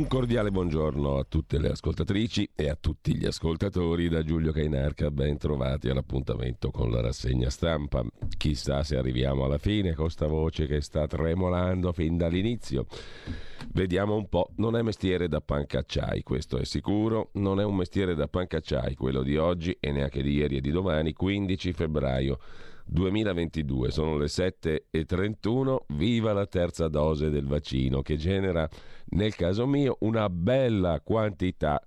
Un cordiale buongiorno a tutte le ascoltatrici e a tutti gli ascoltatori da Giulio Cainarca, ben trovati all'appuntamento con la rassegna stampa. Chissà se arriviamo alla fine con sta voce che sta tremolando fin dall'inizio. Vediamo un po', non è mestiere da pancacciai, questo è sicuro, non è un mestiere da pancacciai quello di oggi e neanche di ieri e di domani, 15 febbraio 2022, sono le 7.31, viva la terza dose del vaccino che genera nel caso mio una bella quantità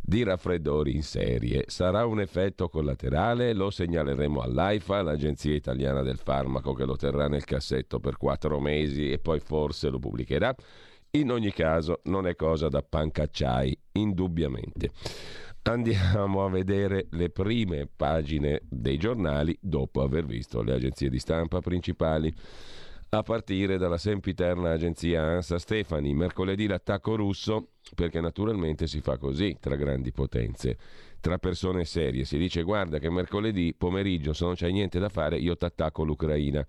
di raffreddori in serie. Sarà un effetto collaterale? Lo segnaleremo all'AIFA, l'Agenzia Italiana del Farmaco, che lo terrà nel cassetto per quattro mesi e poi forse lo pubblicherà. In ogni caso non è cosa da pancacciai, indubbiamente. Andiamo a vedere le prime pagine dei giornali dopo aver visto le agenzie di stampa principali. A partire dalla sempiterna agenzia ANSA Stefani, mercoledì l'attacco russo, perché naturalmente si fa così tra grandi potenze, tra persone serie. Si dice guarda che mercoledì pomeriggio se non c'è niente da fare io ti attacco l'Ucraina.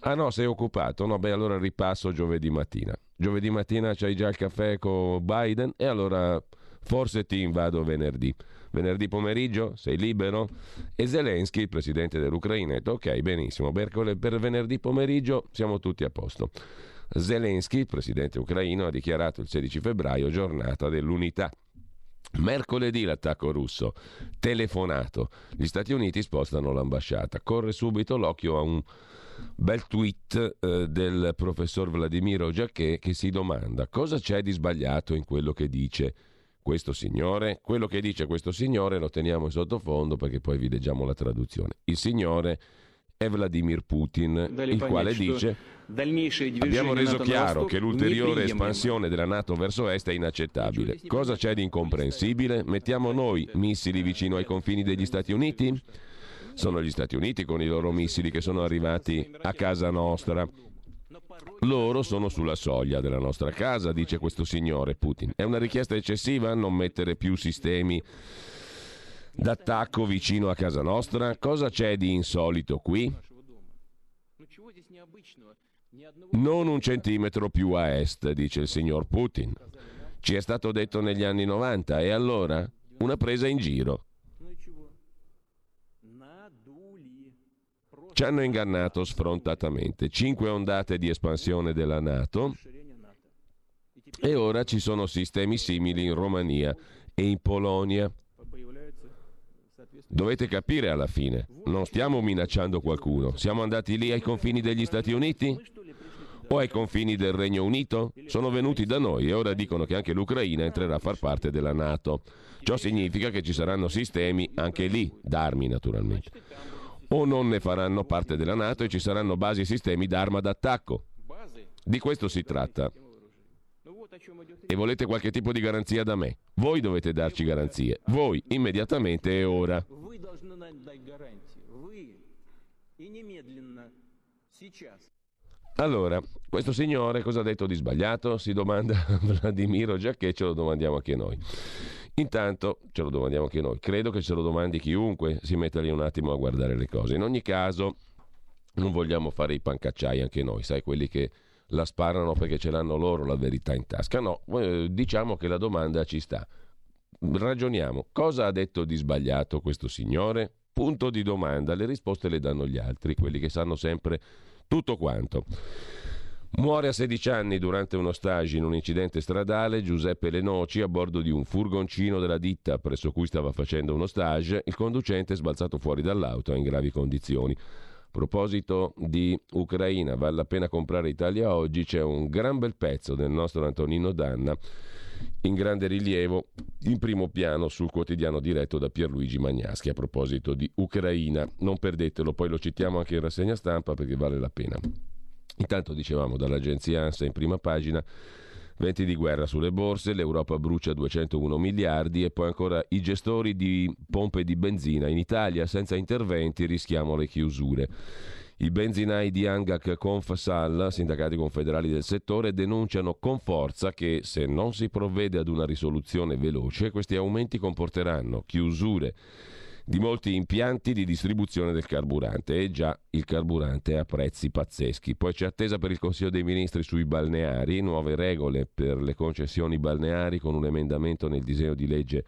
Ah no, sei occupato? No, beh allora ripasso giovedì mattina. Giovedì mattina c'hai già il caffè con Biden e allora Forse ti invado venerdì. Venerdì pomeriggio sei libero? E Zelensky, il presidente dell'Ucraina, ha detto ok, benissimo, per venerdì pomeriggio siamo tutti a posto. Zelensky, il presidente ucraino, ha dichiarato il 16 febbraio giornata dell'unità. Mercoledì l'attacco russo, telefonato. Gli Stati Uniti spostano l'ambasciata. Corre subito l'occhio a un bel tweet eh, del professor Vladimiro Giacché che si domanda cosa c'è di sbagliato in quello che dice questo signore, quello che dice questo signore lo teniamo in sottofondo perché poi vi leggiamo la traduzione. Il signore è Vladimir Putin, il quale dice abbiamo reso chiaro che l'ulteriore espansione della Nato verso est è inaccettabile. Cosa c'è di incomprensibile? Mettiamo noi missili vicino ai confini degli Stati Uniti? Sono gli Stati Uniti con i loro missili che sono arrivati a casa nostra. Loro sono sulla soglia della nostra casa, dice questo signore Putin. È una richiesta eccessiva non mettere più sistemi d'attacco vicino a casa nostra? Cosa c'è di insolito qui? Non un centimetro più a est, dice il signor Putin. Ci è stato detto negli anni 90 e allora? Una presa in giro. Ci hanno ingannato sfrontatamente. Cinque ondate di espansione della Nato e ora ci sono sistemi simili in Romania e in Polonia. Dovete capire alla fine, non stiamo minacciando qualcuno, siamo andati lì ai confini degli Stati Uniti o ai confini del Regno Unito? Sono venuti da noi e ora dicono che anche l'Ucraina entrerà a far parte della Nato. Ciò significa che ci saranno sistemi anche lì, d'armi naturalmente o non ne faranno parte della Nato e ci saranno basi e sistemi d'arma d'attacco. Di questo si tratta. E volete qualche tipo di garanzia da me? Voi dovete darci garanzie. Voi, immediatamente e ora. Allora, questo signore cosa ha detto di sbagliato? Si domanda Vladimiro Giacché, ce lo domandiamo anche noi. Intanto ce lo domandiamo anche noi, credo che ce lo domandi chiunque si metta lì un attimo a guardare le cose. In ogni caso non vogliamo fare i pancacciai anche noi, sai quelli che la sparano perché ce l'hanno loro la verità in tasca. No, eh, diciamo che la domanda ci sta. Ragioniamo, cosa ha detto di sbagliato questo signore? Punto di domanda, le risposte le danno gli altri, quelli che sanno sempre tutto quanto. Muore a 16 anni durante uno stage in un incidente stradale Giuseppe Lenoci a bordo di un furgoncino della ditta presso cui stava facendo uno stage. Il conducente è sbalzato fuori dall'auto in gravi condizioni. A proposito di Ucraina, vale la pena comprare Italia oggi, c'è un gran bel pezzo del nostro Antonino Danna in grande rilievo in primo piano sul quotidiano diretto da Pierluigi Magnaschi a proposito di Ucraina. Non perdetelo, poi lo citiamo anche in rassegna stampa perché vale la pena. Intanto dicevamo dall'agenzia ANSA in prima pagina venti di guerra sulle borse, l'Europa brucia 201 miliardi e poi ancora i gestori di pompe di benzina in Italia senza interventi rischiamo le chiusure. I benzinai di Angac Confsal, sindacati confederali del settore, denunciano con forza che se non si provvede ad una risoluzione veloce, questi aumenti comporteranno chiusure di molti impianti di distribuzione del carburante e già il carburante a prezzi pazzeschi. Poi c'è attesa per il Consiglio dei Ministri sui balneari, nuove regole per le concessioni balneari con un emendamento nel disegno di legge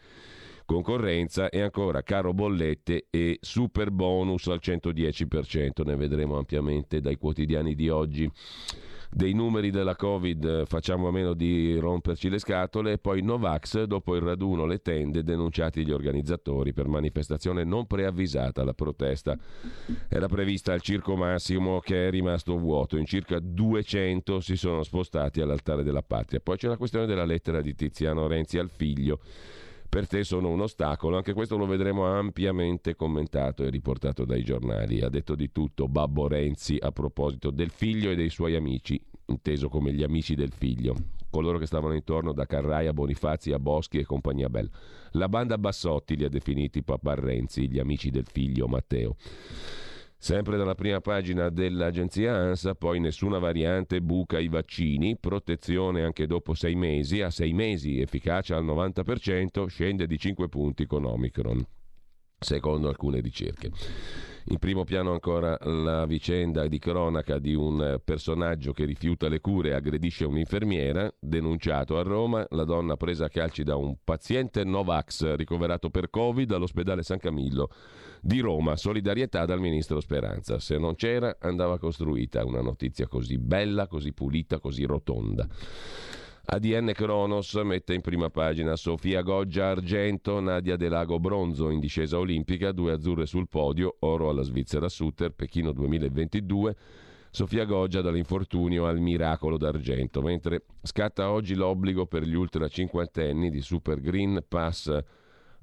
concorrenza e ancora caro bollette e super bonus al 110%, ne vedremo ampiamente dai quotidiani di oggi. Dei numeri della Covid facciamo a meno di romperci le scatole e poi Novax dopo il raduno le tende denunciati gli organizzatori per manifestazione non preavvisata. La protesta era prevista al Circo Massimo che è rimasto vuoto, in circa 200 si sono spostati all'altare della patria. Poi c'è la questione della lettera di Tiziano Renzi al figlio per te sono un ostacolo. Anche questo lo vedremo ampiamente commentato e riportato dai giornali. Ha detto di tutto Babbo Renzi a proposito del figlio e dei suoi amici, inteso come gli amici del figlio, coloro che stavano intorno da Carraia, Bonifazzi a Boschi e compagnia bella. La banda Bassotti li ha definiti papà Renzi, gli amici del figlio Matteo. Sempre dalla prima pagina dell'agenzia ANSA, poi nessuna variante buca i vaccini, protezione anche dopo sei mesi, a sei mesi efficacia al 90%, scende di 5 punti con Omicron, secondo alcune ricerche. In primo piano ancora la vicenda di cronaca di un personaggio che rifiuta le cure e aggredisce un'infermiera, denunciato a Roma, la donna presa a calci da un paziente Novax ricoverato per Covid all'ospedale San Camillo di Roma. Solidarietà dal ministro Speranza. Se non c'era, andava costruita una notizia così bella, così pulita, così rotonda. ADN Kronos mette in prima pagina Sofia Goggia argento, Nadia Delago bronzo in discesa olimpica, due azzurre sul podio, oro alla Svizzera Sutter, Pechino 2022. Sofia Goggia dall'infortunio al miracolo d'argento, mentre scatta oggi l'obbligo per gli ultra cinquantenni di Super Green Pass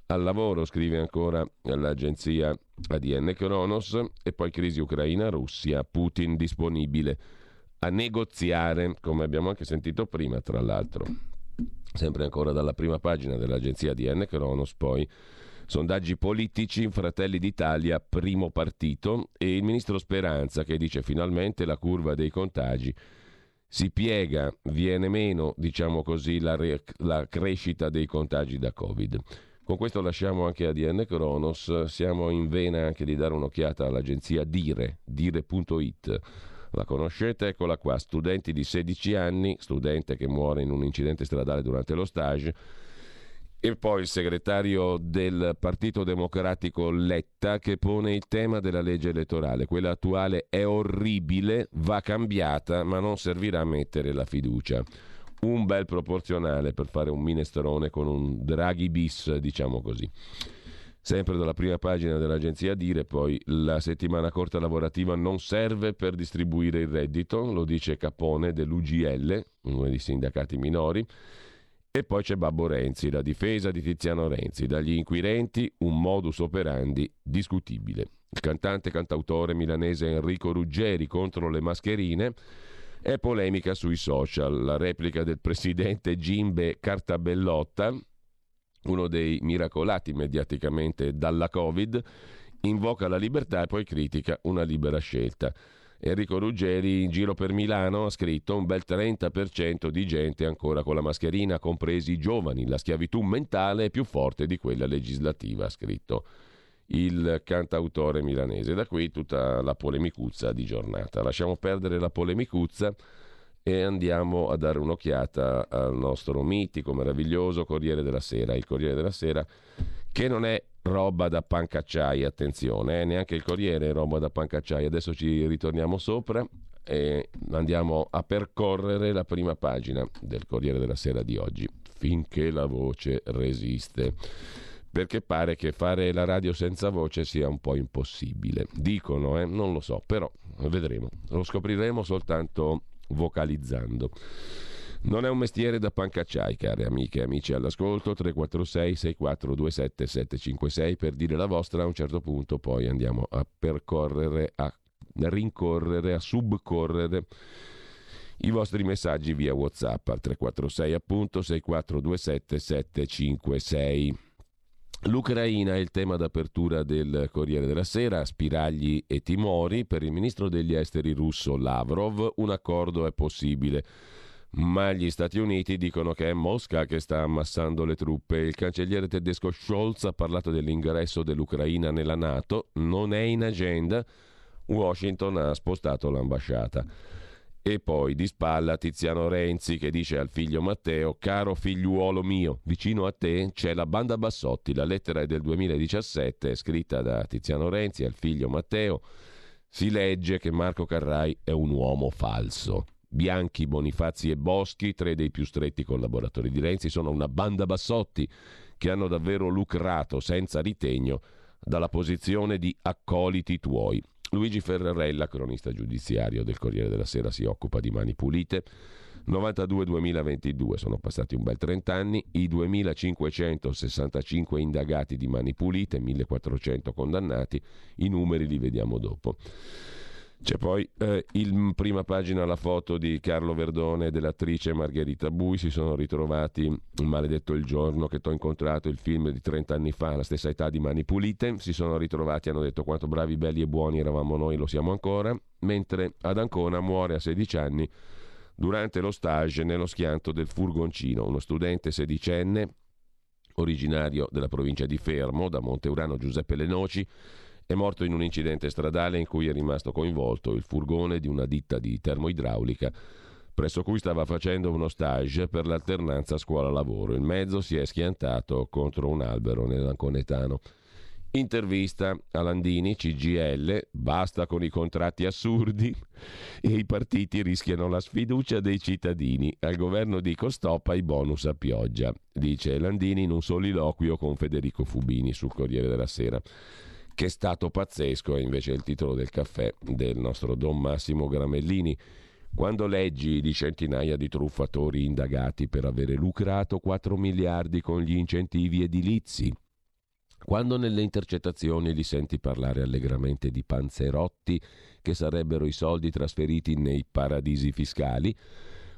al lavoro, scrive ancora l'agenzia ADN Kronos, e poi crisi Ucraina-Russia, Putin disponibile a negoziare, come abbiamo anche sentito prima, tra l'altro. Sempre ancora dalla prima pagina dell'agenzia ADN Kronos, poi sondaggi politici, Fratelli d'Italia, primo partito, e il ministro Speranza che dice finalmente la curva dei contagi si piega, viene meno, diciamo così, la, re- la crescita dei contagi da Covid. Con questo lasciamo anche ADN Kronos, siamo in vena anche di dare un'occhiata all'agenzia Dire, dire.it. La conoscete? Eccola qua, studenti di 16 anni, studente che muore in un incidente stradale durante lo stage, e poi il segretario del Partito Democratico Letta che pone il tema della legge elettorale. Quella attuale è orribile, va cambiata, ma non servirà a mettere la fiducia un bel proporzionale per fare un minestrone con un Draghi bis, diciamo così. Sempre dalla prima pagina dell'agenzia Dire, poi la settimana corta lavorativa non serve per distribuire il reddito, lo dice Capone dell'UGL, uno dei sindacati minori. E poi c'è Babbo Renzi, la difesa di Tiziano Renzi, dagli inquirenti un modus operandi discutibile. Il cantante cantautore milanese Enrico Ruggeri contro le mascherine è polemica sui social. La replica del presidente Gimbe Cartabellotta, uno dei miracolati mediaticamente dalla Covid, invoca la libertà e poi critica una libera scelta. Enrico Ruggeri in giro per Milano ha scritto un bel 30% di gente ancora con la mascherina, compresi i giovani. La schiavitù mentale è più forte di quella legislativa, ha scritto il cantautore milanese. Da qui tutta la polemicuzza di giornata. Lasciamo perdere la polemicuzza e andiamo a dare un'occhiata al nostro mitico, meraviglioso Corriere della Sera. Il Corriere della Sera che non è roba da pancacciai, attenzione, eh? neanche il Corriere è roba da pancacciai. Adesso ci ritorniamo sopra e andiamo a percorrere la prima pagina del Corriere della Sera di oggi, finché la voce resiste perché pare che fare la radio senza voce sia un po' impossibile. Dicono, eh? non lo so, però vedremo. Lo scopriremo soltanto vocalizzando. Non è un mestiere da pancacciai, cari amiche e amici all'ascolto, 346 6427 756 per dire la vostra, a un certo punto poi andiamo a percorrere, a rincorrere, a subcorrere i vostri messaggi via WhatsApp al 346 appunto 6427 756. L'Ucraina è il tema d'apertura del Corriere della Sera, spiragli e timori. Per il ministro degli esteri russo Lavrov un accordo è possibile, ma gli Stati Uniti dicono che è Mosca che sta ammassando le truppe. Il cancelliere tedesco Scholz ha parlato dell'ingresso dell'Ucraina nella Nato, non è in agenda. Washington ha spostato l'ambasciata. E poi di spalla Tiziano Renzi che dice al figlio Matteo, caro figliuolo mio, vicino a te c'è la banda Bassotti, la lettera è del 2017, scritta da Tiziano Renzi al figlio Matteo. Si legge che Marco Carrai è un uomo falso. Bianchi, Bonifazzi e Boschi, tre dei più stretti collaboratori di Renzi, sono una banda Bassotti che hanno davvero lucrato senza ritegno dalla posizione di accoliti tuoi. Luigi Ferrarella, cronista giudiziario del Corriere della Sera, si occupa di mani pulite. 92-2022, sono passati un bel 30 anni, i 2565 indagati di mani pulite, 1400 condannati, i numeri li vediamo dopo. C'è poi eh, in prima pagina la foto di Carlo Verdone e dell'attrice Margherita Bui. Si sono ritrovati il maledetto il giorno che ti ho incontrato, il film di 30 anni fa, alla stessa età di Mani Pulite. Si sono ritrovati, hanno detto quanto bravi, belli e buoni eravamo noi, lo siamo ancora. Mentre ad Ancona muore a 16 anni durante lo stage nello schianto del furgoncino. Uno studente sedicenne, originario della provincia di Fermo, da Monteurano Giuseppe Lenoci è morto in un incidente stradale in cui è rimasto coinvolto il furgone di una ditta di termoidraulica presso cui stava facendo uno stage per l'alternanza scuola-lavoro. Il mezzo si è schiantato contro un albero nell'Anconetano. Intervista a Landini, CGL, basta con i contratti assurdi e i partiti rischiano la sfiducia dei cittadini. Al governo dico stop ai bonus a pioggia, dice Landini in un soliloquio con Federico Fubini sul Corriere della Sera. Che è stato pazzesco è invece il titolo del caffè del nostro Don Massimo Gramellini. Quando leggi di centinaia di truffatori indagati per avere lucrato 4 miliardi con gli incentivi edilizi, quando nelle intercettazioni li senti parlare allegramente di panzerotti che sarebbero i soldi trasferiti nei paradisi fiscali,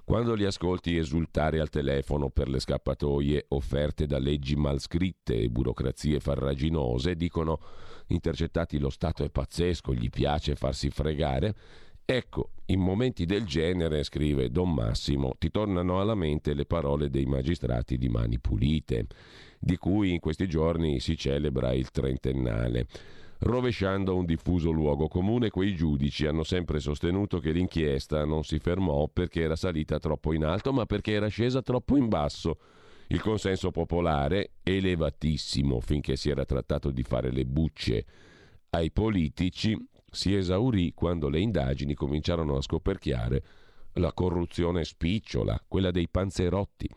quando li ascolti esultare al telefono per le scappatoie offerte da leggi mal scritte e burocrazie farraginose, dicono intercettati lo Stato è pazzesco, gli piace farsi fregare. Ecco, in momenti del genere, scrive Don Massimo, ti tornano alla mente le parole dei magistrati di Mani Pulite, di cui in questi giorni si celebra il trentennale. Rovesciando un diffuso luogo comune, quei giudici hanno sempre sostenuto che l'inchiesta non si fermò perché era salita troppo in alto, ma perché era scesa troppo in basso il consenso popolare, elevatissimo finché si era trattato di fare le bucce ai politici, si esaurì quando le indagini cominciarono a scoperchiare la corruzione spicciola, quella dei panzerotti.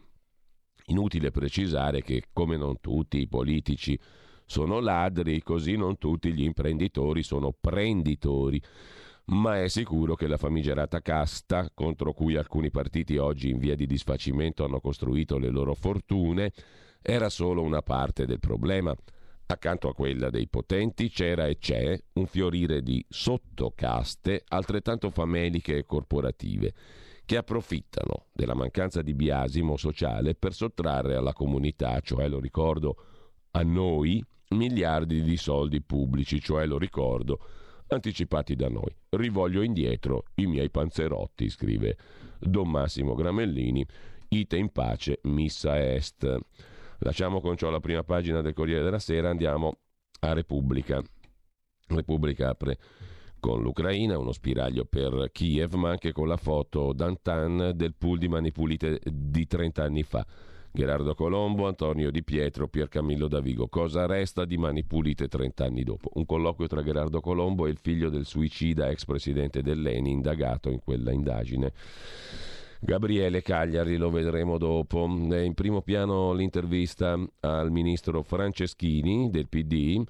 Inutile precisare che, come non tutti i politici sono ladri, così non tutti gli imprenditori sono prenditori ma è sicuro che la famigerata casta, contro cui alcuni partiti oggi in via di disfacimento hanno costruito le loro fortune, era solo una parte del problema. Accanto a quella dei potenti c'era e c'è un fiorire di sottocaste altrettanto fameliche e corporative, che approfittano della mancanza di biasimo sociale per sottrarre alla comunità, cioè lo ricordo a noi, miliardi di soldi pubblici, cioè lo ricordo anticipati da noi. Rivoglio indietro i miei panzerotti, scrive Don Massimo Gramellini, ite in pace, missa est. Lasciamo con ciò la prima pagina del Corriere della Sera, andiamo a Repubblica. Repubblica apre con l'Ucraina, uno spiraglio per Kiev, ma anche con la foto d'Antan del pool di mani pulite di 30 anni fa. Gerardo Colombo, Antonio Di Pietro, Piercamillo Davigo. Cosa resta di Mani Pulite 30 anni dopo? Un colloquio tra Gerardo Colombo e il figlio del suicida ex presidente dell'ENI indagato in quella indagine. Gabriele Cagliari lo vedremo dopo. È in primo piano l'intervista al ministro Franceschini del PD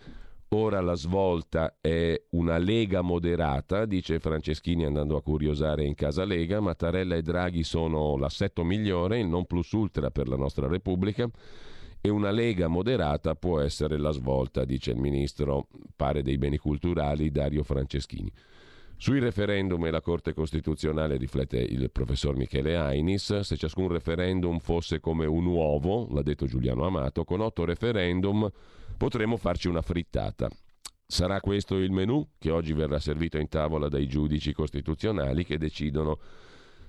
Ora la svolta è una Lega moderata, dice Franceschini andando a curiosare in casa Lega. Mattarella e Draghi sono l'assetto migliore, il non plus ultra per la nostra Repubblica. E una Lega moderata può essere la svolta, dice il ministro, pare dei beni culturali, Dario Franceschini. Sui referendum e la Corte Costituzionale riflette il professor Michele Ainis, se ciascun referendum fosse come un uovo, l'ha detto Giuliano Amato, con otto referendum potremo farci una frittata. Sarà questo il menù che oggi verrà servito in tavola dai giudici costituzionali che decidono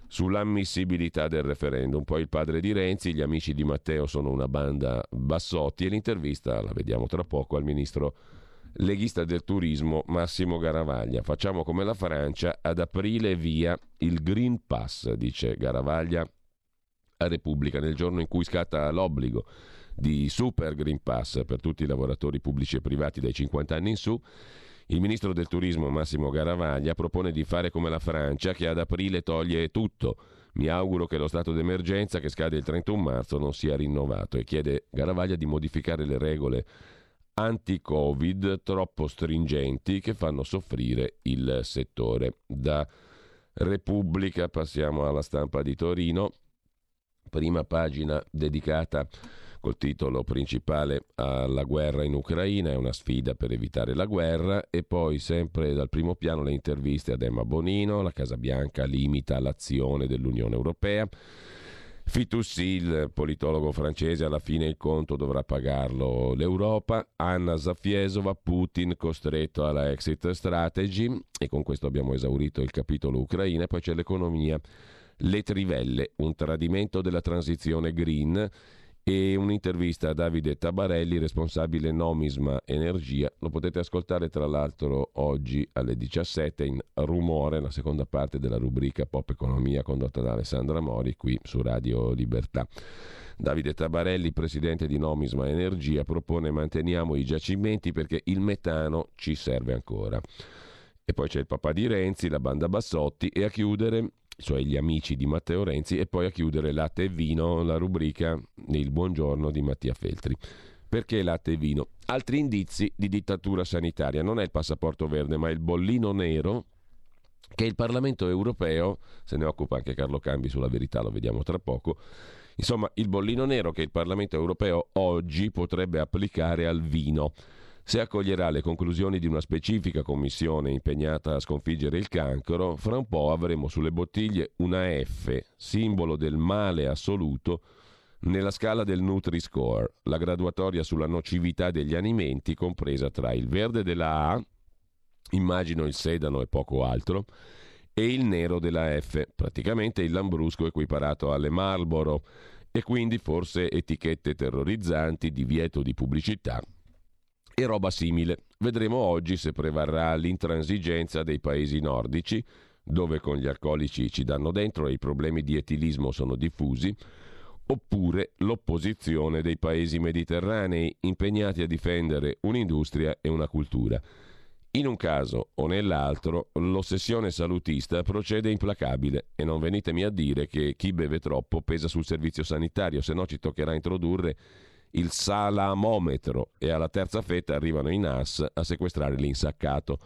sull'ammissibilità del referendum. Poi il padre di Renzi, gli amici di Matteo sono una banda bassotti e l'intervista, la vediamo tra poco, al ministro leghista del turismo Massimo Garavaglia. Facciamo come la Francia, ad aprile via il Green Pass, dice Garavaglia a Repubblica, nel giorno in cui scatta l'obbligo di Super Green Pass per tutti i lavoratori pubblici e privati dai 50 anni in su. Il ministro del turismo Massimo Garavaglia propone di fare come la Francia che ad aprile toglie tutto. Mi auguro che lo stato d'emergenza che scade il 31 marzo non sia rinnovato e chiede Garavaglia di modificare le regole anti-Covid troppo stringenti che fanno soffrire il settore. Da Repubblica passiamo alla stampa di Torino, prima pagina dedicata col titolo principale alla guerra in Ucraina, è una sfida per evitare la guerra e poi sempre dal primo piano le interviste ad Emma Bonino, la Casa Bianca limita l'azione dell'Unione Europea. Fitoussi, il politologo francese, alla fine il conto dovrà pagarlo l'Europa. Anna Zafiesova, Putin costretto alla exit strategy. E con questo abbiamo esaurito il capitolo Ucraina. Poi c'è l'economia. Le trivelle, un tradimento della transizione green e un'intervista a Davide Tabarelli, responsabile Nomisma Energia. Lo potete ascoltare tra l'altro oggi alle 17 in Rumore, la seconda parte della rubrica Pop Economia condotta da Alessandra Mori qui su Radio Libertà. Davide Tabarelli, presidente di Nomisma Energia, propone manteniamo i giacimenti perché il metano ci serve ancora. E poi c'è il papà di Renzi, la banda Bassotti e a chiudere cioè gli amici di Matteo Renzi, e poi a chiudere latte e vino, la rubrica Il buongiorno di Mattia Feltri. Perché latte e vino? Altri indizi di dittatura sanitaria. Non è il passaporto verde, ma il bollino nero che il Parlamento europeo, se ne occupa anche Carlo Cambi sulla verità, lo vediamo tra poco, insomma il bollino nero che il Parlamento europeo oggi potrebbe applicare al vino se accoglierà le conclusioni di una specifica commissione impegnata a sconfiggere il cancro, fra un po' avremo sulle bottiglie una F, simbolo del male assoluto, nella scala del Nutri-Score, la graduatoria sulla nocività degli alimenti compresa tra il verde della A, immagino il sedano e poco altro, e il nero della F, praticamente il lambrusco equiparato alle Marlboro, e quindi forse etichette terrorizzanti, divieto di pubblicità e roba simile. Vedremo oggi se prevarrà l'intransigenza dei paesi nordici, dove con gli alcolici ci danno dentro e i problemi di etilismo sono diffusi, oppure l'opposizione dei paesi mediterranei impegnati a difendere un'industria e una cultura. In un caso o nell'altro l'ossessione salutista procede implacabile e non venitemi a dire che chi beve troppo pesa sul servizio sanitario, se no ci toccherà introdurre il salamometro e alla terza fetta arrivano i NAS a sequestrare l'insaccato.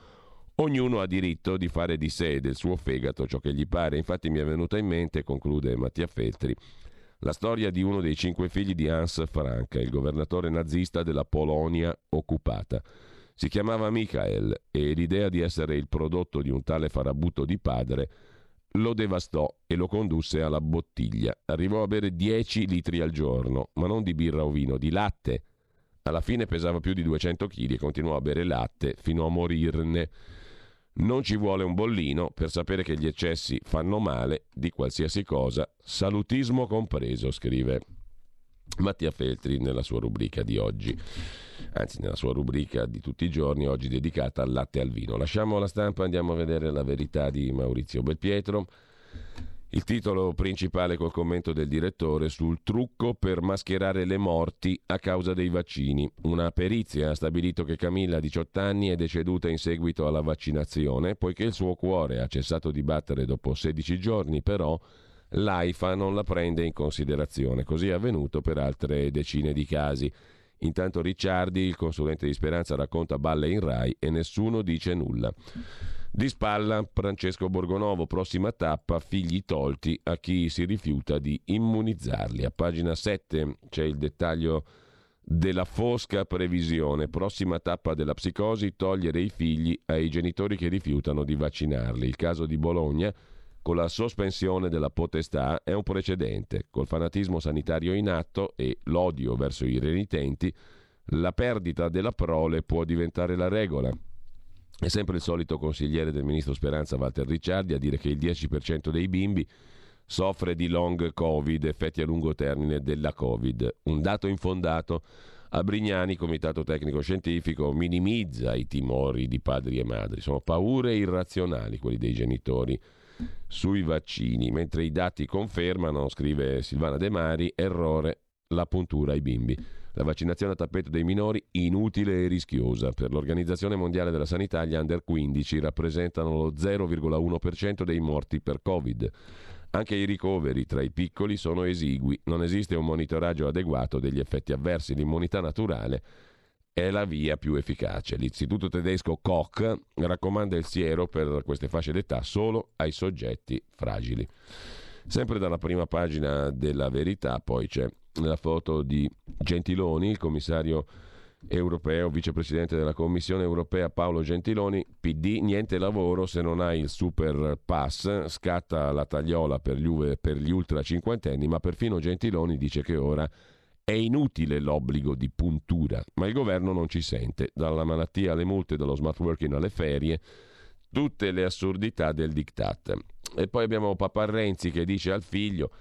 Ognuno ha diritto di fare di sé e del suo fegato ciò che gli pare. Infatti mi è venuta in mente, conclude Mattia Feltri, la storia di uno dei cinque figli di Hans Frank, il governatore nazista della Polonia occupata. Si chiamava Michael e l'idea di essere il prodotto di un tale farabutto di padre lo devastò e lo condusse alla bottiglia. Arrivò a bere 10 litri al giorno, ma non di birra o vino, di latte. Alla fine pesava più di 200 kg e continuò a bere latte fino a morirne. Non ci vuole un bollino per sapere che gli eccessi fanno male di qualsiasi cosa, salutismo compreso, scrive Mattia Feltri nella sua rubrica di oggi anzi nella sua rubrica di tutti i giorni, oggi dedicata al latte al vino. Lasciamo la stampa, andiamo a vedere la verità di Maurizio Belpietro. Il titolo principale col commento del direttore sul trucco per mascherare le morti a causa dei vaccini. Una perizia ha stabilito che Camilla, 18 anni, è deceduta in seguito alla vaccinazione, poiché il suo cuore ha cessato di battere dopo 16 giorni, però l'AIFA non la prende in considerazione. Così è avvenuto per altre decine di casi. Intanto Ricciardi, il consulente di Speranza, racconta balle in Rai e nessuno dice nulla. Di spalla Francesco Borgonovo, prossima tappa, figli tolti a chi si rifiuta di immunizzarli. A pagina 7 c'è il dettaglio della fosca previsione, prossima tappa della psicosi, togliere i figli ai genitori che rifiutano di vaccinarli. Il caso di Bologna con la sospensione della potestà è un precedente. Col fanatismo sanitario in atto e l'odio verso i renitenti, la perdita della prole può diventare la regola. È sempre il solito consigliere del ministro Speranza Walter Ricciardi a dire che il 10% dei bimbi soffre di long covid, effetti a lungo termine della covid. Un dato infondato. A Brignani, Comitato Tecnico Scientifico, minimizza i timori di padri e madri. Sono paure irrazionali quelli dei genitori sui vaccini, mentre i dati confermano, scrive Silvana De Mari, errore la puntura ai bimbi. La vaccinazione a tappeto dei minori inutile e rischiosa. Per l'Organizzazione Mondiale della Sanità gli under 15 rappresentano lo 0,1% dei morti per Covid. Anche i ricoveri tra i piccoli sono esigui, non esiste un monitoraggio adeguato degli effetti avversi. L'immunità naturale è la via più efficace. L'istituto tedesco Koch raccomanda il siero per queste fasce d'età solo ai soggetti fragili. Sempre dalla prima pagina della verità poi c'è la foto di Gentiloni, il commissario europeo, vicepresidente della Commissione europea Paolo Gentiloni, PD, niente lavoro se non hai il super pass, scatta la tagliola per gli, per gli ultra cinquantenni, ma perfino Gentiloni dice che ora è inutile l'obbligo di puntura, ma il governo non ci sente. Dalla malattia alle multe, dallo smart working alle ferie, tutte le assurdità del diktat. E poi abbiamo Papa Renzi che dice al figlio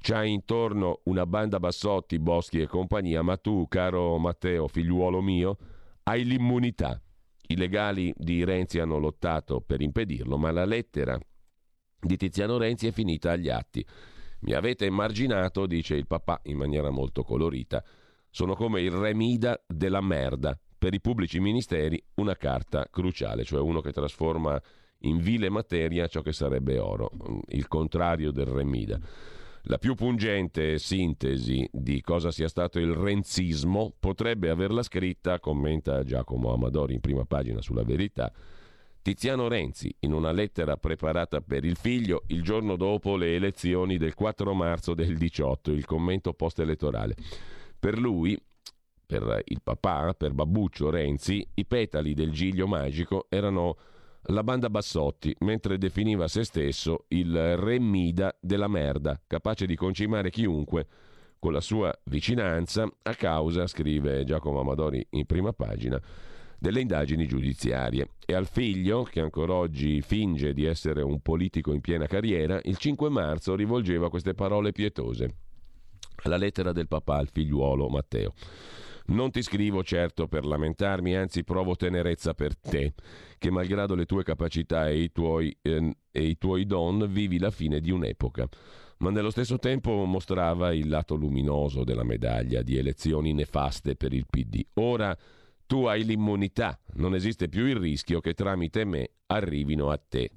c'hai intorno una banda bassotti, boschi e compagnia, ma tu, caro Matteo, figliuolo mio, hai l'immunità. I legali di Renzi hanno lottato per impedirlo, ma la lettera di Tiziano Renzi è finita agli atti. Mi avete emarginato, dice il papà in maniera molto colorita. Sono come il remida della merda. Per i pubblici ministeri una carta cruciale, cioè uno che trasforma in vile materia ciò che sarebbe oro, il contrario del remida. La più pungente sintesi di cosa sia stato il renzismo potrebbe averla scritta, commenta Giacomo Amadori in prima pagina sulla verità, Tiziano Renzi in una lettera preparata per il figlio il giorno dopo le elezioni del 4 marzo del 18, il commento post-elettorale. Per lui, per il papà, per Babbuccio Renzi, i petali del giglio magico erano la banda Bassotti, mentre definiva se stesso il re Mida della merda, capace di concimare chiunque con la sua vicinanza a causa, scrive Giacomo Amadori in prima pagina, delle indagini giudiziarie. E al figlio, che ancora oggi finge di essere un politico in piena carriera, il 5 marzo rivolgeva queste parole pietose. La lettera del papà al figliuolo Matteo. Non ti scrivo certo per lamentarmi, anzi provo tenerezza per te, che malgrado le tue capacità e i tuoi, eh, e i tuoi don vivi la fine di un'epoca ma nello stesso tempo mostrava il lato luminoso della medaglia di elezioni nefaste per il PD. Ora tu hai l'immunità, non esiste più il rischio che tramite me arrivino a te.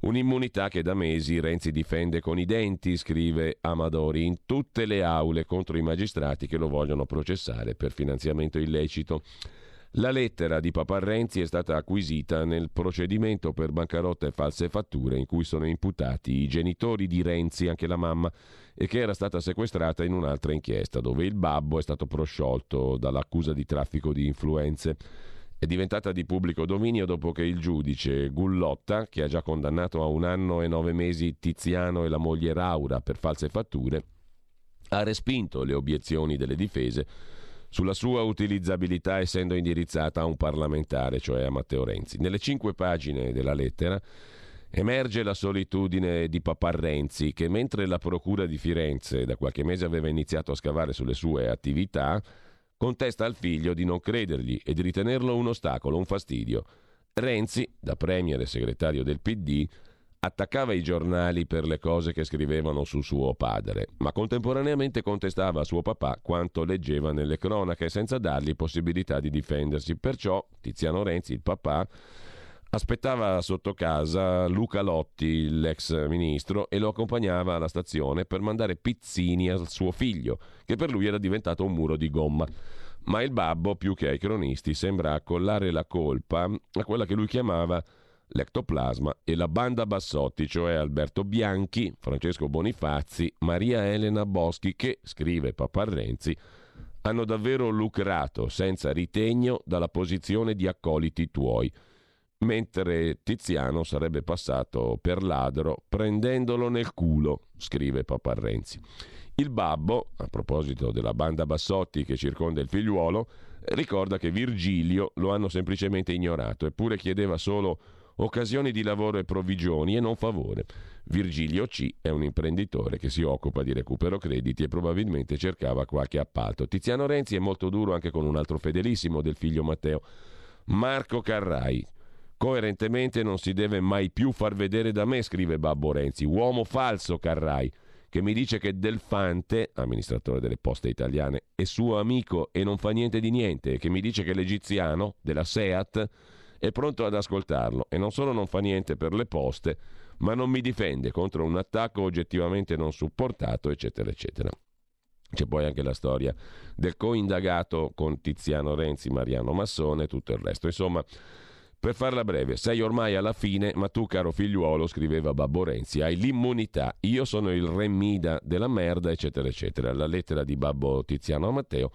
Un'immunità che da mesi Renzi difende con i denti, scrive Amadori, in tutte le aule contro i magistrati che lo vogliono processare per finanziamento illecito. La lettera di Papa Renzi è stata acquisita nel procedimento per bancarotta e false fatture in cui sono imputati i genitori di Renzi, anche la mamma, e che era stata sequestrata in un'altra inchiesta dove il babbo è stato prosciolto dall'accusa di traffico di influenze. È diventata di pubblico dominio dopo che il giudice Gullotta, che ha già condannato a un anno e nove mesi Tiziano e la moglie Raura per false fatture, ha respinto le obiezioni delle difese sulla sua utilizzabilità essendo indirizzata a un parlamentare, cioè a Matteo Renzi. Nelle cinque pagine della lettera emerge la solitudine di Papà Renzi che mentre la Procura di Firenze da qualche mese aveva iniziato a scavare sulle sue attività, contesta al figlio di non credergli e di ritenerlo un ostacolo, un fastidio. Renzi, da premier e segretario del PD, attaccava i giornali per le cose che scrivevano su suo padre, ma contemporaneamente contestava a suo papà quanto leggeva nelle cronache senza dargli possibilità di difendersi. Perciò Tiziano Renzi, il papà, Aspettava sotto casa Luca Lotti, l'ex ministro, e lo accompagnava alla stazione per mandare pizzini al suo figlio, che per lui era diventato un muro di gomma. Ma il babbo, più che ai cronisti, sembra accollare la colpa a quella che lui chiamava l'ectoplasma e la banda Bassotti, cioè Alberto Bianchi, Francesco Bonifazzi, Maria Elena Boschi, che, scrive Papa Renzi, hanno davvero lucrato senza ritegno dalla posizione di accoliti tuoi mentre Tiziano sarebbe passato per ladro prendendolo nel culo, scrive Papa Renzi. Il babbo, a proposito della banda Bassotti che circonda il figliuolo, ricorda che Virgilio lo hanno semplicemente ignorato, eppure chiedeva solo occasioni di lavoro e provvigioni e non favore. Virgilio C è un imprenditore che si occupa di recupero crediti e probabilmente cercava qualche appalto. Tiziano Renzi è molto duro anche con un altro fedelissimo del figlio Matteo, Marco Carrai. Coerentemente non si deve mai più far vedere da me, scrive Babbo Renzi. Uomo falso Carrai che mi dice che Delfante, amministratore delle poste italiane, è suo amico e non fa niente di niente, che mi dice che l'egiziano della SEAT è pronto ad ascoltarlo e non solo non fa niente per le poste, ma non mi difende contro un attacco oggettivamente non supportato, eccetera, eccetera. C'è poi anche la storia del coindagato con Tiziano Renzi, Mariano Massone e tutto il resto. Insomma, per farla breve, sei ormai alla fine, ma tu, caro figliuolo, scriveva Babbo Renzi, hai l'immunità. Io sono il re Mida della merda, eccetera, eccetera. La lettera di Babbo Tiziano Matteo,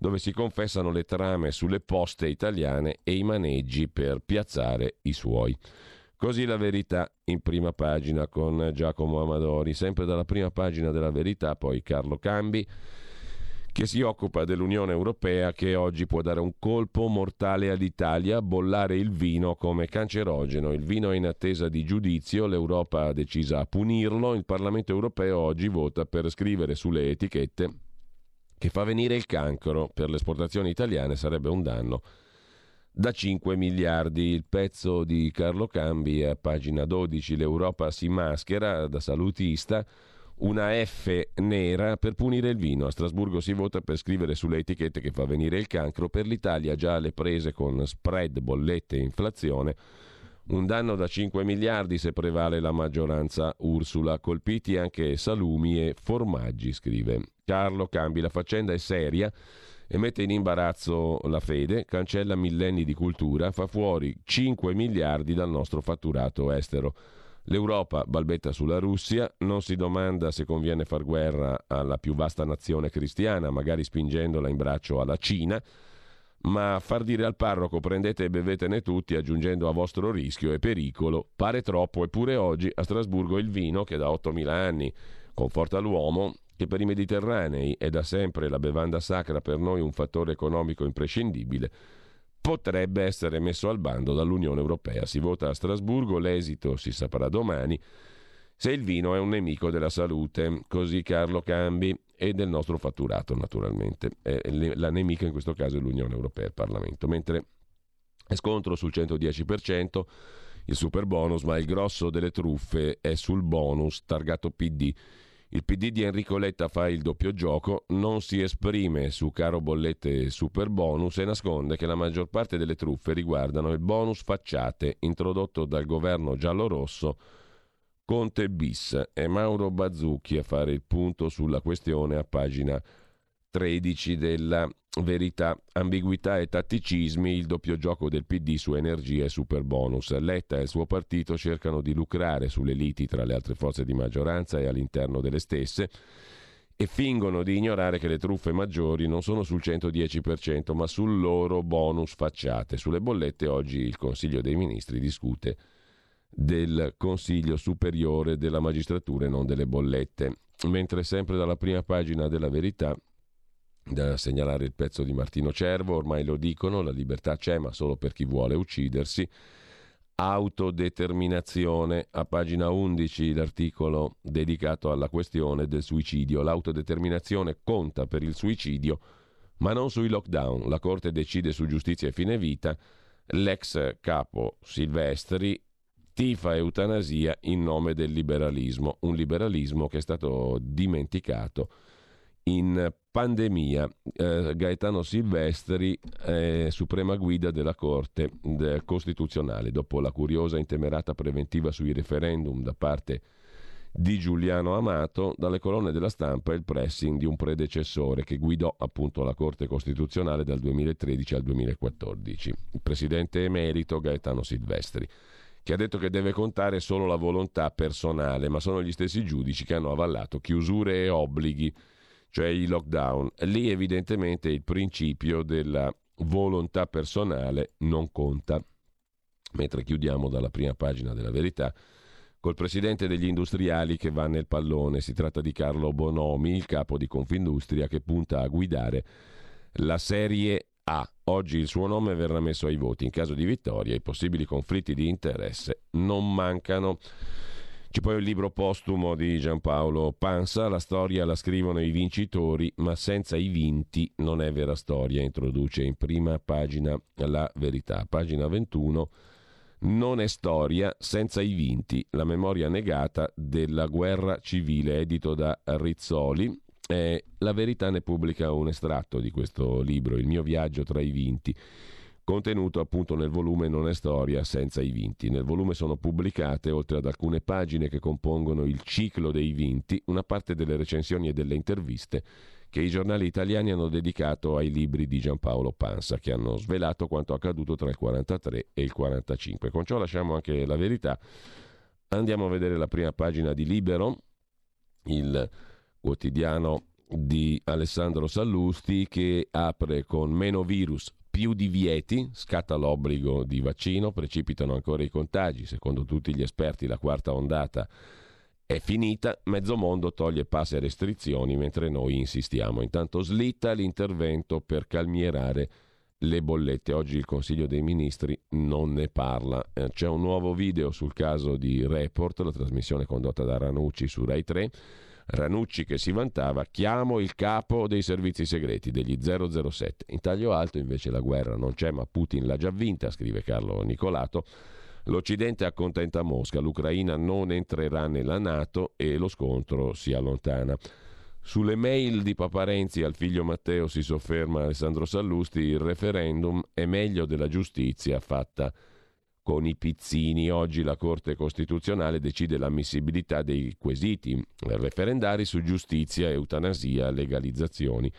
dove si confessano le trame sulle poste italiane e i maneggi per piazzare i suoi. Così la verità in prima pagina con Giacomo Amadori, sempre dalla prima pagina della verità, poi Carlo Cambi che si occupa dell'Unione Europea che oggi può dare un colpo mortale all'Italia, bollare il vino come cancerogeno. Il vino è in attesa di giudizio, l'Europa ha deciso a punirlo, il Parlamento Europeo oggi vota per scrivere sulle etichette che fa venire il cancro. Per le esportazioni italiane sarebbe un danno da 5 miliardi. Il pezzo di Carlo Cambi a pagina 12, l'Europa si maschera da salutista una F nera per punire il vino. A Strasburgo si vota per scrivere sulle etichette che fa venire il cancro. Per l'Italia già alle prese con spread, bollette e inflazione. Un danno da 5 miliardi se prevale la maggioranza Ursula. Colpiti anche salumi e formaggi, scrive. Carlo Cambi, la faccenda è seria e mette in imbarazzo la fede, cancella millenni di cultura, fa fuori 5 miliardi dal nostro fatturato estero. L'Europa balbetta sulla Russia, non si domanda se conviene far guerra alla più vasta nazione cristiana, magari spingendola in braccio alla Cina, ma far dire al parroco prendete e bevetene tutti aggiungendo a vostro rischio e pericolo pare troppo, eppure oggi a Strasburgo il vino che da 8.000 anni conforta l'uomo, che per i mediterranei è da sempre la bevanda sacra per noi un fattore economico imprescindibile, potrebbe essere messo al bando dall'Unione Europea. Si vota a Strasburgo, l'esito si saprà domani. Se il vino è un nemico della salute, così Carlo Cambi, e del nostro fatturato naturalmente. la nemica in questo caso è l'Unione Europea, il Parlamento. Mentre è scontro sul 110%, il super bonus, ma il grosso delle truffe è sul bonus targato PD il PD di Enrico Letta fa il doppio gioco, non si esprime su caro bollette e super bonus e nasconde che la maggior parte delle truffe riguardano il bonus facciate introdotto dal governo giallo-rosso Conte bis. È Mauro Bazzucchi a fare il punto sulla questione a pagina 13 della Verità, ambiguità e tatticismi, il doppio gioco del PD su energia e super bonus. Letta e il suo partito cercano di lucrare sulle liti tra le altre forze di maggioranza e all'interno delle stesse e fingono di ignorare che le truffe maggiori non sono sul 110% ma sul loro bonus facciate. Sulle bollette oggi il Consiglio dei Ministri discute del Consiglio Superiore della Magistratura e non delle bollette. Mentre sempre dalla prima pagina della Verità da segnalare il pezzo di Martino Cervo, ormai lo dicono, la libertà c'è ma solo per chi vuole uccidersi. Autodeterminazione, a pagina 11 l'articolo dedicato alla questione del suicidio. L'autodeterminazione conta per il suicidio, ma non sui lockdown. La Corte decide su giustizia e fine vita. L'ex capo Silvestri tifa eutanasia in nome del liberalismo, un liberalismo che è stato dimenticato in pandemia. Eh, Gaetano Silvestri, eh, suprema guida della Corte de Costituzionale, dopo la curiosa intemerata preventiva sui referendum da parte di Giuliano Amato, dalle colonne della stampa il pressing di un predecessore che guidò appunto la Corte Costituzionale dal 2013 al 2014, il presidente emerito Gaetano Silvestri che ha detto che deve contare solo la volontà personale, ma sono gli stessi giudici che hanno avallato chiusure e obblighi cioè i lockdown. Lì evidentemente il principio della volontà personale non conta. Mentre chiudiamo dalla prima pagina della verità col presidente degli industriali che va nel pallone. Si tratta di Carlo Bonomi, il capo di Confindustria, che punta a guidare la Serie A. Oggi il suo nome verrà messo ai voti. In caso di vittoria i possibili conflitti di interesse non mancano. C'è poi il libro postumo di Giampaolo Pansa, la storia la scrivono i vincitori, ma senza i vinti non è vera storia, introduce in prima pagina la verità. Pagina 21 non è storia senza i vinti, la memoria negata della guerra civile, edito da Rizzoli. Eh, la verità ne pubblica un estratto di questo libro, Il mio viaggio tra i vinti, contenuto appunto nel volume Non è storia senza i vinti. Nel volume sono pubblicate, oltre ad alcune pagine che compongono il ciclo dei vinti, una parte delle recensioni e delle interviste che i giornali italiani hanno dedicato ai libri di Giampaolo Pansa, che hanno svelato quanto accaduto tra il 43 e il 45. Con ciò lasciamo anche la verità. Andiamo a vedere la prima pagina di Libero, il quotidiano di Alessandro Sallusti che apre con meno virus, più divieti, scatta l'obbligo di vaccino, precipitano ancora i contagi, secondo tutti gli esperti la quarta ondata è finita, mezzo mondo toglie passe e restrizioni mentre noi insistiamo. Intanto slitta l'intervento per calmierare le bollette. Oggi il Consiglio dei Ministri non ne parla. Eh, c'è un nuovo video sul caso di Report, la trasmissione condotta da Ranucci su Rai 3. Ranucci che si vantava, chiamo il capo dei servizi segreti degli 007. In taglio alto invece la guerra non c'è, ma Putin l'ha già vinta, scrive Carlo Nicolato. L'Occidente accontenta Mosca, l'Ucraina non entrerà nella Nato e lo scontro si allontana. Sulle mail di Papa Renzi al figlio Matteo si sofferma Alessandro Sallusti, il referendum è meglio della giustizia fatta con i pizzini. Oggi la Corte Costituzionale decide l'ammissibilità dei quesiti referendari su giustizia, eutanasia, legalizzazioni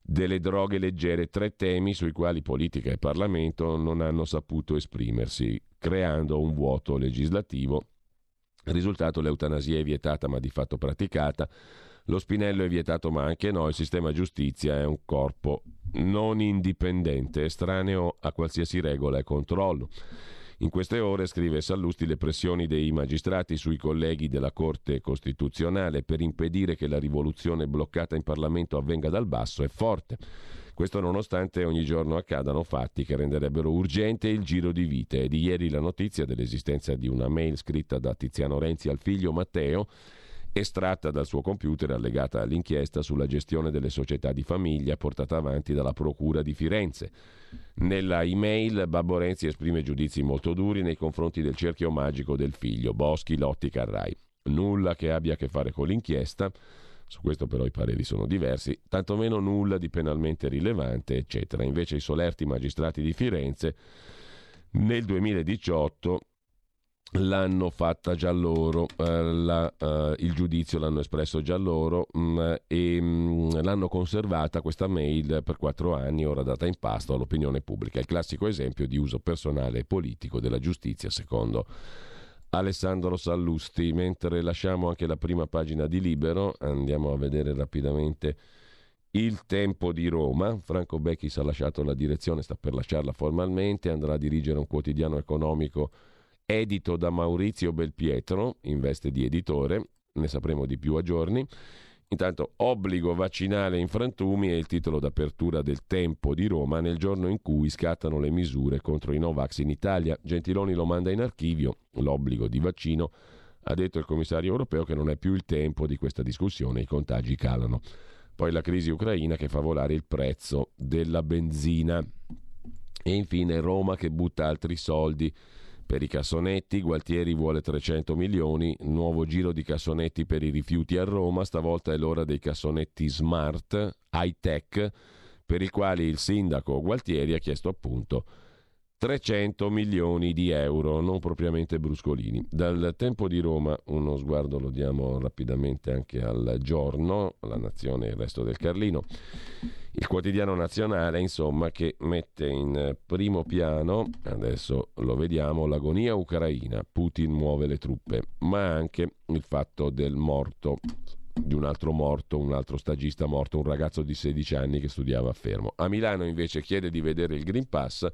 delle droghe leggere, tre temi sui quali politica e Parlamento non hanno saputo esprimersi, creando un vuoto legislativo. Risultato l'eutanasia è vietata ma di fatto praticata, lo spinello è vietato ma anche no, il sistema giustizia è un corpo non indipendente, estraneo a qualsiasi regola e controllo. In queste ore, scrive Sallusti, le pressioni dei magistrati sui colleghi della Corte Costituzionale per impedire che la rivoluzione bloccata in Parlamento avvenga dal basso è forte. Questo nonostante ogni giorno accadano fatti che renderebbero urgente il giro di vite. È di ieri la notizia dell'esistenza di una mail scritta da Tiziano Renzi al figlio Matteo estratta dal suo computer allegata all'inchiesta sulla gestione delle società di famiglia portata avanti dalla Procura di Firenze. Nella email Babbo Renzi esprime giudizi molto duri nei confronti del cerchio magico del figlio, Boschi Lotti Carrai. Nulla che abbia a che fare con l'inchiesta, su questo però i pareri sono diversi, tantomeno nulla di penalmente rilevante, eccetera. Invece i solerti magistrati di Firenze nel 2018 l'hanno fatta già loro, eh, la, eh, il giudizio l'hanno espresso già loro mh, mm, e mh, mm, l'hanno conservata questa mail per quattro anni, ora data in pasto all'opinione pubblica. Il classico esempio di uso personale e politico della giustizia, secondo Alessandro Sallusti. Mentre lasciamo anche la prima pagina di Libero, andiamo a vedere rapidamente il tempo di Roma. Franco Becchis ha lasciato la direzione, sta per lasciarla formalmente, andrà a dirigere un quotidiano economico edito da Maurizio Belpietro in veste di editore, ne sapremo di più a giorni. Intanto obbligo vaccinale in frantumi è il titolo d'apertura del Tempo di Roma nel giorno in cui scattano le misure contro i Novax in Italia. Gentiloni lo manda in archivio, l'obbligo di vaccino. Ha detto il commissario europeo che non è più il tempo di questa discussione, i contagi calano. Poi la crisi ucraina che fa volare il prezzo della benzina. E infine Roma che butta altri soldi per i cassonetti, Gualtieri vuole 300 milioni, nuovo giro di cassonetti per i rifiuti a Roma, stavolta è l'ora dei cassonetti smart, high tech, per i quali il sindaco Gualtieri ha chiesto appunto 300 milioni di euro, non propriamente bruscolini. Dal tempo di Roma uno sguardo lo diamo rapidamente anche al giorno, la nazione e il resto del Carlino. Il quotidiano nazionale, insomma, che mette in primo piano, adesso lo vediamo, l'agonia ucraina, Putin muove le truppe, ma anche il fatto del morto di un altro morto, un altro stagista morto, un ragazzo di 16 anni che studiava a Fermo. A Milano invece chiede di vedere il Green Pass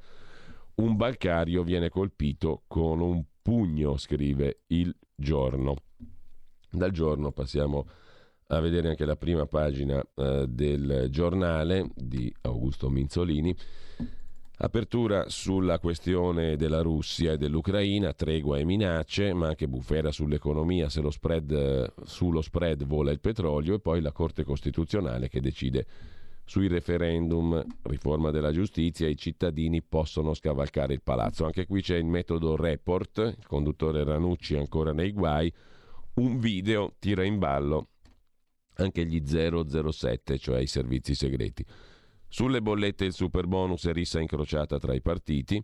un bancario viene colpito con un pugno, scrive il giorno. Dal giorno passiamo a vedere anche la prima pagina eh, del giornale di Augusto Minzolini. Apertura sulla questione della Russia e dell'Ucraina, tregua e minacce, ma anche bufera sull'economia se lo spread, sullo spread vola il petrolio e poi la Corte Costituzionale che decide sui referendum, riforma della giustizia, i cittadini possono scavalcare il palazzo. Anche qui c'è il metodo report, il conduttore Ranucci ancora nei guai, un video tira in ballo anche gli 007, cioè i servizi segreti. Sulle bollette il super bonus è rissa incrociata tra i partiti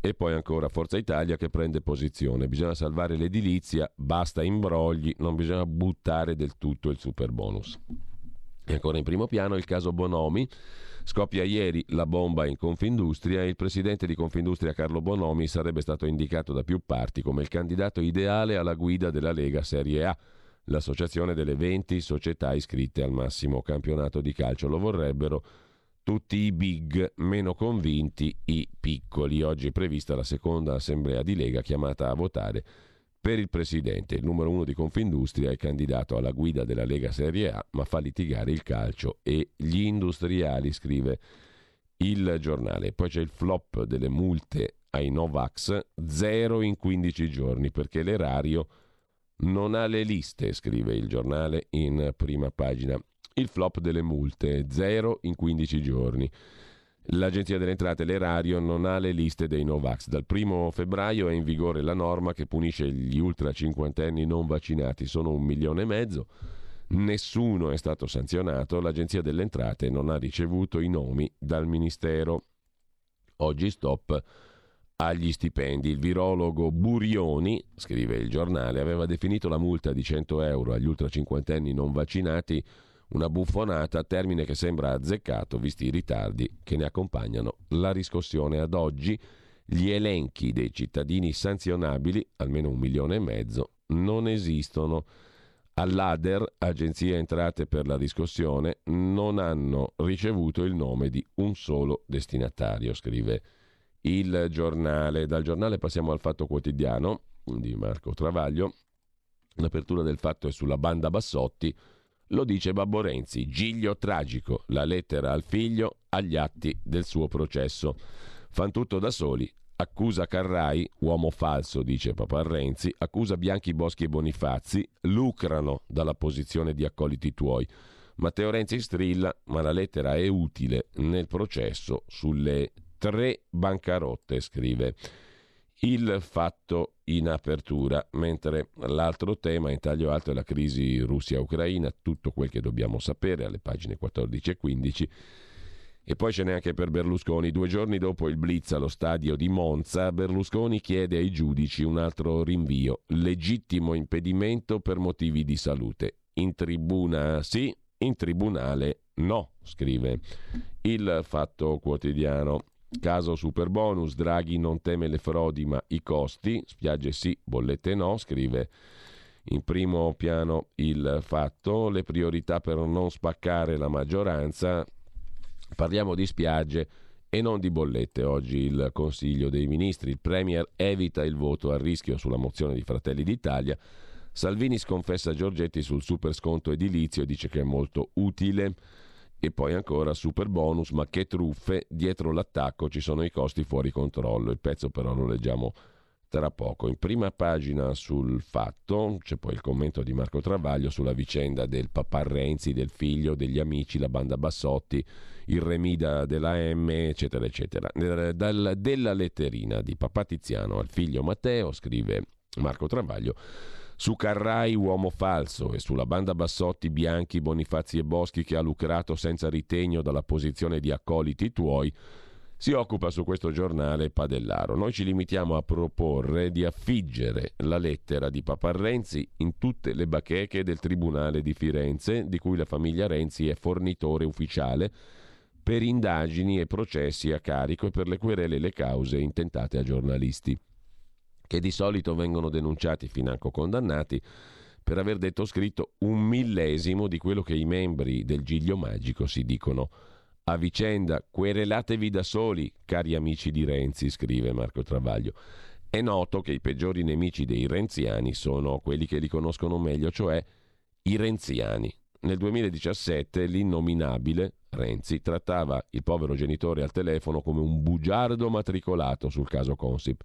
e poi ancora Forza Italia che prende posizione. Bisogna salvare l'edilizia, basta imbrogli, non bisogna buttare del tutto il super bonus. E ancora in primo piano il caso Bonomi. Scoppia ieri la bomba in Confindustria e il presidente di Confindustria Carlo Bonomi sarebbe stato indicato da più parti come il candidato ideale alla guida della Lega Serie A, l'associazione delle 20 società iscritte al massimo campionato di calcio. Lo vorrebbero tutti i big, meno convinti i piccoli. Oggi è prevista la seconda assemblea di Lega chiamata a votare per il presidente, il numero uno di Confindustria è candidato alla guida della Lega Serie A, ma fa litigare il calcio e gli industriali, scrive il giornale. Poi c'è il flop delle multe ai Novax, zero in 15 giorni, perché l'erario non ha le liste, scrive il giornale in prima pagina. Il flop delle multe, zero in 15 giorni. L'Agenzia delle Entrate, l'Erario, non ha le liste dei Novax. Dal primo febbraio è in vigore la norma che punisce gli ultra cinquantenni non vaccinati. Sono un milione e mezzo. Nessuno è stato sanzionato. L'Agenzia delle Entrate non ha ricevuto i nomi dal Ministero. Oggi stop agli stipendi. Il virologo Burioni, scrive il giornale, aveva definito la multa di 100 euro agli ultra cinquantenni non vaccinati una buffonata, termine che sembra azzeccato visti i ritardi che ne accompagnano la riscossione. Ad oggi gli elenchi dei cittadini sanzionabili, almeno un milione e mezzo, non esistono. All'ADER, Agenzia Entrate per la riscossione, non hanno ricevuto il nome di un solo destinatario, scrive il giornale. Dal giornale passiamo al Fatto Quotidiano di Marco Travaglio. L'apertura del fatto è sulla banda Bassotti lo dice Babbo Renzi, giglio tragico, la lettera al figlio agli atti del suo processo. Fan tutto da soli, accusa Carrai, uomo falso, dice Papa Renzi, accusa Bianchi Boschi e Bonifazzi, lucrano dalla posizione di accoliti tuoi. Matteo Renzi strilla, ma la lettera è utile nel processo sulle tre bancarotte, scrive il fatto in apertura, mentre l'altro tema in taglio alto è la crisi Russia-Ucraina, tutto quel che dobbiamo sapere alle pagine 14 e 15. E poi ce n'è anche per Berlusconi. Due giorni dopo il blitz allo stadio di Monza, Berlusconi chiede ai giudici un altro rinvio, legittimo impedimento per motivi di salute. In tribuna sì, in tribunale no, scrive il Fatto Quotidiano. Caso super bonus, Draghi non teme le frodi ma i costi, spiagge sì, bollette no, scrive in primo piano il fatto, le priorità per non spaccare la maggioranza, parliamo di spiagge e non di bollette. Oggi il Consiglio dei Ministri, il Premier evita il voto a rischio sulla mozione di Fratelli d'Italia. Salvini sconfessa Giorgetti sul super sconto edilizio e dice che è molto utile. E poi ancora super bonus, ma che truffe, dietro l'attacco ci sono i costi fuori controllo. Il pezzo però lo leggiamo tra poco. In prima pagina sul fatto c'è poi il commento di Marco Travaglio sulla vicenda del papà Renzi, del figlio, degli amici, la banda Bassotti, il remida della M, eccetera, eccetera. Dal, della letterina di papà Tiziano al figlio Matteo, scrive Marco Travaglio, su Carrai uomo falso e sulla banda Bassotti Bianchi, Bonifazzi e Boschi che ha lucrato senza ritegno dalla posizione di accoliti tuoi, si occupa su questo giornale Padellaro. Noi ci limitiamo a proporre di affiggere la lettera di Papa Renzi in tutte le bacheche del Tribunale di Firenze, di cui la famiglia Renzi è fornitore ufficiale per indagini e processi a carico e per le querele e le cause intentate a giornalisti che di solito vengono denunciati financo condannati per aver detto o scritto un millesimo di quello che i membri del Giglio Magico si dicono A vicenda, querelatevi da soli, cari amici di Renzi, scrive Marco Travaglio. È noto che i peggiori nemici dei renziani sono quelli che li conoscono meglio, cioè i renziani. Nel 2017 l'innominabile Renzi trattava il povero genitore al telefono come un bugiardo matricolato sul caso Consip.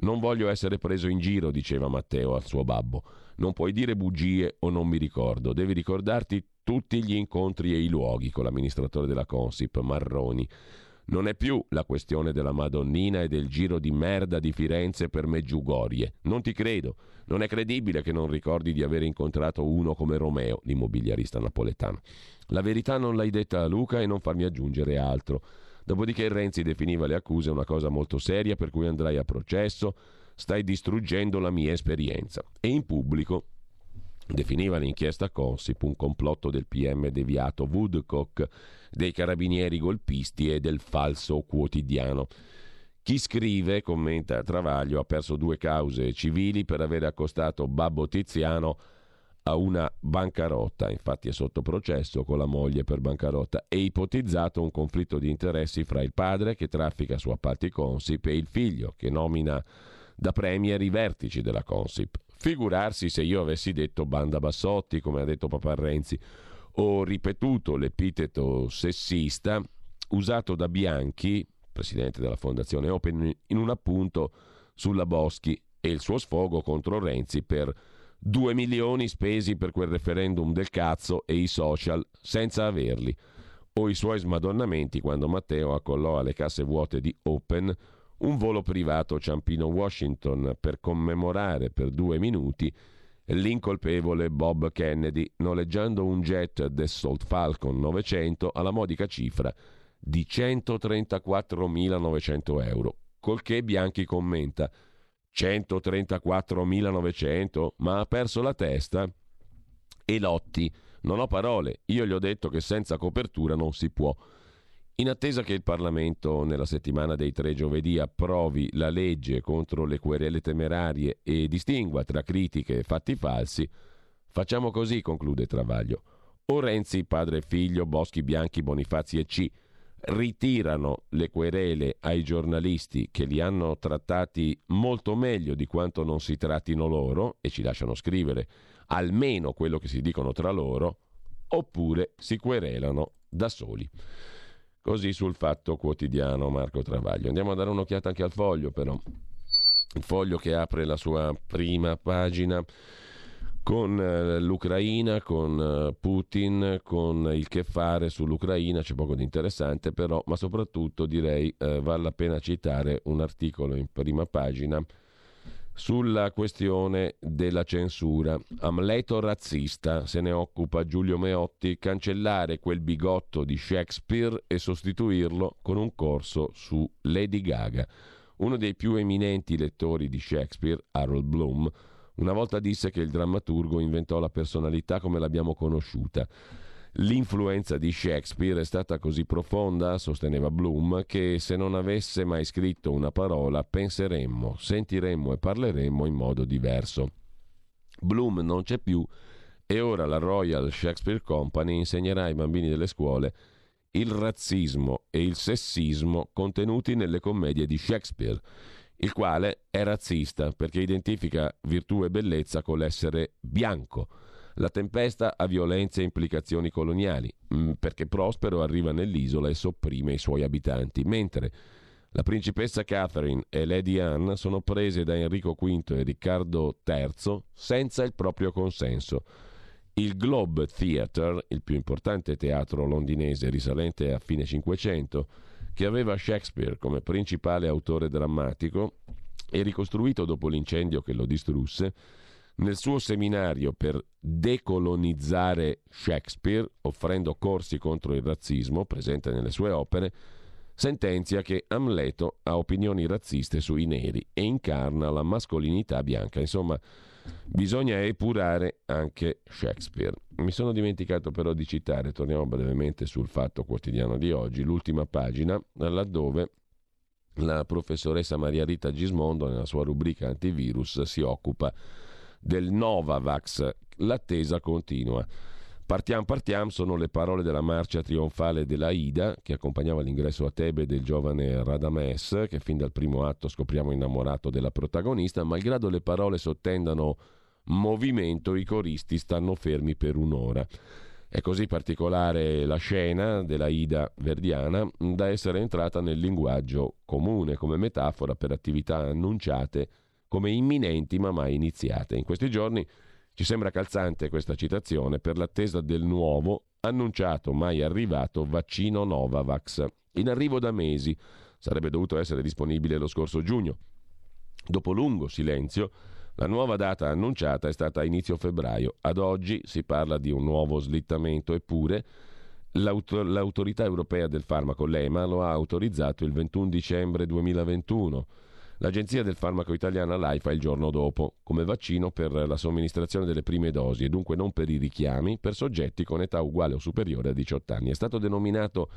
Non voglio essere preso in giro, diceva Matteo al suo babbo. Non puoi dire bugie o non mi ricordo, devi ricordarti tutti gli incontri e i luoghi con l'amministratore della Consip, Marroni. Non è più la questione della Madonnina e del giro di merda di Firenze per Meggiugorie. Non ti credo. Non è credibile che non ricordi di aver incontrato uno come Romeo, l'immobiliarista napoletano. La verità non l'hai detta a Luca e non farmi aggiungere altro. Dopodiché Renzi definiva le accuse una cosa molto seria per cui andrai a processo, stai distruggendo la mia esperienza. E in pubblico definiva l'inchiesta Consip un complotto del PM deviato Woodcock, dei carabinieri golpisti e del falso quotidiano. Chi scrive, commenta Travaglio, ha perso due cause civili per aver accostato Babbo Tiziano a una bancarotta, infatti è sotto processo con la moglie per bancarotta, e ipotizzato un conflitto di interessi fra il padre che traffica su appalti Consip e il figlio che nomina da premier i vertici della Consip. Figurarsi se io avessi detto banda Bassotti, come ha detto Papa Renzi, o ripetuto l'epiteto sessista usato da Bianchi, presidente della Fondazione Open, in un appunto sulla Boschi e il suo sfogo contro Renzi per 2 milioni spesi per quel referendum del cazzo e i social senza averli, o i suoi smadonnamenti quando Matteo accollò alle casse vuote di Open un volo privato Ciampino-Washington per commemorare per due minuti l'incolpevole Bob Kennedy, noleggiando un jet Dassault Falcon 900 alla modica cifra di 134.900 euro. Col che Bianchi commenta 134.900, ma ha perso la testa? E Lotti, non ho parole, io gli ho detto che senza copertura non si può. In attesa che il Parlamento nella settimana dei tre giovedì approvi la legge contro le querele temerarie e distingua tra critiche e fatti falsi, facciamo così, conclude Travaglio. O Renzi, padre e figlio, Boschi Bianchi, Bonifazzi e C ritirano le querele ai giornalisti che li hanno trattati molto meglio di quanto non si trattino loro e ci lasciano scrivere almeno quello che si dicono tra loro, oppure si querelano da soli. Così sul fatto quotidiano Marco Travaglio. Andiamo a dare un'occhiata anche al foglio però. Il foglio che apre la sua prima pagina con eh, l'Ucraina, con eh, Putin, con il che fare sull'Ucraina, c'è poco di interessante però, ma soprattutto direi eh, vale la pena citare un articolo in prima pagina sulla questione della censura. Amleto razzista, se ne occupa Giulio Meotti, cancellare quel bigotto di Shakespeare e sostituirlo con un corso su Lady Gaga. Uno dei più eminenti lettori di Shakespeare, Harold Bloom, una volta disse che il drammaturgo inventò la personalità come l'abbiamo conosciuta. L'influenza di Shakespeare è stata così profonda, sosteneva Bloom, che se non avesse mai scritto una parola penseremmo, sentiremmo e parleremmo in modo diverso. Bloom non c'è più e ora la Royal Shakespeare Company insegnerà ai bambini delle scuole il razzismo e il sessismo contenuti nelle commedie di Shakespeare, il quale è razzista perché identifica virtù e bellezza con l'essere bianco la tempesta ha violenze e implicazioni coloniali, mm, perché Prospero arriva nell'isola e sopprime i suoi abitanti, mentre la principessa Catherine e Lady Anne sono prese da Enrico V e Riccardo III senza il proprio consenso. Il Globe Theatre, il più importante teatro londinese risalente a fine Cinquecento, che aveva Shakespeare come principale autore drammatico e ricostruito dopo l'incendio che lo distrusse, nel suo seminario per decolonizzare Shakespeare, offrendo corsi contro il razzismo presente nelle sue opere, sentenzia che Amleto ha opinioni razziste sui neri e incarna la mascolinità bianca. Insomma, bisogna epurare anche Shakespeare. Mi sono dimenticato però di citare, torniamo brevemente sul fatto quotidiano di oggi, l'ultima pagina, laddove la professoressa Maria Rita Gismondo, nella sua rubrica antivirus, si occupa del Novavax. L'attesa continua. Partiamo, partiamo sono le parole della marcia trionfale della Ida che accompagnava l'ingresso a Tebe del giovane Radames che fin dal primo atto scopriamo innamorato della protagonista, malgrado le parole sottendano movimento i coristi stanno fermi per un'ora. È così particolare la scena della Ida verdiana da essere entrata nel linguaggio comune come metafora per attività annunciate come imminenti ma mai iniziate. In questi giorni ci sembra calzante questa citazione per l'attesa del nuovo, annunciato mai arrivato vaccino Novavax, in arrivo da mesi. Sarebbe dovuto essere disponibile lo scorso giugno. Dopo lungo silenzio, la nuova data annunciata è stata a inizio febbraio. Ad oggi si parla di un nuovo slittamento, eppure l'autor- l'autorità europea del farmaco, l'EMA, lo ha autorizzato il 21 dicembre 2021. L'Agenzia del Farmaco Italiana l'AIFA il giorno dopo, come vaccino per la somministrazione delle prime dosi e dunque non per i richiami per soggetti con età uguale o superiore a 18 anni. È stato denominato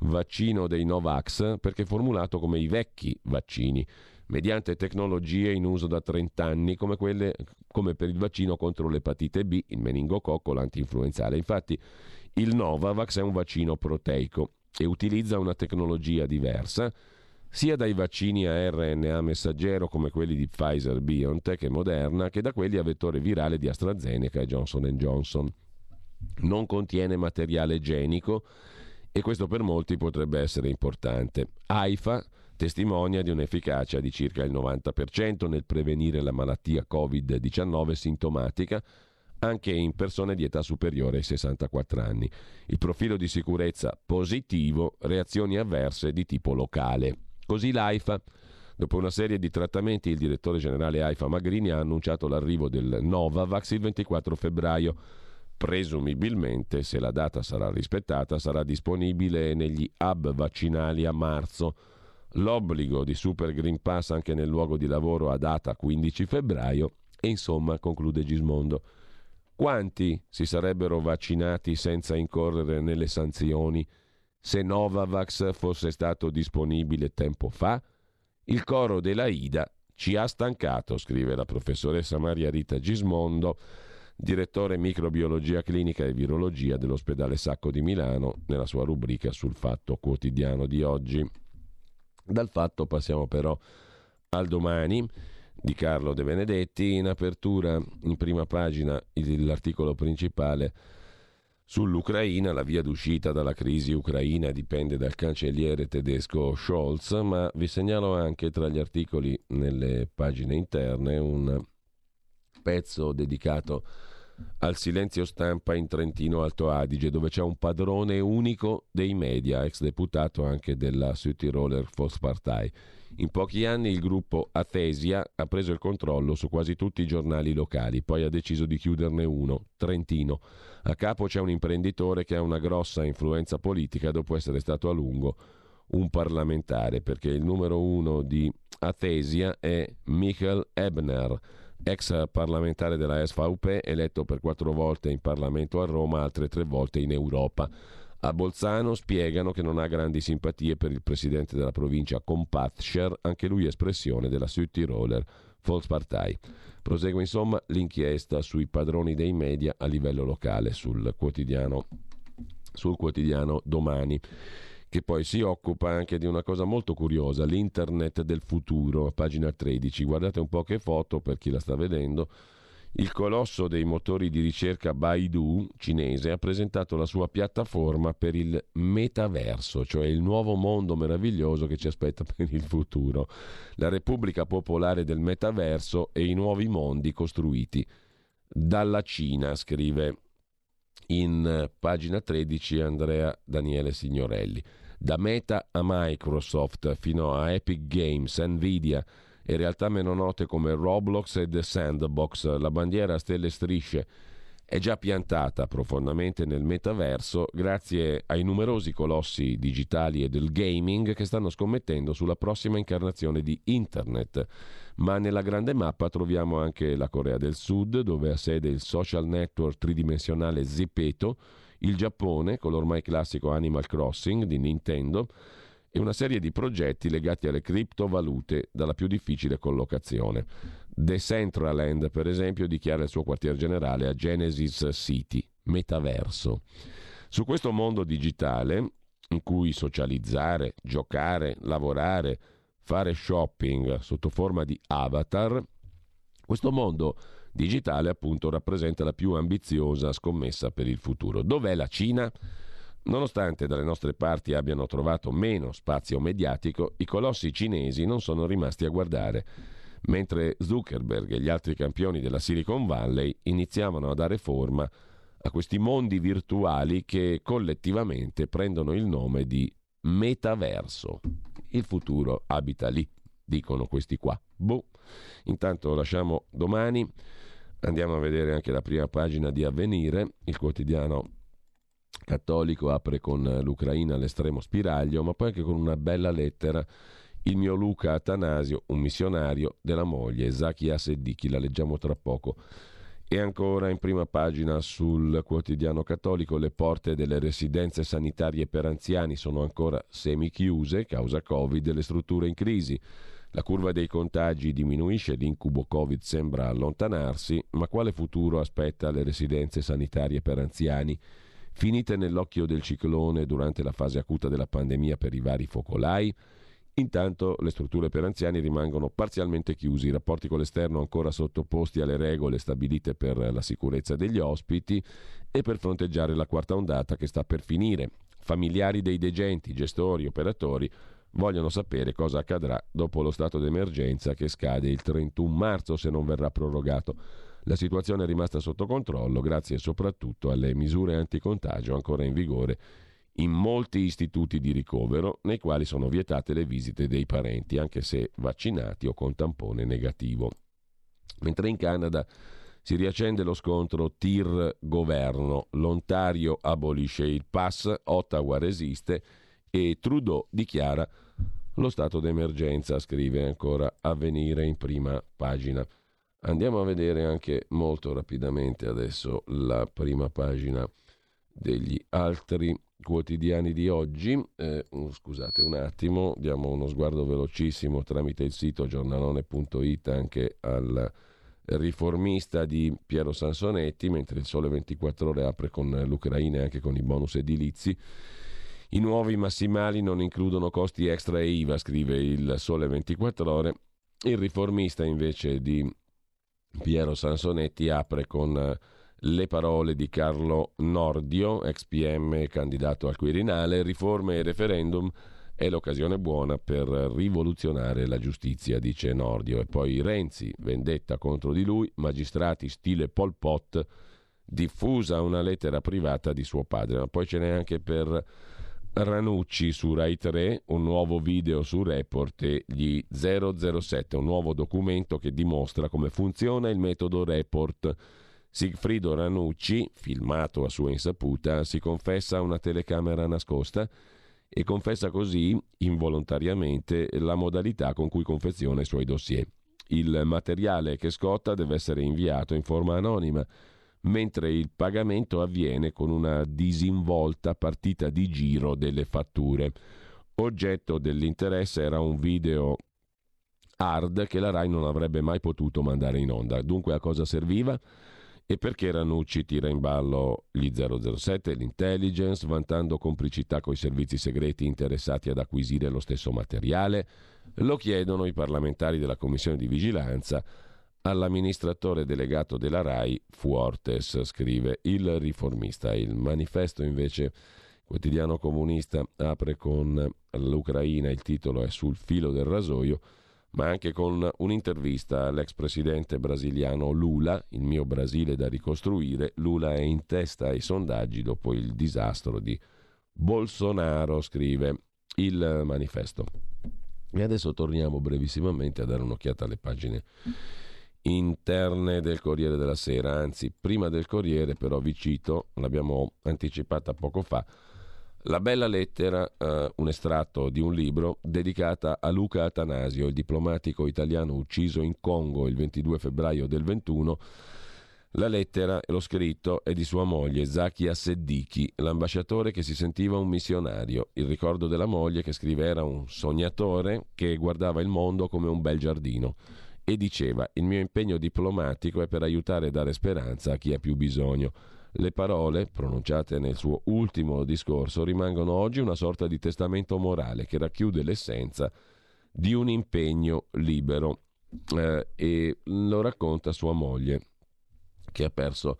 vaccino dei Novax perché formulato come i vecchi vaccini, mediante tecnologie in uso da 30 anni come, quelle, come per il vaccino contro l'epatite B, il meningococco, l'antinfluenzale. Infatti il Novavax è un vaccino proteico e utilizza una tecnologia diversa sia dai vaccini a RNA messaggero come quelli di Pfizer, BioNTech e Moderna, che da quelli a vettore virale di AstraZeneca e Johnson Johnson. Non contiene materiale genico e questo per molti potrebbe essere importante. AIFA testimonia di un'efficacia di circa il 90% nel prevenire la malattia Covid-19 sintomatica anche in persone di età superiore ai 64 anni. Il profilo di sicurezza positivo, reazioni avverse di tipo locale. Così l'AIFA, dopo una serie di trattamenti, il direttore generale AIFA Magrini ha annunciato l'arrivo del Novavax il 24 febbraio. Presumibilmente, se la data sarà rispettata, sarà disponibile negli hub vaccinali a marzo. L'obbligo di Super Green Pass anche nel luogo di lavoro a data 15 febbraio e insomma, conclude Gismondo, quanti si sarebbero vaccinati senza incorrere nelle sanzioni se Novavax fosse stato disponibile tempo fa? Il coro della Ida ci ha stancato, scrive la professoressa Maria Rita Gismondo, direttore microbiologia clinica e virologia dell'ospedale Sacco di Milano, nella sua rubrica sul fatto quotidiano di oggi. Dal fatto passiamo però al domani di Carlo De Benedetti. In apertura, in prima pagina, l'articolo principale Sull'Ucraina la via d'uscita dalla crisi ucraina dipende dal cancelliere tedesco Scholz, ma vi segnalo anche tra gli articoli nelle pagine interne un pezzo dedicato al silenzio stampa in Trentino Alto Adige, dove c'è un padrone unico dei media, ex deputato anche della Südtiroler Volkspartei. In pochi anni il gruppo Athesia ha preso il controllo su quasi tutti i giornali locali, poi ha deciso di chiuderne uno, Trentino. A capo c'è un imprenditore che ha una grossa influenza politica dopo essere stato a lungo un parlamentare, perché il numero uno di Athesia è Michael Ebner, ex parlamentare della SVP, eletto per quattro volte in Parlamento a Roma, altre tre volte in Europa. A Bolzano spiegano che non ha grandi simpatie per il presidente della provincia Compatscher, anche lui espressione della Südtiroler Volkspartei. Prosegue insomma l'inchiesta sui padroni dei media a livello locale sul quotidiano, sul quotidiano domani che poi si occupa anche di una cosa molto curiosa, l'internet del futuro, pagina 13. Guardate un po' che foto per chi la sta vedendo il colosso dei motori di ricerca Baidu cinese ha presentato la sua piattaforma per il metaverso, cioè il nuovo mondo meraviglioso che ci aspetta per il futuro. La Repubblica Popolare del Metaverso e i nuovi mondi costruiti dalla Cina, scrive in pagina 13 Andrea Daniele Signorelli. Da Meta a Microsoft fino a Epic Games, Nvidia, e realtà meno note come Roblox e The Sandbox. La bandiera a stelle e strisce è già piantata profondamente nel metaverso grazie ai numerosi colossi digitali e del gaming che stanno scommettendo sulla prossima incarnazione di Internet. Ma nella grande mappa troviamo anche la Corea del Sud, dove ha sede il social network tridimensionale Zepeto, il Giappone con l'ormai classico Animal Crossing di Nintendo, e una serie di progetti legati alle criptovalute dalla più difficile collocazione. Decentraland, per esempio, dichiara il suo quartier generale a Genesis City. metaverso. Su questo mondo digitale, in cui socializzare, giocare, lavorare, fare shopping sotto forma di avatar, questo mondo digitale appunto rappresenta la più ambiziosa scommessa per il futuro. Dov'è la Cina? Nonostante dalle nostre parti abbiano trovato meno spazio mediatico, i colossi cinesi non sono rimasti a guardare, mentre Zuckerberg e gli altri campioni della Silicon Valley iniziavano a dare forma a questi mondi virtuali che collettivamente prendono il nome di metaverso. Il futuro abita lì, dicono questi qua. Boh. Intanto lasciamo domani, andiamo a vedere anche la prima pagina di Avvenire, il quotidiano cattolico apre con l'Ucraina all'estremo spiraglio, ma poi anche con una bella lettera. Il mio Luca Atanasio, un missionario della moglie, Zakia Seddichi, la leggiamo tra poco. E ancora in prima pagina sul quotidiano cattolico le porte delle residenze sanitarie per anziani sono ancora semi-chiuse causa Covid e le strutture in crisi. La curva dei contagi diminuisce, l'incubo Covid sembra allontanarsi, ma quale futuro aspetta le residenze sanitarie per anziani? Finite nell'occhio del ciclone durante la fase acuta della pandemia per i vari focolai? Intanto le strutture per anziani rimangono parzialmente chiuse, i rapporti con l'esterno ancora sottoposti alle regole stabilite per la sicurezza degli ospiti e per fronteggiare la quarta ondata che sta per finire. Familiari dei degenti, gestori, operatori vogliono sapere cosa accadrà dopo lo stato d'emergenza che scade il 31 marzo se non verrà prorogato. La situazione è rimasta sotto controllo grazie soprattutto alle misure anticontagio ancora in vigore in molti istituti di ricovero nei quali sono vietate le visite dei parenti, anche se vaccinati o con tampone negativo. Mentre in Canada si riaccende lo scontro TIR-governo, l'Ontario abolisce il pass, Ottawa resiste e Trudeau dichiara lo stato d'emergenza, scrive ancora Avvenire in prima pagina. Andiamo a vedere anche molto rapidamente adesso la prima pagina degli altri quotidiani di oggi. Eh, scusate un attimo, diamo uno sguardo velocissimo tramite il sito giornalone.it anche al riformista di Piero Sansonetti, mentre il Sole 24 ore apre con l'Ucraina e anche con i bonus edilizi. I nuovi massimali non includono costi extra e IVA, scrive il Sole 24 ore. Il riformista invece di Piero Sansonetti apre con le parole di Carlo Nordio, ex PM candidato al Quirinale, riforme e referendum è l'occasione buona per rivoluzionare la giustizia, dice Nordio. E poi Renzi, vendetta contro di lui, magistrati stile Pol Pot, diffusa una lettera privata di suo padre. Ma poi ce n'è anche per Ranucci su Rai 3, un nuovo video su Report e gli 007, un nuovo documento che dimostra come funziona il metodo Report Sigfrido Ranucci, filmato a sua insaputa, si confessa a una telecamera nascosta e confessa così, involontariamente, la modalità con cui confeziona i suoi dossier. Il materiale che scotta deve essere inviato in forma anonima, mentre il pagamento avviene con una disinvolta partita di giro delle fatture. Oggetto dell'interesse era un video hard che la RAI non avrebbe mai potuto mandare in onda. Dunque a cosa serviva? E perché Ranucci tira in ballo gli 007 e l'intelligence, vantando complicità coi servizi segreti interessati ad acquisire lo stesso materiale? Lo chiedono i parlamentari della Commissione di Vigilanza all'amministratore delegato della RAI Fuortes, scrive il riformista. Il manifesto invece quotidiano comunista apre con l'Ucraina, il titolo è sul filo del rasoio ma anche con un'intervista all'ex presidente brasiliano Lula, il mio Brasile da ricostruire. Lula è in testa ai sondaggi dopo il disastro di Bolsonaro, scrive il manifesto. E adesso torniamo brevissimamente a dare un'occhiata alle pagine interne del Corriere della Sera, anzi prima del Corriere però vi cito, l'abbiamo anticipata poco fa, la bella lettera, eh, un estratto di un libro dedicata a Luca Atanasio, il diplomatico italiano ucciso in Congo il 22 febbraio del 21. La lettera e lo scritto è di sua moglie Zakia Seddichi, l'ambasciatore che si sentiva un missionario. Il ricordo della moglie che scrive era un sognatore che guardava il mondo come un bel giardino e diceva il mio impegno diplomatico è per aiutare e dare speranza a chi ha più bisogno. Le parole, pronunciate nel suo ultimo discorso, rimangono oggi una sorta di testamento morale che racchiude l'essenza di un impegno libero eh, e lo racconta sua moglie che ha perso,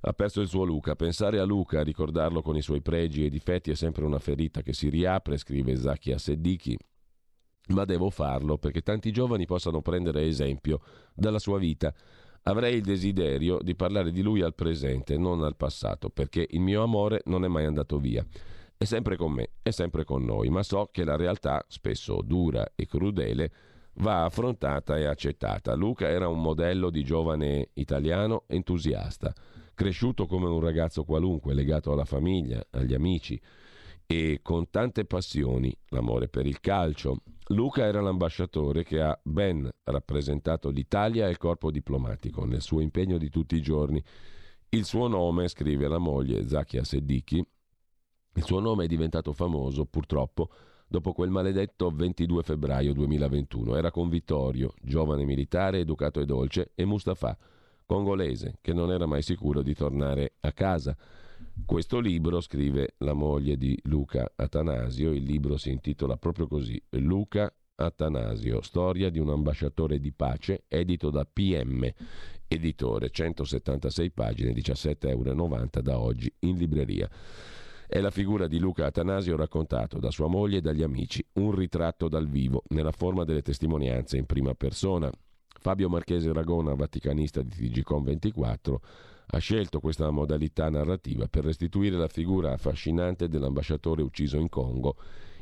ha perso il suo Luca. Pensare a Luca, ricordarlo con i suoi pregi e difetti è sempre una ferita che si riapre, scrive Zakia Seddiki, ma devo farlo perché tanti giovani possano prendere esempio dalla sua vita Avrei il desiderio di parlare di lui al presente, non al passato, perché il mio amore non è mai andato via. È sempre con me, è sempre con noi, ma so che la realtà, spesso dura e crudele, va affrontata e accettata. Luca era un modello di giovane italiano entusiasta, cresciuto come un ragazzo qualunque, legato alla famiglia, agli amici e con tante passioni, l'amore per il calcio, Luca era l'ambasciatore che ha ben rappresentato l'Italia e il corpo diplomatico nel suo impegno di tutti i giorni. Il suo nome, scrive la moglie Zakia Seddiki, il suo nome è diventato famoso purtroppo dopo quel maledetto 22 febbraio 2021. Era con Vittorio, giovane militare, educato e dolce, e Mustafa, congolese, che non era mai sicuro di tornare a casa. Questo libro, scrive la moglie di Luca Atanasio, il libro si intitola proprio così, Luca Atanasio, storia di un ambasciatore di pace, edito da PM, editore, 176 pagine, 17,90 euro da oggi in libreria. È la figura di Luca Atanasio raccontato da sua moglie e dagli amici, un ritratto dal vivo, nella forma delle testimonianze in prima persona. Fabio Marchese Ragona, vaticanista di TGCOM 24, ha scelto questa modalità narrativa per restituire la figura affascinante dell'ambasciatore ucciso in Congo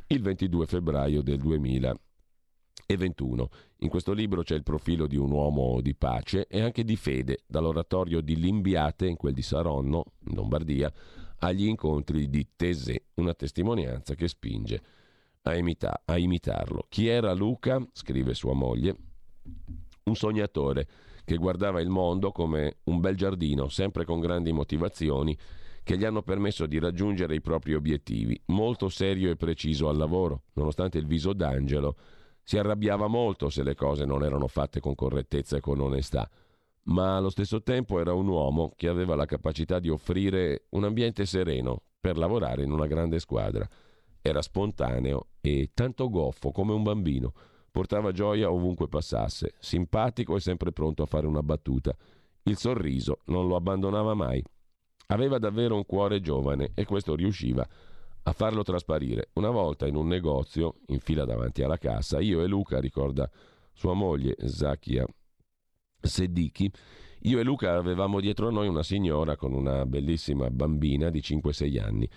il 22 febbraio del 2021. In questo libro c'è il profilo di un uomo di pace e anche di fede, dall'oratorio di Limbiate, in quel di Saronno, in Lombardia, agli incontri di Tesè, una testimonianza che spinge a, imita- a imitarlo. Chi era Luca? scrive sua moglie. Un sognatore che guardava il mondo come un bel giardino, sempre con grandi motivazioni che gli hanno permesso di raggiungere i propri obiettivi, molto serio e preciso al lavoro, nonostante il viso d'angelo. Si arrabbiava molto se le cose non erano fatte con correttezza e con onestà, ma allo stesso tempo era un uomo che aveva la capacità di offrire un ambiente sereno per lavorare in una grande squadra. Era spontaneo e tanto goffo come un bambino Portava gioia ovunque passasse, simpatico e sempre pronto a fare una battuta. Il sorriso non lo abbandonava mai. Aveva davvero un cuore giovane e questo riusciva a farlo trasparire. Una volta in un negozio, in fila davanti alla cassa, io e Luca, ricorda sua moglie Zakia Sediki, io e Luca avevamo dietro a noi una signora con una bellissima bambina di 5-6 anni.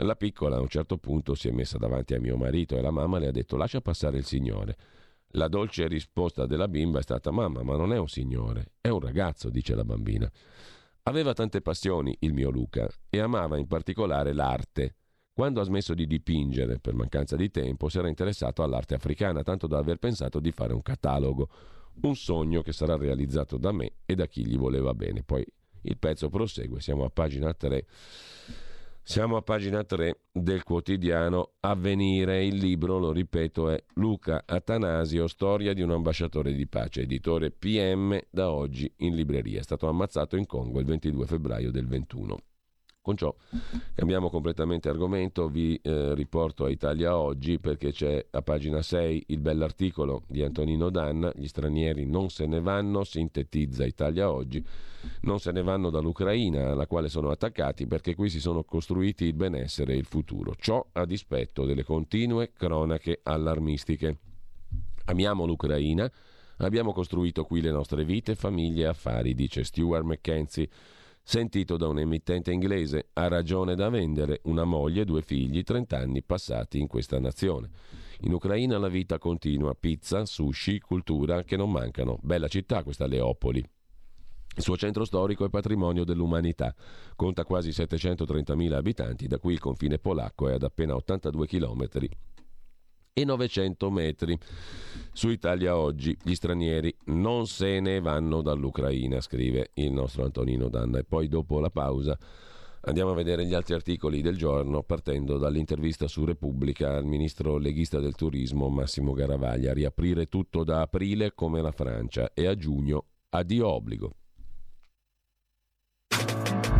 La piccola a un certo punto si è messa davanti a mio marito e la mamma le ha detto lascia passare il signore. La dolce risposta della bimba è stata mamma, ma non è un signore, è un ragazzo, dice la bambina. Aveva tante passioni il mio Luca e amava in particolare l'arte. Quando ha smesso di dipingere per mancanza di tempo si era interessato all'arte africana, tanto da aver pensato di fare un catalogo, un sogno che sarà realizzato da me e da chi gli voleva bene. Poi il pezzo prosegue, siamo a pagina 3. Siamo a pagina 3 del quotidiano Avvenire. Il libro, lo ripeto, è Luca Atanasio, Storia di un ambasciatore di pace, editore PM da oggi in libreria. È stato ammazzato in Congo il 22 febbraio del 21. Con ciò cambiamo completamente argomento, vi eh, riporto a Italia Oggi perché c'è a pagina 6 il bell'articolo di Antonino Danna, gli stranieri non se ne vanno, sintetizza Italia Oggi, non se ne vanno dall'Ucraina alla quale sono attaccati perché qui si sono costruiti il benessere e il futuro, ciò a dispetto delle continue cronache allarmistiche. Amiamo l'Ucraina, abbiamo costruito qui le nostre vite, famiglie e affari, dice Stuart McKenzie Sentito da un emittente inglese, ha ragione da vendere, una moglie, due figli, 30 anni passati in questa nazione. In Ucraina la vita continua, pizza, sushi, cultura che non mancano. Bella città questa Leopoli. Il suo centro storico è patrimonio dell'umanità, conta quasi 730.000 abitanti, da cui il confine polacco è ad appena 82 chilometri e 900 metri. Su Italia Oggi gli stranieri non se ne vanno dall'Ucraina, scrive il nostro Antonino Danna. E poi dopo la pausa andiamo a vedere gli altri articoli del giorno, partendo dall'intervista su Repubblica al ministro leghista del turismo Massimo Garavaglia. Riaprire tutto da aprile come la Francia e a giugno addio obbligo.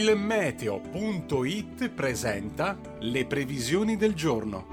Il meteo.it presenta le previsioni del giorno.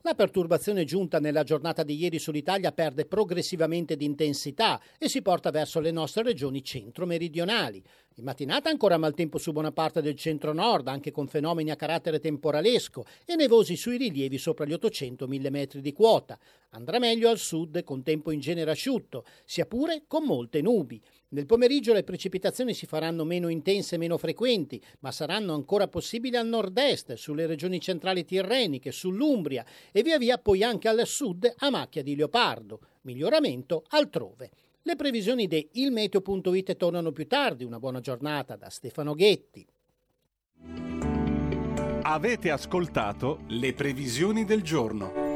La perturbazione giunta nella giornata di ieri sull'Italia perde progressivamente di intensità e si porta verso le nostre regioni centro-meridionali. In mattinata ancora maltempo su buona parte del centro-nord, anche con fenomeni a carattere temporalesco e nevosi sui rilievi sopra gli 800 mm di quota. Andrà meglio al sud con tempo in genere asciutto, sia pure con molte nubi. Nel pomeriggio le precipitazioni si faranno meno intense e meno frequenti, ma saranno ancora possibili al nord-est, sulle regioni centrali tirreniche, sull'Umbria e via via poi anche al sud a macchia di leopardo. Miglioramento altrove. Le previsioni di ilmeteo.it tornano più tardi. Una buona giornata da Stefano Ghetti. Avete ascoltato le previsioni del giorno.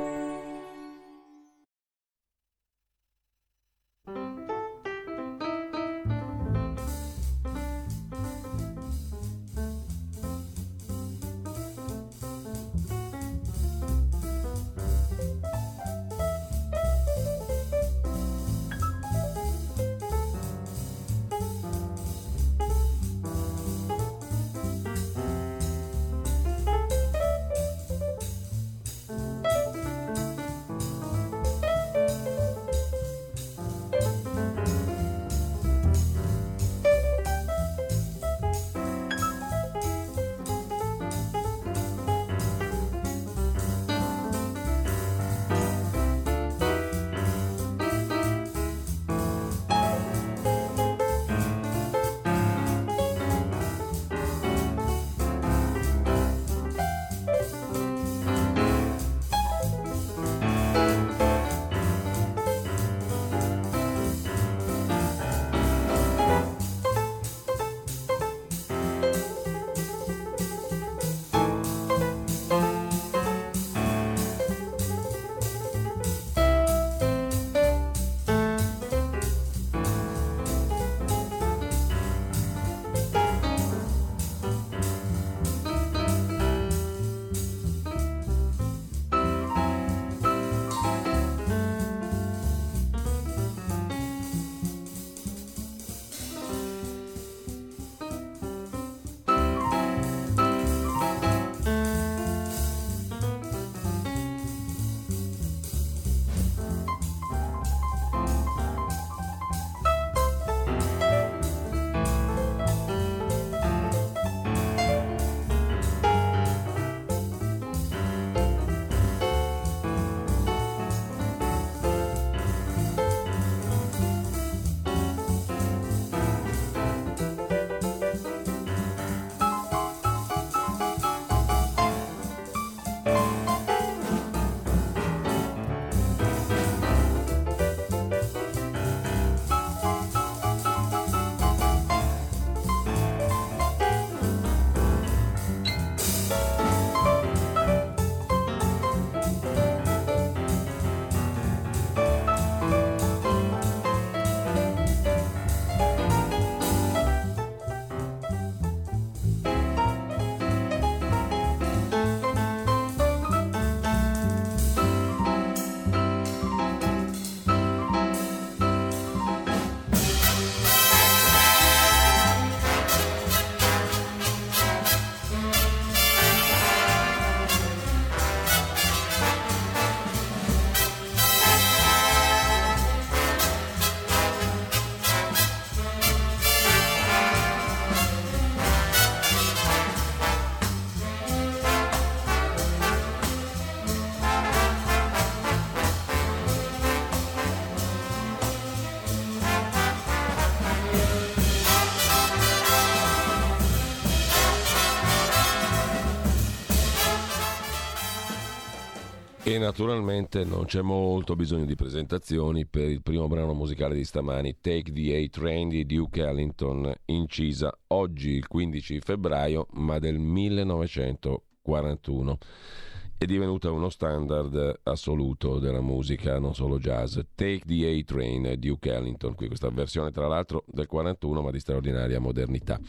E naturalmente non c'è molto bisogno di presentazioni per il primo brano musicale di stamani, Take the A-Train di Duke Ellington, incisa oggi il 15 febbraio, ma del 1941. È divenuta uno standard assoluto della musica, non solo jazz. Take the A-Train, Duke Ellington, qui questa versione tra l'altro del 41 ma di straordinaria modernità.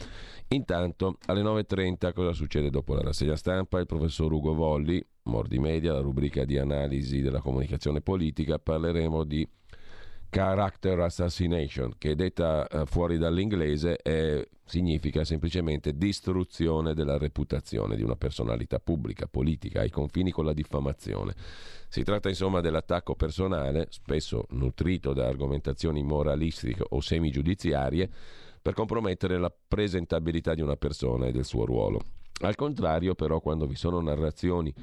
Intanto alle 9.30 cosa succede dopo la rassegna stampa? Il professor Ugo Volli, Mordi Media, la rubrica di analisi della comunicazione politica, parleremo di character assassination, che detta eh, fuori dall'inglese è, significa semplicemente distruzione della reputazione di una personalità pubblica, politica, ai confini con la diffamazione. Si tratta insomma dell'attacco personale, spesso nutrito da argomentazioni moralistiche o semigiudiziarie, per compromettere la presentabilità di una persona e del suo ruolo. Al contrario, però, quando vi sono narrazioni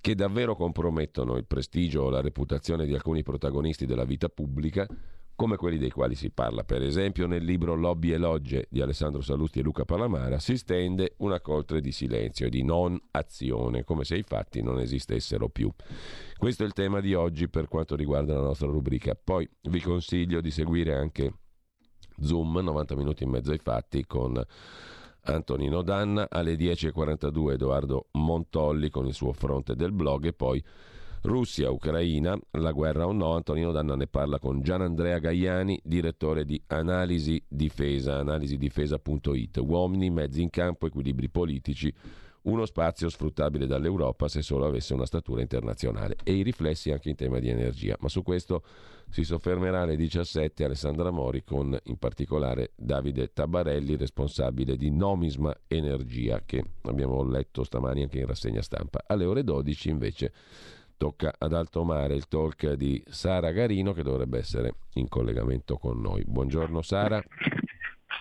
che davvero compromettono il prestigio o la reputazione di alcuni protagonisti della vita pubblica, come quelli dei quali si parla, per esempio nel libro Lobby e Logge di Alessandro Salusti e Luca Palamara, si stende una coltre di silenzio e di non azione, come se i fatti non esistessero più. Questo è il tema di oggi per quanto riguarda la nostra rubrica. Poi vi consiglio di seguire anche Zoom, 90 minuti e mezzo ai fatti con Antonino Danna, alle 10.42 Edoardo Montolli con il suo fronte del blog e poi Russia, Ucraina, la guerra o no, Antonino Danna ne parla con Gian Andrea Gaiani, direttore di Analisi Difesa, analisidifesa.it, uomini, mezzi in campo, equilibri politici, uno spazio sfruttabile dall'Europa se solo avesse una statura internazionale. E i riflessi anche in tema di energia, ma su questo si soffermerà alle 17 Alessandra Mori con in particolare Davide Tabarelli, responsabile di Nomisma Energia, che abbiamo letto stamani anche in rassegna stampa. Alle ore 12 invece tocca ad alto mare il talk di Sara Garino che dovrebbe essere in collegamento con noi. Buongiorno Sara.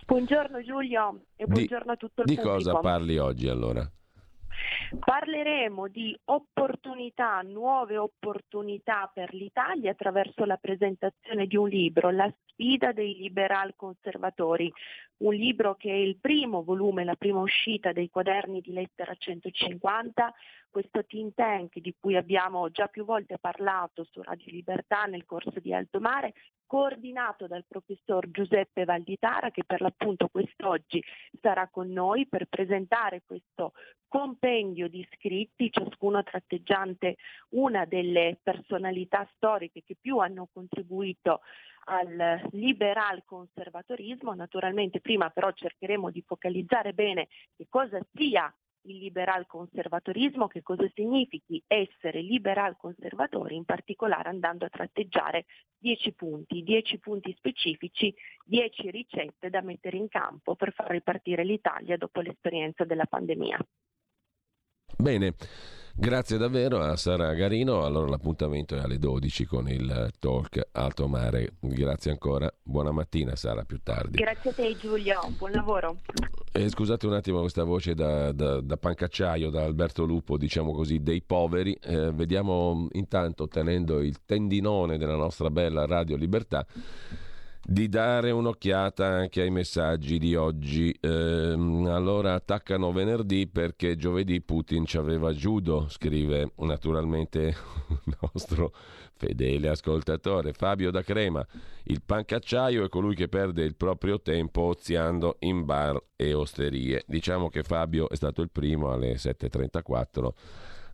Buongiorno Giulio e buongiorno di, a tutto il di pubblico. Di cosa parli oggi allora? Parleremo di opportunità, nuove opportunità per l'Italia attraverso la presentazione di un libro, La sfida dei liberal conservatori, un libro che è il primo volume, la prima uscita dei quaderni di lettera 150, questo think tank di cui abbiamo già più volte parlato su Radio Libertà nel corso di Alto Mare, coordinato dal professor Giuseppe Valditara che per l'appunto quest'oggi sarà con noi per presentare questo compendio di scritti, ciascuno tratteggiante una delle personalità storiche che più hanno contribuito al liberal conservatorismo. Naturalmente prima però cercheremo di focalizzare bene che cosa sia il liberal conservatorismo, che cosa significhi essere liberal conservatori, in particolare andando a tratteggiare 10 punti, 10 punti specifici, 10 ricette da mettere in campo per far ripartire l'Italia dopo l'esperienza della pandemia. Bene. Grazie davvero a Sara Garino. Allora l'appuntamento è alle 12 con il talk Alto Mare. Grazie ancora. Buona mattina Sara, più tardi. Grazie a te Giulio, buon lavoro. Eh, scusate un attimo questa voce da, da, da, pancacciaio, da Alberto Lupo, diciamo così, dei poveri. Eh, vediamo intanto, tenendo il tendinone della nostra bella Radio Libertà, di dare un'occhiata anche ai messaggi di oggi. Eh, allora attaccano venerdì perché giovedì Putin ci aveva judo, scrive naturalmente il nostro fedele ascoltatore Fabio da Crema. Il pancacciaio è colui che perde il proprio tempo oziando in bar e osterie. Diciamo che Fabio è stato il primo alle 7.34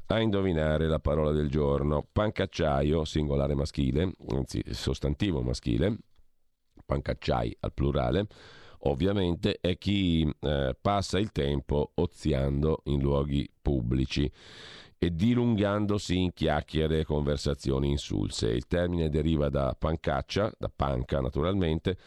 a indovinare la parola del giorno. Pancacciaio, singolare maschile, anzi sostantivo maschile, pancacciai al plurale, ovviamente è chi eh, passa il tempo oziando in luoghi pubblici e dilungandosi in chiacchiere e conversazioni insulse. Il termine deriva da pancaccia, da panca naturalmente,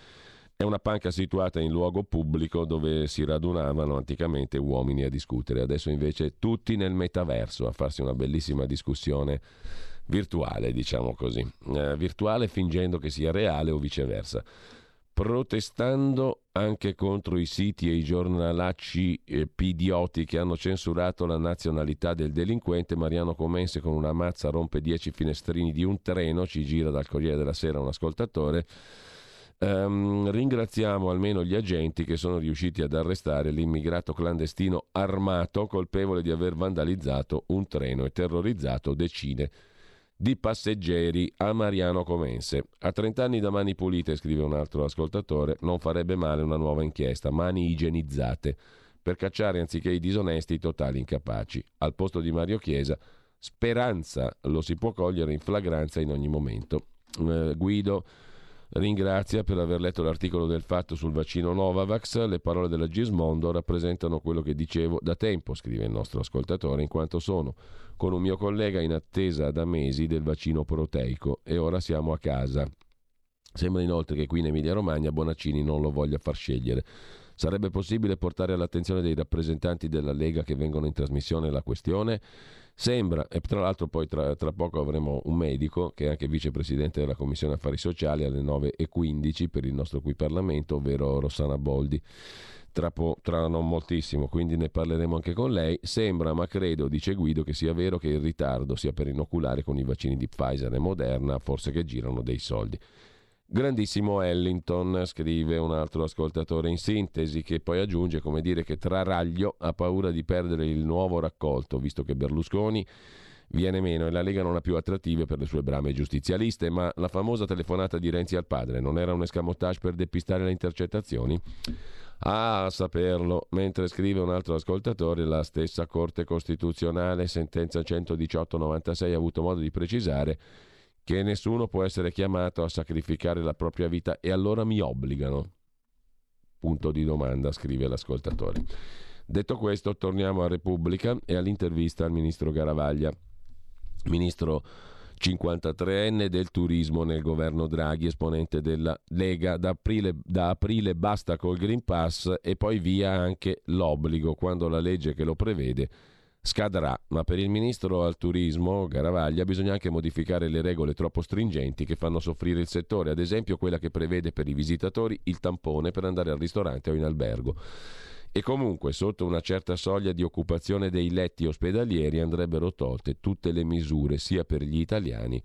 è una panca situata in luogo pubblico dove si radunavano anticamente uomini a discutere. Adesso invece tutti nel metaverso a farsi una bellissima discussione virtuale, diciamo così. Eh, virtuale fingendo che sia reale o viceversa protestando anche contro i siti e i giornalacci eh, pidioti che hanno censurato la nazionalità del delinquente, Mariano Comense con una mazza rompe dieci finestrini di un treno, ci gira dal Corriere della Sera un ascoltatore. Um, ringraziamo almeno gli agenti che sono riusciti ad arrestare l'immigrato clandestino armato colpevole di aver vandalizzato un treno e terrorizzato decine di passeggeri a Mariano Comense. A 30 anni da mani pulite, scrive un altro ascoltatore, non farebbe male una nuova inchiesta, mani igienizzate, per cacciare anziché i disonesti i totali incapaci. Al posto di Mario Chiesa, speranza lo si può cogliere in flagranza in ogni momento. Eh, Guido ringrazia per aver letto l'articolo del fatto sul vaccino Novavax. Le parole della Gismondo rappresentano quello che dicevo da tempo, scrive il nostro ascoltatore, in quanto sono con un mio collega in attesa da mesi del vaccino proteico e ora siamo a casa. Sembra inoltre che qui in Emilia-Romagna Bonaccini non lo voglia far scegliere. Sarebbe possibile portare all'attenzione dei rappresentanti della Lega che vengono in trasmissione la questione? Sembra, e tra l'altro poi tra, tra, poco avremo un medico che è anche vicepresidente della Commissione Affari Sociali alle 9.15 per il nostro qui Parlamento, ovvero Rossana Boldi. Tra, po- tra, non moltissimo, quindi ne parleremo anche con lei. Sembra, ma credo, dice Guido, che sia vero che il ritardo sia per inoculare con i vaccini di Pfizer e Moderna, forse che girano dei soldi. Grandissimo Ellington, scrive un altro ascoltatore in sintesi, che poi aggiunge come dire che Traraglio ha paura di perdere il nuovo raccolto, visto che Berlusconi viene meno e la Lega non ha più attrattive per le sue brame giustizialiste, ma la famosa telefonata di Renzi al padre non era un escamotage per depistare le intercettazioni? Ah, a saperlo, mentre scrive un altro ascoltatore, la stessa Corte Costituzionale, sentenza 118-96, ha avuto modo di precisare che nessuno può essere chiamato a sacrificare la propria vita e allora mi obbligano. Punto di domanda, scrive l'ascoltatore. Detto questo, torniamo a Repubblica e all'intervista al ministro Garavaglia. Ministro 53enne del turismo nel governo Draghi, esponente della Lega. Da aprile, da aprile basta col Green Pass e poi via anche l'obbligo, quando la legge che lo prevede scadrà, ma per il ministro al turismo Garavaglia bisogna anche modificare le regole troppo stringenti che fanno soffrire il settore, ad esempio quella che prevede per i visitatori il tampone per andare al ristorante o in albergo. E comunque sotto una certa soglia di occupazione dei letti ospedalieri andrebbero tolte tutte le misure sia per gli italiani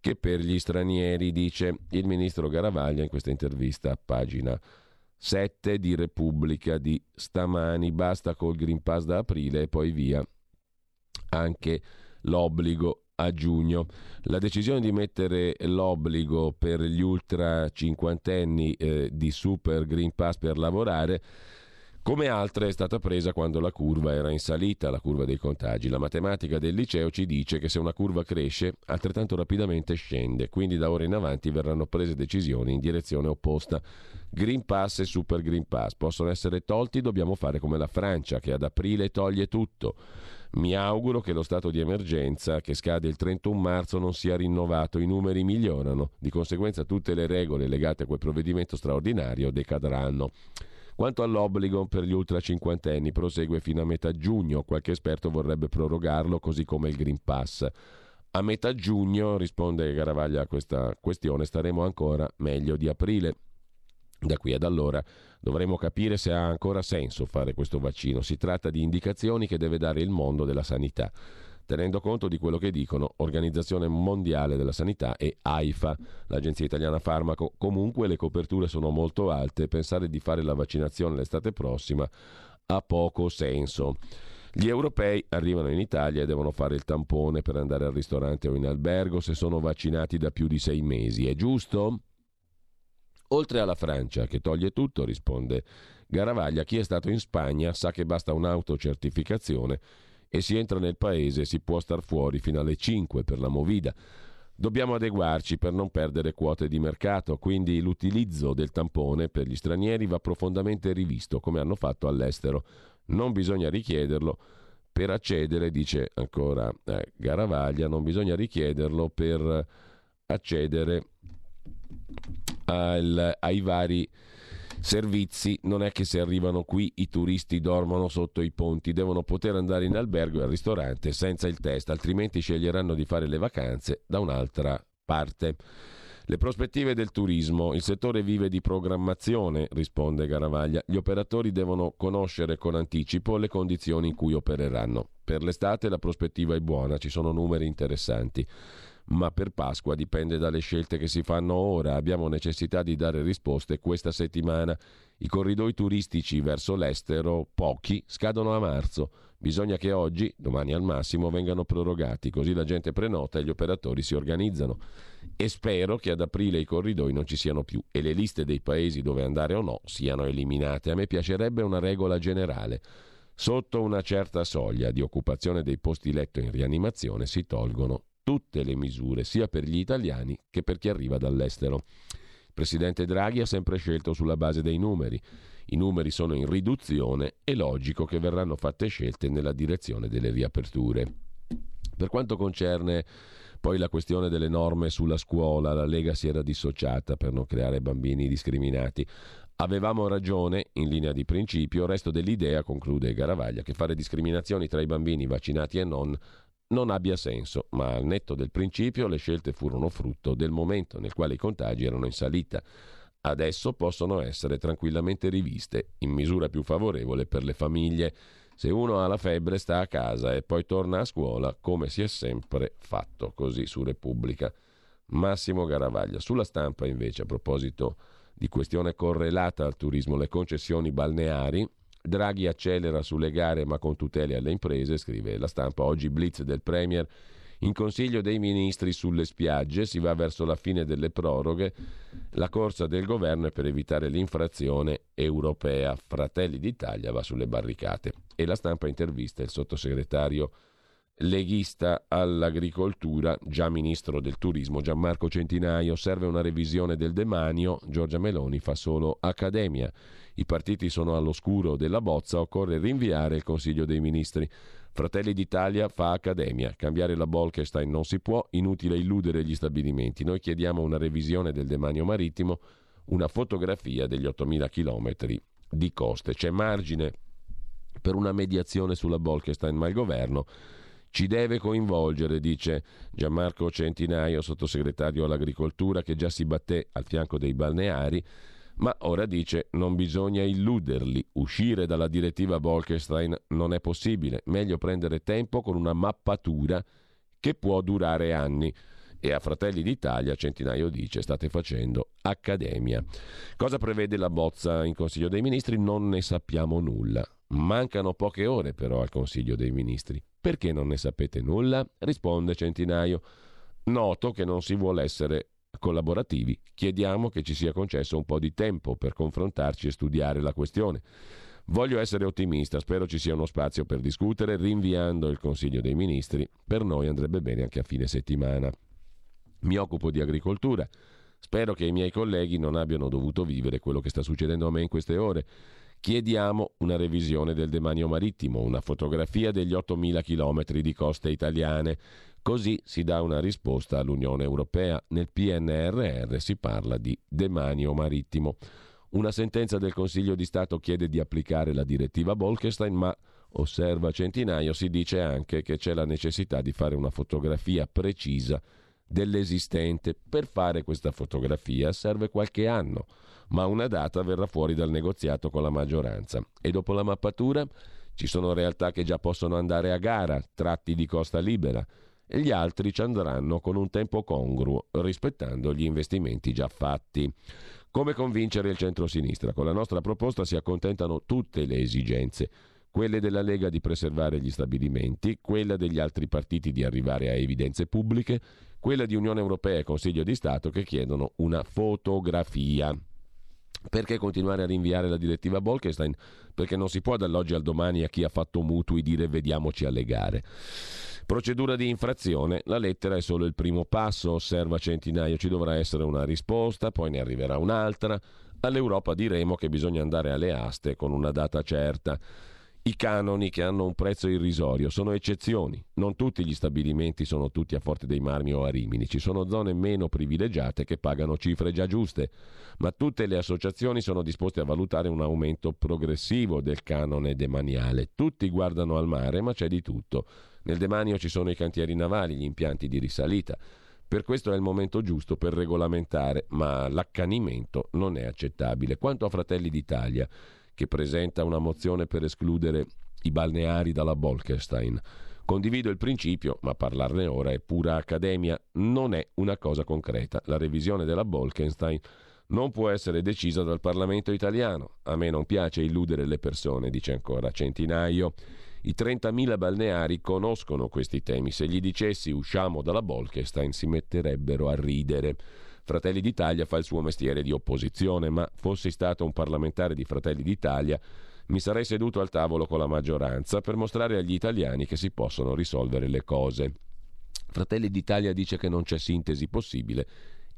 che per gli stranieri, dice il ministro Garavaglia in questa intervista a pagina 7 di Repubblica di stamani, basta col Green Pass da aprile e poi via anche l'obbligo a giugno. La decisione di mettere l'obbligo per gli ultra cinquantenni eh, di Super Green Pass per lavorare come altre è stata presa quando la curva era in salita, la curva dei contagi. La matematica del liceo ci dice che se una curva cresce, altrettanto rapidamente scende, quindi da ora in avanti verranno prese decisioni in direzione opposta. Green Pass e Super Green Pass possono essere tolti, dobbiamo fare come la Francia che ad aprile toglie tutto. Mi auguro che lo stato di emergenza che scade il 31 marzo non sia rinnovato, i numeri migliorano, di conseguenza tutte le regole legate a quel provvedimento straordinario decadranno. Quanto all'obbligo per gli ultra cinquantenni, prosegue fino a metà giugno. Qualche esperto vorrebbe prorogarlo, così come il Green Pass. A metà giugno, risponde Garavaglia a questa questione, staremo ancora meglio di aprile. Da qui ad allora dovremo capire se ha ancora senso fare questo vaccino. Si tratta di indicazioni che deve dare il mondo della sanità tenendo conto di quello che dicono Organizzazione Mondiale della Sanità e AIFA, l'Agenzia Italiana Farmaco. Comunque le coperture sono molto alte pensare di fare la vaccinazione l'estate prossima ha poco senso. Gli europei arrivano in Italia e devono fare il tampone per andare al ristorante o in albergo se sono vaccinati da più di sei mesi. È giusto? Oltre alla Francia, che toglie tutto, risponde Garavaglia, chi è stato in Spagna sa che basta un'autocertificazione e si entra nel paese si può star fuori fino alle 5 per la movida. Dobbiamo adeguarci per non perdere quote di mercato, quindi l'utilizzo del tampone per gli stranieri va profondamente rivisto, come hanno fatto all'estero. Non bisogna richiederlo per accedere, dice ancora eh, Garavaglia, non bisogna richiederlo per accedere al, ai vari servizi, non è che se arrivano qui i turisti dormono sotto i ponti, devono poter andare in albergo e al ristorante senza il test, altrimenti sceglieranno di fare le vacanze da un'altra parte. Le prospettive del turismo. Il settore vive di programmazione, risponde Garavaglia. Gli operatori devono conoscere con anticipo le condizioni in cui opereranno. Per l'estate la prospettiva è buona, ci sono numeri interessanti. Ma per Pasqua dipende dalle scelte che si fanno ora. Abbiamo necessità di dare risposte questa settimana. I corridoi turistici verso l'estero, pochi, scadono a marzo. Bisogna che oggi, domani al massimo, vengano prorogati, così la gente prenota e gli operatori si organizzano. E spero che ad aprile i corridoi non ci siano più e le liste dei paesi dove andare o no siano eliminate. A me piacerebbe una regola generale. Sotto una certa soglia di occupazione dei posti letto in rianimazione si tolgono tutte le misure, sia per gli italiani che per chi arriva dall'estero. Il presidente Draghi ha sempre scelto sulla base dei numeri. I numeri sono in riduzione, è logico che verranno fatte scelte nella direzione delle riaperture. Per quanto concerne poi la questione delle norme sulla scuola, la Lega si era dissociata per non creare bambini discriminati. Avevamo ragione in linea di principio, resto dell'idea, conclude Garavaglia, che fare discriminazioni tra i bambini vaccinati e non non abbia senso, ma al netto del principio le scelte furono frutto del momento nel quale i contagi erano in salita. Adesso possono essere tranquillamente riviste in misura più favorevole per le famiglie. Se uno ha la febbre sta a casa e poi torna a scuola come si è sempre fatto, così su Repubblica. Massimo Garavaglia. Sulla stampa invece, a proposito di questione correlata al turismo, le concessioni balneari, Draghi accelera sulle gare ma con tutele alle imprese, scrive la stampa. Oggi blitz del Premier. In Consiglio dei Ministri sulle spiagge si va verso la fine delle proroghe. La corsa del governo è per evitare l'infrazione europea. Fratelli d'Italia va sulle barricate. E la stampa intervista il sottosegretario leghista all'agricoltura, già ministro del turismo Gianmarco Centinaio. Serve una revisione del demanio. Giorgia Meloni fa solo accademia i partiti sono all'oscuro della bozza, occorre rinviare il Consiglio dei Ministri. Fratelli d'Italia fa accademia, cambiare la Bolkestein non si può, inutile illudere gli stabilimenti. Noi chiediamo una revisione del demanio marittimo, una fotografia degli 8.000 km di coste. C'è margine per una mediazione sulla Bolkestein, ma il governo ci deve coinvolgere, dice Gianmarco Centinaio, sottosegretario all'agricoltura, che già si batté al fianco dei balneari ma ora dice non bisogna illuderli, uscire dalla direttiva Bolkestein non è possibile, meglio prendere tempo con una mappatura che può durare anni. E a Fratelli d'Italia Centinaio dice state facendo accademia. Cosa prevede la bozza in Consiglio dei Ministri? Non ne sappiamo nulla. Mancano poche ore però al Consiglio dei Ministri. Perché non ne sapete nulla? Risponde Centinaio. Noto che non si vuole essere collaborativi, chiediamo che ci sia concesso un po' di tempo per confrontarci e studiare la questione. Voglio essere ottimista, spero ci sia uno spazio per discutere, rinviando il Consiglio dei Ministri. Per noi andrebbe bene anche a fine settimana. Mi occupo di agricoltura. Spero che i miei colleghi non abbiano dovuto vivere quello che sta succedendo a me in queste ore. Chiediamo una revisione del demanio marittimo, una fotografia degli 8.000 km di coste italiane, Così si dà una risposta all'Unione Europea. Nel PNRR si parla di demanio marittimo. Una sentenza del Consiglio di Stato chiede di applicare la direttiva Bolkestein, ma osserva Centinaio, si dice anche che c'è la necessità di fare una fotografia precisa dell'esistente. Per fare questa fotografia serve qualche anno, ma una data verrà fuori dal negoziato con la maggioranza. E dopo la mappatura ci sono realtà che già possono andare a gara, tratti di costa libera e gli altri ci andranno con un tempo congruo, rispettando gli investimenti già fatti. Come convincere il centro-sinistra? Con la nostra proposta si accontentano tutte le esigenze, quelle della Lega di preservare gli stabilimenti, quella degli altri partiti di arrivare a evidenze pubbliche, quella di Unione Europea e Consiglio di Stato che chiedono una fotografia. Perché continuare a rinviare la direttiva Bolkestein? Perché non si può dall'oggi al domani a chi ha fatto mutui dire vediamoci alle gare. Procedura di infrazione, la lettera è solo il primo passo, osserva Centinaio, ci dovrà essere una risposta, poi ne arriverà un'altra. All'Europa diremo che bisogna andare alle aste con una data certa. I canoni che hanno un prezzo irrisorio sono eccezioni. Non tutti gli stabilimenti sono tutti a Forte dei Marmi o a Rimini. Ci sono zone meno privilegiate che pagano cifre già giuste. Ma tutte le associazioni sono disposte a valutare un aumento progressivo del canone demaniale. Tutti guardano al mare, ma c'è di tutto. Nel demanio ci sono i cantieri navali, gli impianti di risalita. Per questo è il momento giusto per regolamentare, ma l'accanimento non è accettabile. Quanto a Fratelli d'Italia, che presenta una mozione per escludere i balneari dalla Bolkestein, Condivido il principio, ma parlarne ora è pura accademia, non è una cosa concreta. La revisione della Bolkenstein non può essere decisa dal Parlamento italiano. A me non piace illudere le persone, dice ancora Centinaio. I 30.000 balneari conoscono questi temi. Se gli dicessi usciamo dalla Bolkestein si metterebbero a ridere. Fratelli d'Italia fa il suo mestiere di opposizione, ma fossi stato un parlamentare di Fratelli d'Italia mi sarei seduto al tavolo con la maggioranza per mostrare agli italiani che si possono risolvere le cose. Fratelli d'Italia dice che non c'è sintesi possibile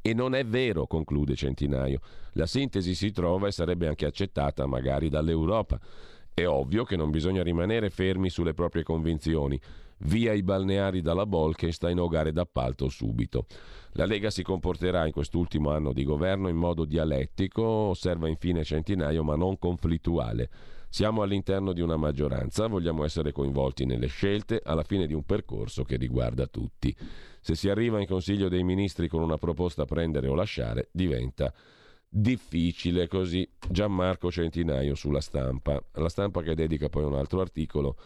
e non è vero, conclude Centinaio. La sintesi si trova e sarebbe anche accettata magari dall'Europa. È ovvio che non bisogna rimanere fermi sulle proprie convinzioni. Via i balneari dalla Bolkenstein o gare d'appalto subito. La Lega si comporterà in quest'ultimo anno di governo in modo dialettico, osserva infine Centinaio, ma non conflittuale. Siamo all'interno di una maggioranza, vogliamo essere coinvolti nelle scelte alla fine di un percorso che riguarda tutti. Se si arriva in Consiglio dei Ministri con una proposta prendere o lasciare, diventa difficile così. Gianmarco Centinaio sulla stampa. La stampa che dedica poi un altro articolo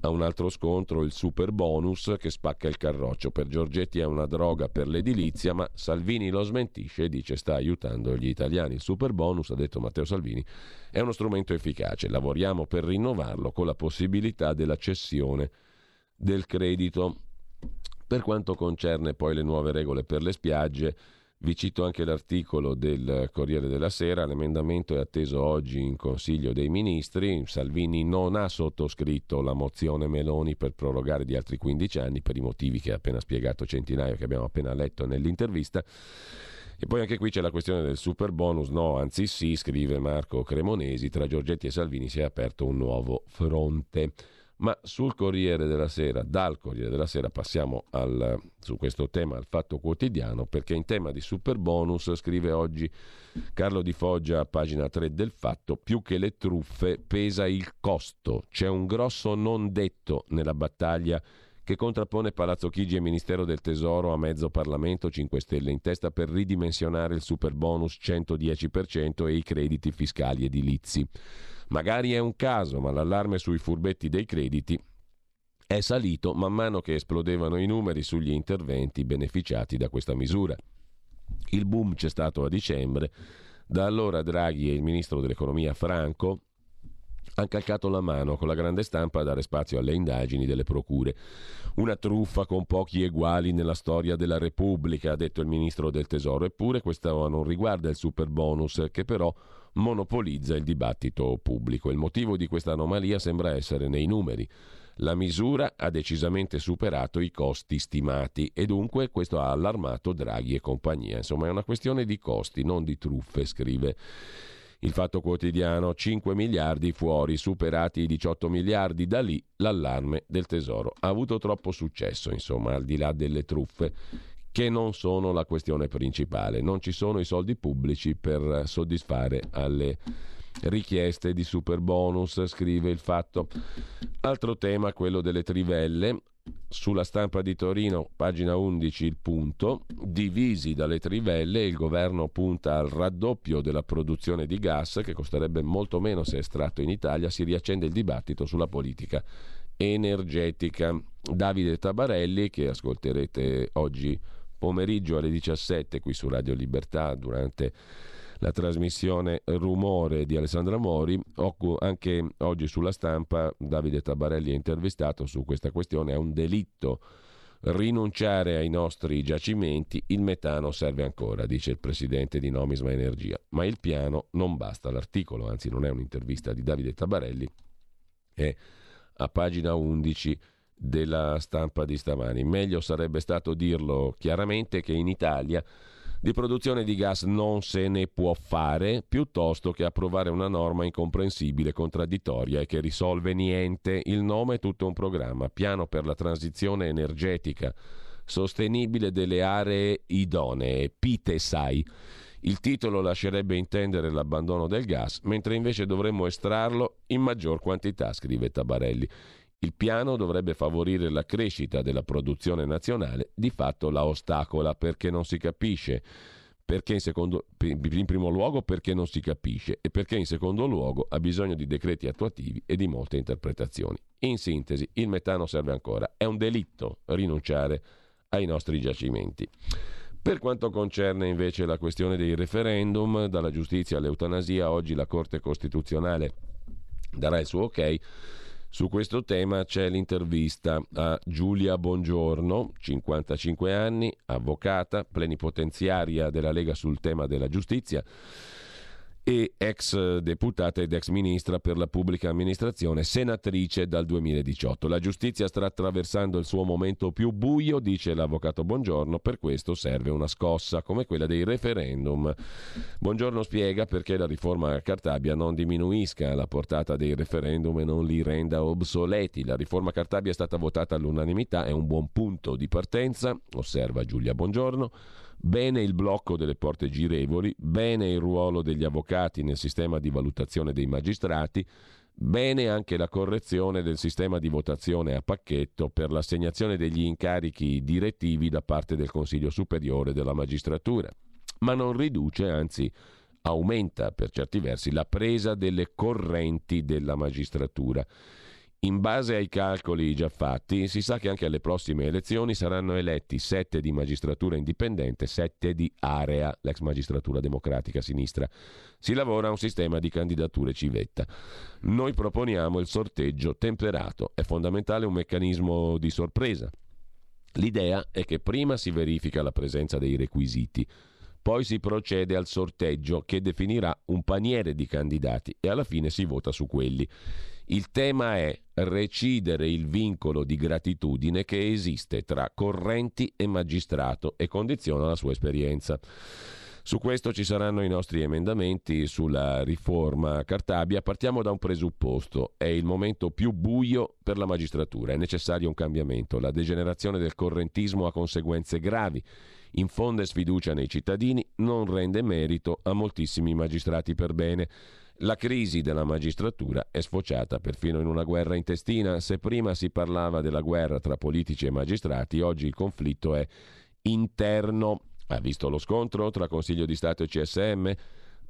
a un altro scontro, il super bonus che spacca il carroccio. Per Giorgetti è una droga per l'edilizia, ma Salvini lo smentisce e dice sta aiutando gli italiani. Il super bonus, ha detto Matteo Salvini, è uno strumento efficace. Lavoriamo per rinnovarlo con la possibilità della cessione del credito. Per quanto concerne poi le nuove regole per le spiagge, vi cito anche l'articolo del Corriere della Sera, l'emendamento è atteso oggi in Consiglio dei Ministri, Salvini non ha sottoscritto la mozione Meloni per prorogare di altri 15 anni per i motivi che ha appena spiegato Centinaio, che abbiamo appena letto nell'intervista. E poi anche qui c'è la questione del super bonus, no, anzi sì, scrive Marco Cremonesi, tra Giorgetti e Salvini si è aperto un nuovo fronte. Ma sul Corriere della Sera, dal Corriere della Sera passiamo al, su questo tema al Fatto Quotidiano perché in tema di super bonus scrive oggi Carlo Di Foggia pagina 3 del Fatto, più che le truffe pesa il costo, c'è un grosso non detto nella battaglia che contrappone Palazzo Chigi e Ministero del Tesoro a mezzo Parlamento 5 Stelle in testa per ridimensionare il super bonus 110% e i crediti fiscali edilizi. Magari è un caso, ma l'allarme sui furbetti dei crediti è salito man mano che esplodevano i numeri sugli interventi beneficiati da questa misura. Il boom c'è stato a dicembre, da allora Draghi e il ministro dell'economia Franco hanno calcato la mano con la grande stampa a dare spazio alle indagini delle procure. Una truffa con pochi eguali nella storia della Repubblica, ha detto il ministro del Tesoro. Eppure questo non riguarda il super bonus, che però monopolizza il dibattito pubblico. Il motivo di questa anomalia sembra essere nei numeri. La misura ha decisamente superato i costi stimati e dunque questo ha allarmato Draghi e compagnia. Insomma è una questione di costi, non di truffe, scrive il Fatto Quotidiano, 5 miliardi fuori, superati i 18 miliardi, da lì l'allarme del Tesoro. Ha avuto troppo successo, insomma, al di là delle truffe che non sono la questione principale. Non ci sono i soldi pubblici per soddisfare alle richieste di super bonus, scrive il fatto. Altro tema, quello delle trivelle. Sulla stampa di Torino, pagina 11, il punto. Divisi dalle trivelle, il governo punta al raddoppio della produzione di gas, che costerebbe molto meno se estratto in Italia. Si riaccende il dibattito sulla politica energetica. Davide Tabarelli, che ascolterete oggi pomeriggio alle 17 qui su Radio Libertà durante la trasmissione Rumore di Alessandra Mori. Anche oggi sulla stampa Davide Tabarelli è intervistato su questa questione. È un delitto rinunciare ai nostri giacimenti, il metano serve ancora, dice il presidente di Nomisma Energia. Ma il piano non basta. L'articolo, anzi non è un'intervista di Davide Tabarelli, è a pagina 11 della stampa di stamani. Meglio sarebbe stato dirlo chiaramente che in Italia di produzione di gas non se ne può fare, piuttosto che approvare una norma incomprensibile, contraddittoria e che risolve niente. Il nome è tutto un programma, piano per la transizione energetica sostenibile delle aree idonee, PITESAI. Il titolo lascerebbe intendere l'abbandono del gas, mentre invece dovremmo estrarlo in maggior quantità, scrive Tabarelli. Il piano dovrebbe favorire la crescita della produzione nazionale, di fatto la ostacola perché non si capisce perché in, secondo, in primo luogo perché non si capisce e perché in secondo luogo ha bisogno di decreti attuativi e di molte interpretazioni. In sintesi, il metano serve ancora. È un delitto rinunciare ai nostri giacimenti. Per quanto concerne invece la questione dei referendum, dalla giustizia all'eutanasia, oggi la Corte Costituzionale darà il suo ok. Su questo tema c'è l'intervista a Giulia Bongiorno, 55 anni, avvocata, plenipotenziaria della Lega sul tema della giustizia e ex deputata ed ex ministra per la pubblica amministrazione, senatrice dal 2018. La giustizia sta attraversando il suo momento più buio, dice l'avvocato Buongiorno, per questo serve una scossa come quella dei referendum. Buongiorno spiega perché la riforma Cartabia non diminuisca la portata dei referendum e non li renda obsoleti. La riforma Cartabia è stata votata all'unanimità, è un buon punto di partenza, osserva Giulia Buongiorno Bene il blocco delle porte girevoli, bene il ruolo degli avvocati nel sistema di valutazione dei magistrati, bene anche la correzione del sistema di votazione a pacchetto per l'assegnazione degli incarichi direttivi da parte del Consiglio Superiore della Magistratura. Ma non riduce, anzi aumenta per certi versi la presa delle correnti della magistratura in base ai calcoli già fatti, si sa che anche alle prossime elezioni saranno eletti sette di magistratura indipendente, sette di area, l'ex magistratura democratica sinistra. Si lavora a un sistema di candidature civetta. Noi proponiamo il sorteggio temperato. È fondamentale un meccanismo di sorpresa. L'idea è che prima si verifica la presenza dei requisiti, poi si procede al sorteggio che definirà un paniere di candidati e alla fine si vota su quelli. Il tema è recidere il vincolo di gratitudine che esiste tra correnti e magistrato e condiziona la sua esperienza. Su questo ci saranno i nostri emendamenti sulla riforma Cartabia. Partiamo da un presupposto. È il momento più buio per la magistratura. È necessario un cambiamento. La degenerazione del correntismo ha conseguenze gravi. Infonde sfiducia nei cittadini, non rende merito a moltissimi magistrati per bene. La crisi della magistratura è sfociata perfino in una guerra intestina. Se prima si parlava della guerra tra politici e magistrati, oggi il conflitto è interno. Ha visto lo scontro tra Consiglio di Stato e CSM?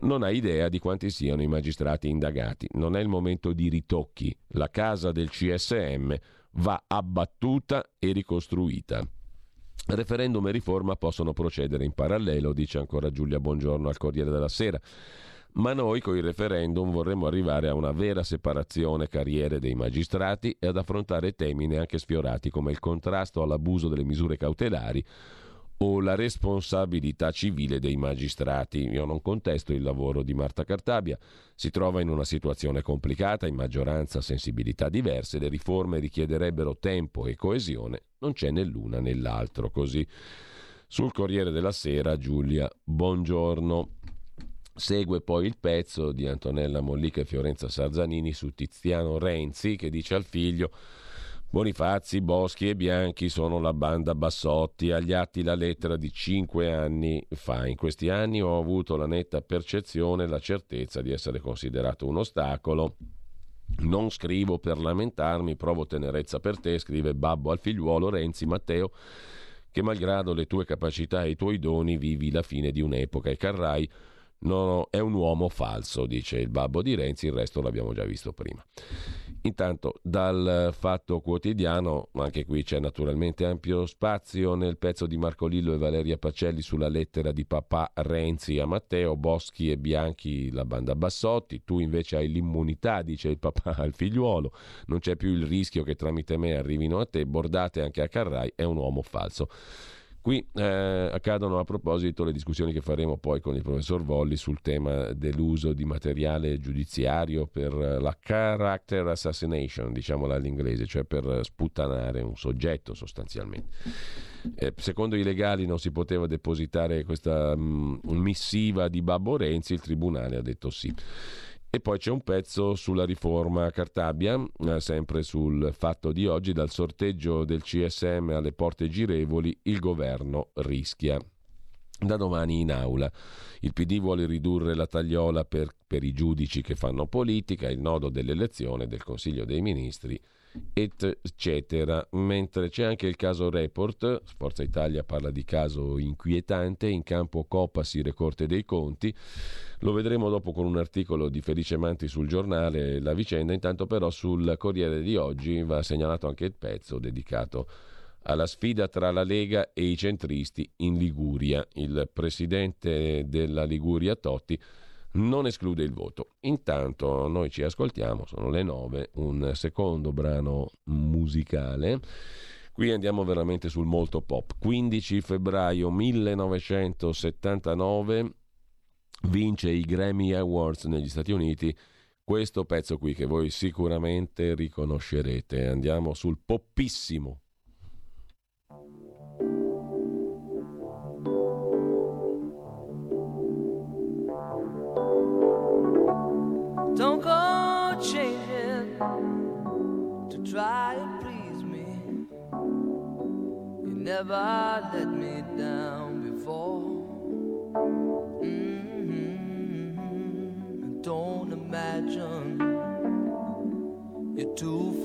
Non ha idea di quanti siano i magistrati indagati. Non è il momento di ritocchi. La casa del CSM va abbattuta e ricostruita. Referendum e riforma possono procedere in parallelo, dice ancora Giulia Buongiorno al Corriere della Sera ma noi con il referendum vorremmo arrivare a una vera separazione carriere dei magistrati e ad affrontare temi neanche sfiorati come il contrasto all'abuso delle misure cautelari o la responsabilità civile dei magistrati. Io non contesto il lavoro di Marta Cartabia, si trova in una situazione complicata, in maggioranza sensibilità diverse, le riforme richiederebbero tempo e coesione, non c'è né l'una né l'altro. Così sul Corriere della Sera Giulia, buongiorno. Segue poi il pezzo di Antonella Mollica e Fiorenza Sarzanini su Tiziano Renzi che dice al figlio Bonifazzi, Boschi e Bianchi sono la banda Bassotti, agli atti la lettera di cinque anni fa. In questi anni ho avuto la netta percezione e la certezza di essere considerato un ostacolo. Non scrivo per lamentarmi, provo tenerezza per te, scrive Babbo al figliuolo Renzi Matteo, che malgrado le tue capacità e i tuoi doni vivi la fine di un'epoca e Carrai No, è un uomo falso, dice il babbo di Renzi, il resto l'abbiamo già visto prima. Intanto dal Fatto Quotidiano, anche qui c'è naturalmente ampio spazio nel pezzo di Marco Lillo e Valeria Pacelli sulla lettera di papà Renzi a Matteo, Boschi e Bianchi la banda Bassotti, tu invece hai l'immunità, dice il papà al figliuolo, non c'è più il rischio che tramite me arrivino a te, bordate anche a Carrai, è un uomo falso. Qui eh, accadono a proposito le discussioni che faremo poi con il professor Volli sul tema dell'uso di materiale giudiziario per la character assassination, diciamola all'inglese, cioè per sputtanare un soggetto sostanzialmente. Eh, secondo i legali non si poteva depositare questa um, missiva di Babbo Renzi, il tribunale ha detto sì. E poi c'è un pezzo sulla riforma Cartabia, eh, sempre sul fatto di oggi, dal sorteggio del CSM alle porte girevoli, il governo rischia. Da domani in aula. Il PD vuole ridurre la tagliola per, per i giudici che fanno politica, il nodo dell'elezione del Consiglio dei Ministri eccetera. Mentre c'è anche il caso Report, Forza Italia parla di caso inquietante, in campo Copasi Recorte dei Conti. Lo vedremo dopo con un articolo di Felice Manti sul giornale La vicenda, intanto però sul Corriere di oggi va segnalato anche il pezzo dedicato alla sfida tra la Lega e i centristi in Liguria. Il presidente della Liguria Totti non esclude il voto. Intanto noi ci ascoltiamo, sono le nove, un secondo brano musicale. Qui andiamo veramente sul molto pop. 15 febbraio 1979 vince i Grammy Awards negli Stati Uniti questo pezzo qui che voi sicuramente riconoscerete. Andiamo sul poppissimo Don't go changing to try and please me. You never let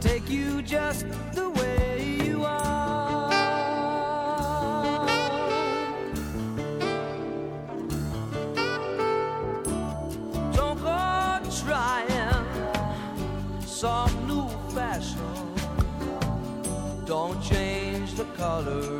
Take you just the way you are. Don't go trying some new fashion. Don't change the color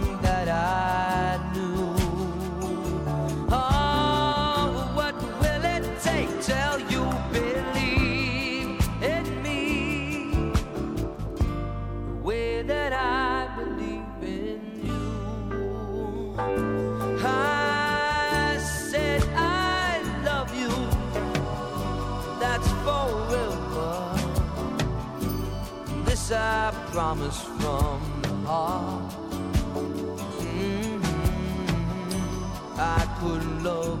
I promise from the heart. Mhm. I couldn't love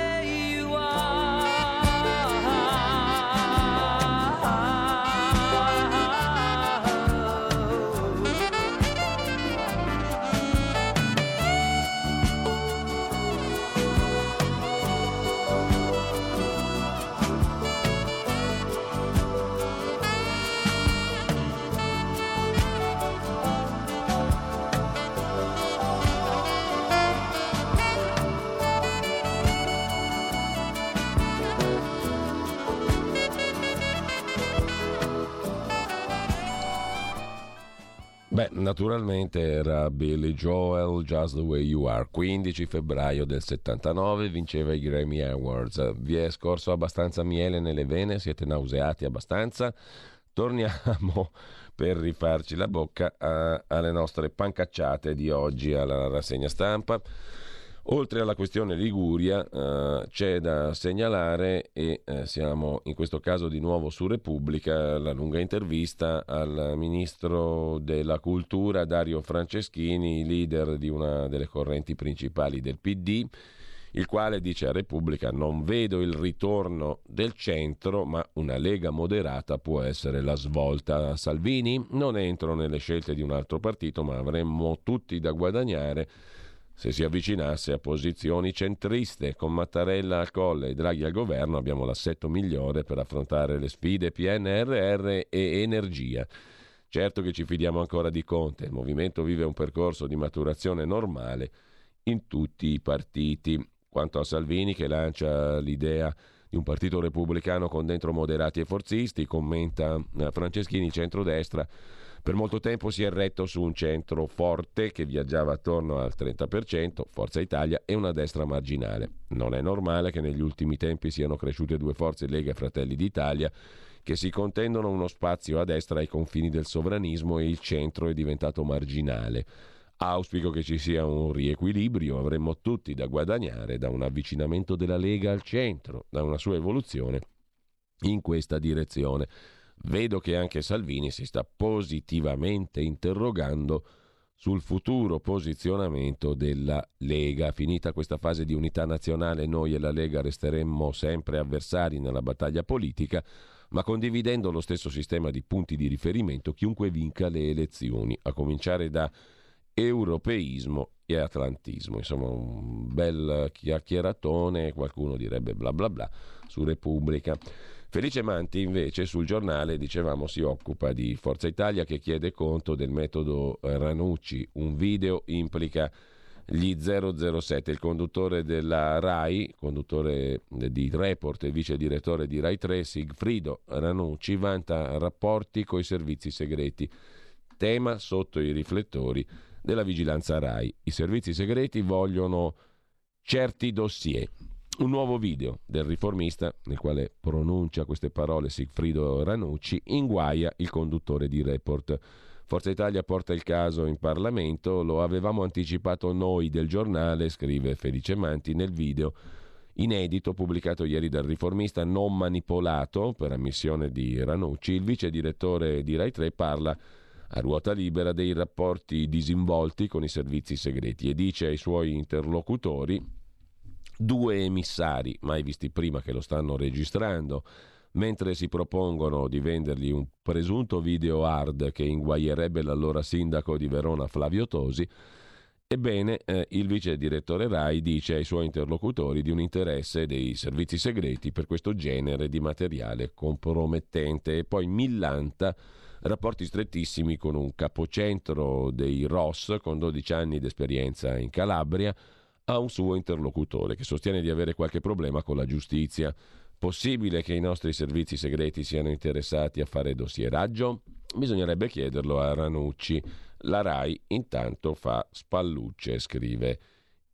Beh, naturalmente era Billy Joel, Just the Way You Are, 15 febbraio del 79, vinceva i Grammy Awards. Vi è scorso abbastanza miele nelle vene? Siete nauseati abbastanza? Torniamo per rifarci la bocca a, alle nostre pancacciate di oggi alla rassegna stampa. Oltre alla questione Liguria eh, c'è da segnalare, e eh, siamo in questo caso di nuovo su Repubblica, la lunga intervista al ministro della cultura Dario Franceschini, leader di una delle correnti principali del PD, il quale dice a Repubblica non vedo il ritorno del centro, ma una Lega moderata può essere la svolta. Salvini non entro nelle scelte di un altro partito, ma avremmo tutti da guadagnare se si avvicinasse a posizioni centriste. Con Mattarella al colle e Draghi al governo abbiamo l'assetto migliore per affrontare le sfide PNRR e energia. Certo che ci fidiamo ancora di Conte, il movimento vive un percorso di maturazione normale in tutti i partiti. Quanto a Salvini che lancia l'idea di un partito repubblicano con dentro moderati e forzisti, commenta eh, Franceschini centrodestra per molto tempo si è retto su un centro forte che viaggiava attorno al 30%, Forza Italia, e una destra marginale. Non è normale che negli ultimi tempi siano cresciute due forze Lega e Fratelli d'Italia che si contendono uno spazio a destra ai confini del sovranismo e il centro è diventato marginale. Auspico che ci sia un riequilibrio, avremmo tutti da guadagnare da un avvicinamento della Lega al centro, da una sua evoluzione in questa direzione. Vedo che anche Salvini si sta positivamente interrogando sul futuro posizionamento della Lega. Finita questa fase di unità nazionale, noi e la Lega resteremmo sempre avversari nella battaglia politica, ma condividendo lo stesso sistema di punti di riferimento chiunque vinca le elezioni, a cominciare da europeismo e atlantismo. Insomma, un bel chiacchieratone, qualcuno direbbe bla bla bla, su Repubblica. Felice Manti invece sul giornale, dicevamo, si occupa di Forza Italia che chiede conto del metodo Ranucci. Un video implica gli 007, il conduttore della RAI, conduttore di Report e vice direttore di RAI 3, Sigfrido Ranucci, vanta rapporti coi servizi segreti. Tema sotto i riflettori della vigilanza RAI. I servizi segreti vogliono certi dossier. Un nuovo video del riformista, nel quale pronuncia queste parole Sigfrido Ranucci, inguaia il conduttore di Report. Forza Italia porta il caso in Parlamento, lo avevamo anticipato noi del giornale, scrive Felice Manti nel video inedito pubblicato ieri dal riformista non manipolato per ammissione di Ranucci. Il vice direttore di Rai 3 parla a ruota libera dei rapporti disinvolti con i servizi segreti e dice ai suoi interlocutori due emissari, mai visti prima che lo stanno registrando, mentre si propongono di vendergli un presunto video hard che inguaierebbe l'allora sindaco di Verona Flavio Tosi, Ebbene, eh, il vice direttore RAI dice ai suoi interlocutori di un interesse dei servizi segreti per questo genere di materiale compromettente. E poi millanta rapporti strettissimi con un capocentro dei ROS con 12 anni di esperienza in Calabria, a un suo interlocutore che sostiene di avere qualche problema con la giustizia. Possibile che i nostri servizi segreti siano interessati a fare dossieraggio? Bisognerebbe chiederlo a Ranucci. La RAI intanto fa spallucce, scrive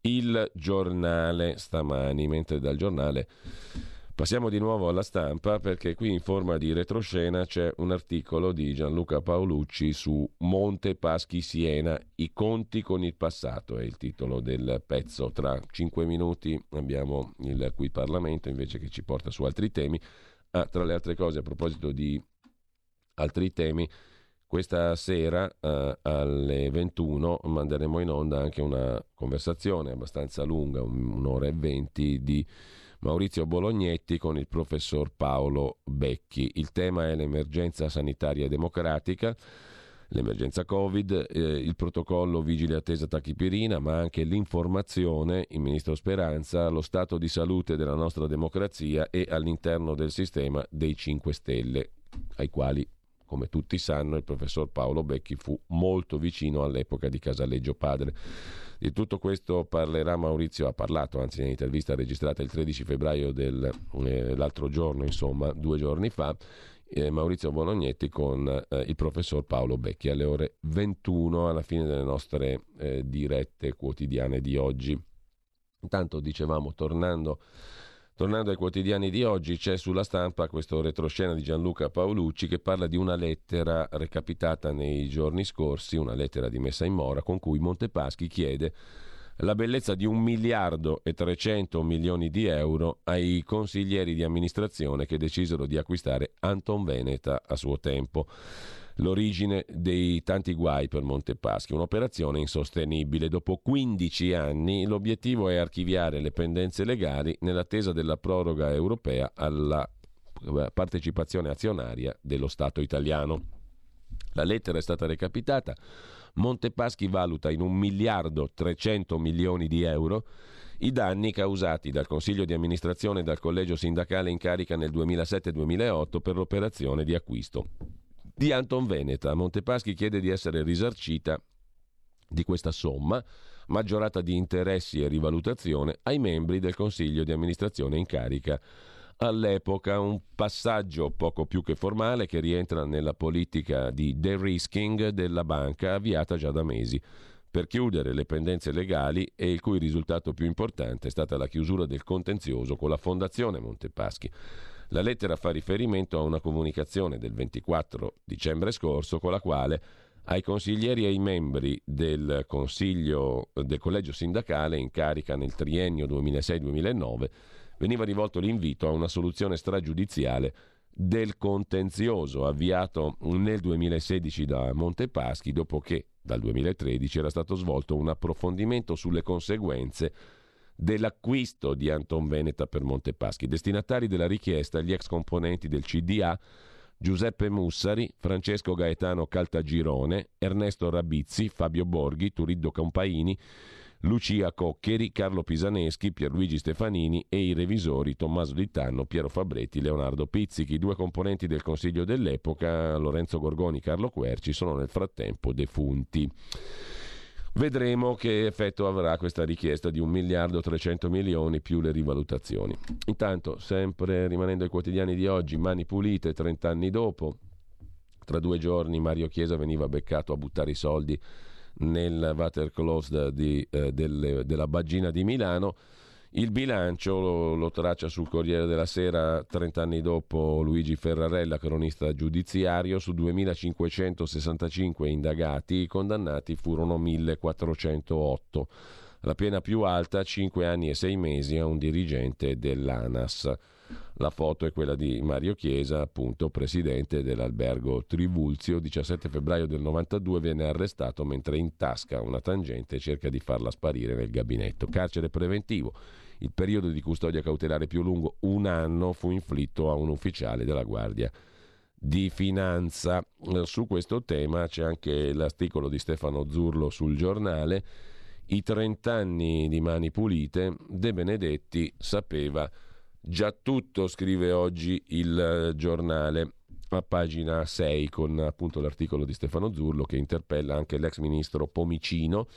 il giornale stamani, mentre dal giornale Passiamo di nuovo alla stampa perché qui in forma di retroscena c'è un articolo di Gianluca Paolucci su Monte Paschi Siena, i conti con il passato è il titolo del pezzo. Tra cinque minuti abbiamo il qui Parlamento invece che ci porta su altri temi. Ah, tra le altre cose, a proposito di altri temi, questa sera eh, alle 21 manderemo in onda anche una conversazione abbastanza lunga, un'ora e venti di Maurizio Bolognetti con il professor Paolo Becchi. Il tema è l'emergenza sanitaria democratica l'emergenza Covid, eh, il protocollo vigile attesa tachipirina, ma anche l'informazione, il ministro Speranza, lo stato di salute della nostra democrazia e all'interno del sistema dei 5 Stelle, ai quali, come tutti sanno, il professor Paolo Becchi fu molto vicino all'epoca di Casaleggio Padre. Di tutto questo parlerà Maurizio, ha parlato anzi in intervista registrata il 13 febbraio dell'altro eh, giorno, insomma, due giorni fa, eh, Maurizio Bolognetti con eh, il professor Paolo Becchi alle ore 21 alla fine delle nostre eh, dirette quotidiane di oggi. Intanto dicevamo, tornando, tornando, ai quotidiani di oggi, c'è sulla stampa questo retroscena di Gianluca Paolucci che parla di una lettera recapitata nei giorni scorsi, una lettera di messa in mora con cui Montepaschi chiede la bellezza di un miliardo e 300 milioni di euro ai consiglieri di amministrazione che decisero di acquistare Anton Veneta a suo tempo. L'origine dei tanti guai per Montepaschi, un'operazione insostenibile. Dopo 15 anni l'obiettivo è archiviare le pendenze legali nell'attesa della proroga europea alla partecipazione azionaria dello Stato italiano. La lettera è stata recapitata Montepaschi valuta in un miliardo 300 milioni di euro i danni causati dal Consiglio di amministrazione e dal collegio sindacale in carica nel 2007-2008 per l'operazione di acquisto. Di Anton Veneta, Montepaschi chiede di essere risarcita di questa somma, maggiorata di interessi e rivalutazione, ai membri del Consiglio di amministrazione in carica all'epoca, un passaggio poco più che formale che rientra nella politica di de-risking della banca avviata già da mesi. Per chiudere le pendenze legali e il cui risultato più importante è stata la chiusura del contenzioso con la Fondazione Montepaschi. La lettera fa riferimento a una comunicazione del 24 dicembre scorso con la quale ai consiglieri e ai membri del, consiglio, del collegio sindacale in carica nel triennio 2006-2009 veniva rivolto l'invito a una soluzione stragiudiziale del contenzioso avviato nel 2016 da Montepaschi dopo che dal 2013 era stato svolto un approfondimento sulle conseguenze dell'acquisto di Anton Veneta per Montepaschi. Destinatari della richiesta gli ex componenti del CDA Giuseppe Mussari, Francesco Gaetano Caltagirone, Ernesto Rabizzi, Fabio Borghi, Turiddo Campaini, Lucia Coccheri, Carlo Pisaneschi, Pierluigi Stefanini e i revisori Tommaso Di Tanno, Piero Fabretti, Leonardo Pizzichi. Due componenti del Consiglio dell'epoca, Lorenzo Gorgoni Carlo Querci, sono nel frattempo defunti. Vedremo che effetto avrà questa richiesta di 1 miliardo 300 milioni più le rivalutazioni. Intanto, sempre rimanendo ai quotidiani di oggi, mani pulite 30 anni dopo, tra due giorni Mario Chiesa veniva beccato a buttare i soldi nel water closed di, eh, delle, della Baggina di Milano. Il bilancio lo, lo, traccia sul Corriere della Sera 30 anni dopo Luigi Ferrarella, cronista giudiziario, su 2565 indagati, i condannati furono 1408. La pena più alta, 5 anni e 6 mesi a un dirigente dell'ANAS. La foto è quella di Mario Chiesa, appunto presidente dell'albergo Trivulzio. 17 febbraio del 92 viene arrestato mentre intasca una tangente e cerca di farla sparire nel gabinetto. Carcere preventivo. Il periodo di custodia cautelare più lungo, un anno, fu inflitto a un ufficiale della Guardia di Finanza. Su questo tema c'è anche l'articolo di Stefano Zurlo sul giornale. I 30 anni di mani pulite, De Benedetti sapeva Già tutto, scrive oggi il eh, giornale a pagina 6 con appunto l'articolo di Stefano Zurlo che interpella anche l'ex ministro Pomicino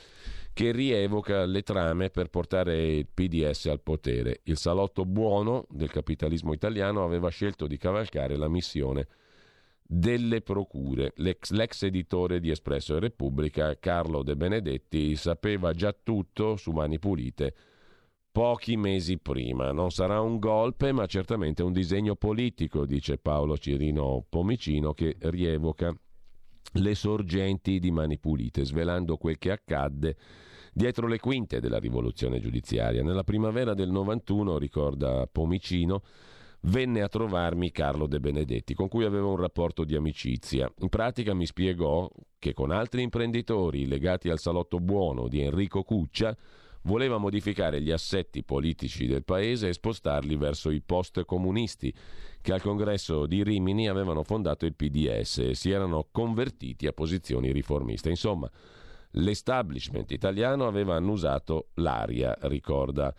che rievoca le trame per portare il PDS al potere. Il salotto buono del capitalismo italiano aveva scelto di cavalcare la missione delle procure. L'ex, l'ex editore di Espresso e Repubblica, Carlo De Benedetti, sapeva già tutto su Mani Pulite pochi mesi prima. Non sarà un golpe, ma certamente un disegno politico, dice Paolo Cirino Pomicino, che rievoca le sorgenti di Mani Pulite, svelando quel che accadde dietro le quinte della rivoluzione giudiziaria. Nella primavera del 91, ricorda Pomicino, venne a trovarmi Carlo De Benedetti, con cui avevo un rapporto di amicizia. In pratica mi spiegò che con altri imprenditori legati al salotto buono di Enrico Cuccia voleva modificare gli assetti politici del paese e spostarli verso i post-comunisti che al congresso di Rimini avevano fondato il PDS e si erano convertiti a posizioni riformiste. Insomma, l'establishment italiano aveva annusato l'aria, ricorda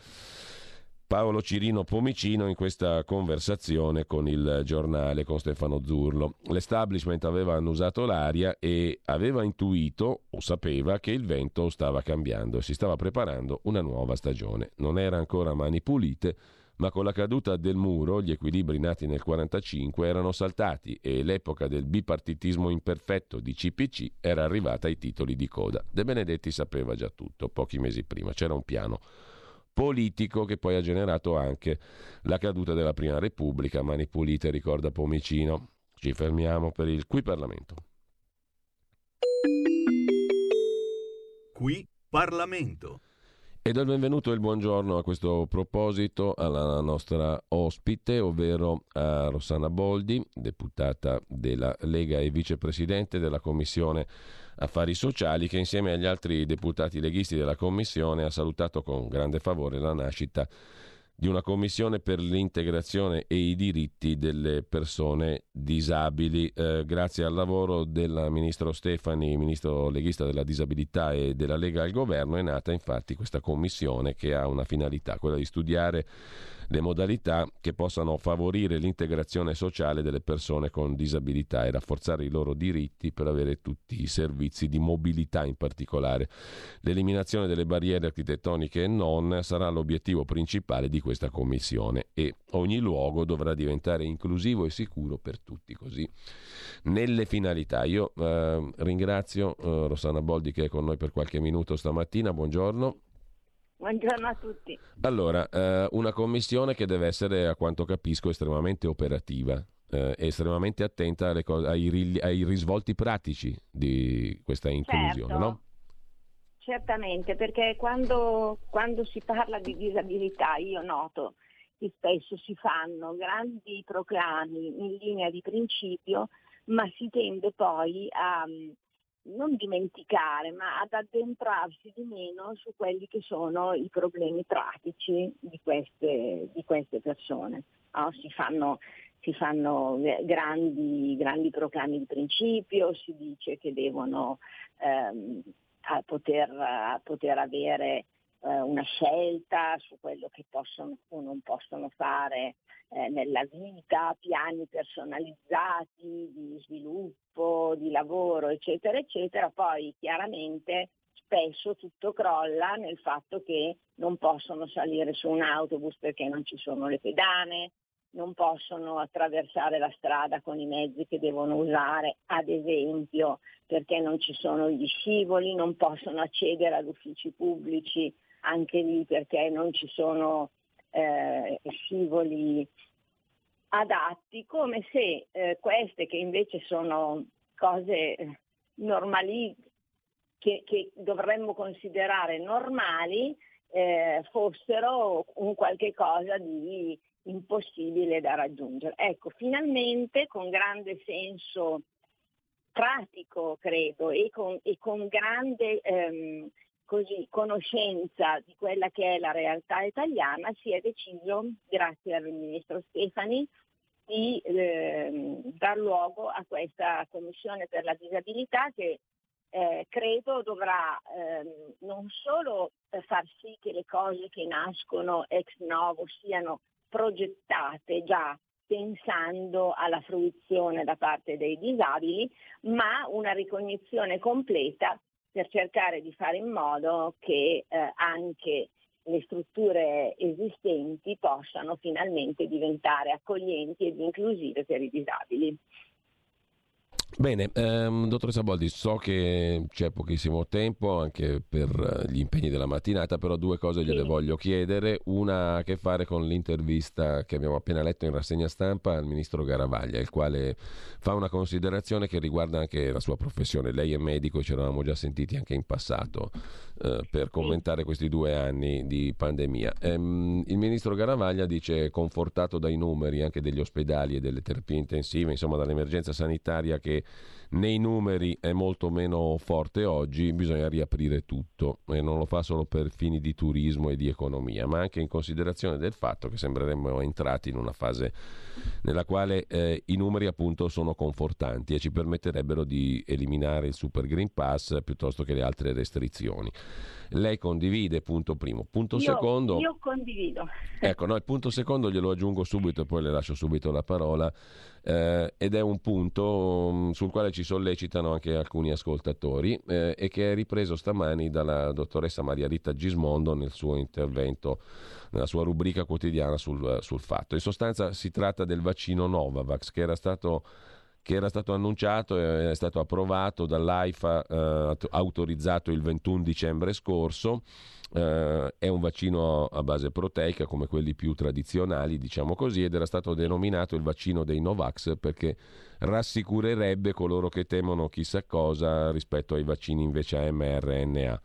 Paolo Cirino Pomicino in questa conversazione con il giornale, con Stefano Zurlo. L'establishment aveva annusato l'aria e aveva intuito o sapeva che il vento stava cambiando e si stava preparando una nuova stagione. Non era ancora mani pulite, ma con la caduta del muro gli equilibri nati nel 1945 erano saltati e l'epoca del bipartitismo imperfetto di CPC era arrivata ai titoli di coda. De Benedetti sapeva già tutto pochi mesi prima, c'era un piano politico che poi ha generato anche la caduta della Prima Repubblica, mani pulite, ricorda Pomicino. Ci fermiamo per il Qui Parlamento. Qui Parlamento. E do il benvenuto e il buongiorno a questo proposito alla nostra ospite, ovvero a Rossana Boldi, deputata della Lega e vicepresidente della Commissione Affari Sociali, che insieme agli altri deputati leghisti della Commissione ha salutato con grande favore la nascita di una commissione per l'integrazione e i diritti delle persone disabili. Eh, grazie al lavoro del ministro Stefani, ministro leghista della disabilità e della Lega al governo, è nata infatti questa commissione che ha una finalità, quella di studiare le modalità che possano favorire l'integrazione sociale delle persone con disabilità e rafforzare i loro diritti per avere tutti i servizi di mobilità in particolare. L'eliminazione delle barriere architettoniche e non sarà l'obiettivo principale di questa commissione e ogni luogo dovrà diventare inclusivo e sicuro per tutti così nelle finalità. Io eh, ringrazio eh, Rossana Boldi che è con noi per qualche minuto stamattina, buongiorno. Buongiorno a tutti. Allora, eh, una commissione che deve essere, a quanto capisco, estremamente operativa eh, estremamente attenta cose, ai, ai, risvolti pratici di questa inclusione, certo. no? Certamente, perché quando, quando si parla di disabilità io noto che spesso si fanno grandi proclami in linea di principio, ma si tende poi a non dimenticare, ma ad addentrarsi di meno su quelli che sono i problemi pratici di queste, di queste persone. No? Si fanno, si fanno grandi, grandi, proclami di principio, si dice che devono ehm, poter, poter, avere eh, una scelta su quello che possono o non possono fare eh, nella vita, piani personalizzati di sviluppo, di lavoro, eccetera, eccetera, poi chiaramente spesso tutto crolla nel fatto che non possono salire su un autobus perché non ci sono le pedane, non possono attraversare la strada con i mezzi che devono usare, ad esempio perché non ci sono gli scivoli, non possono accedere ad uffici pubblici, anche lì perché non ci sono eh, scivoli adatti, come se eh, queste che invece sono cose normali, che, che dovremmo considerare normali, eh, fossero un qualche cosa di impossibile da raggiungere. Ecco, finalmente con grande senso pratico, credo, e con, e con grande ehm, così, conoscenza di quella che è la realtà italiana, si è deciso, grazie al Ministro Stefani, di eh, dar luogo a questa Commissione per la disabilità che eh, credo dovrà eh, non solo far sì che le cose che nascono ex novo siano progettate già pensando alla fruizione da parte dei disabili, ma una ricognizione completa per cercare di fare in modo che eh, anche le strutture esistenti possano finalmente diventare accoglienti ed inclusive per i disabili. Bene, ehm, dottoressa Boldi, so che c'è pochissimo tempo anche per eh, gli impegni della mattinata, però due cose gliele sì. voglio chiedere. Una ha a che fare con l'intervista che abbiamo appena letto in rassegna stampa al ministro Garavaglia, il quale fa una considerazione che riguarda anche la sua professione. Lei è medico e ci eravamo già sentiti anche in passato eh, per commentare questi due anni di pandemia. Ehm, il ministro Garavaglia dice, confortato dai numeri anche degli ospedali e delle terapie intensive, insomma dall'emergenza sanitaria che nei numeri è molto meno forte oggi, bisogna riaprire tutto e non lo fa solo per fini di turismo e di economia, ma anche in considerazione del fatto che sembreremmo entrati in una fase nella quale eh, i numeri appunto sono confortanti e ci permetterebbero di eliminare il Super Green Pass piuttosto che le altre restrizioni. Lei condivide, punto primo. Punto io, secondo. Io condivido. Ecco, no, il punto secondo glielo aggiungo subito e poi le lascio subito la parola. Eh, ed è un punto mm, sul quale ci sollecitano anche alcuni ascoltatori eh, e che è ripreso stamani dalla dottoressa Maria Rita Gismondo nel suo intervento, nella sua rubrica quotidiana sul, sul fatto. In sostanza si tratta del vaccino Novavax che era stato che era stato annunciato e è stato approvato dall'AIFA, eh, autorizzato il 21 dicembre scorso. Eh, è un vaccino a base proteica come quelli più tradizionali, diciamo così, ed era stato denominato il vaccino dei Novax perché rassicurerebbe coloro che temono chissà cosa rispetto ai vaccini invece a mRNA.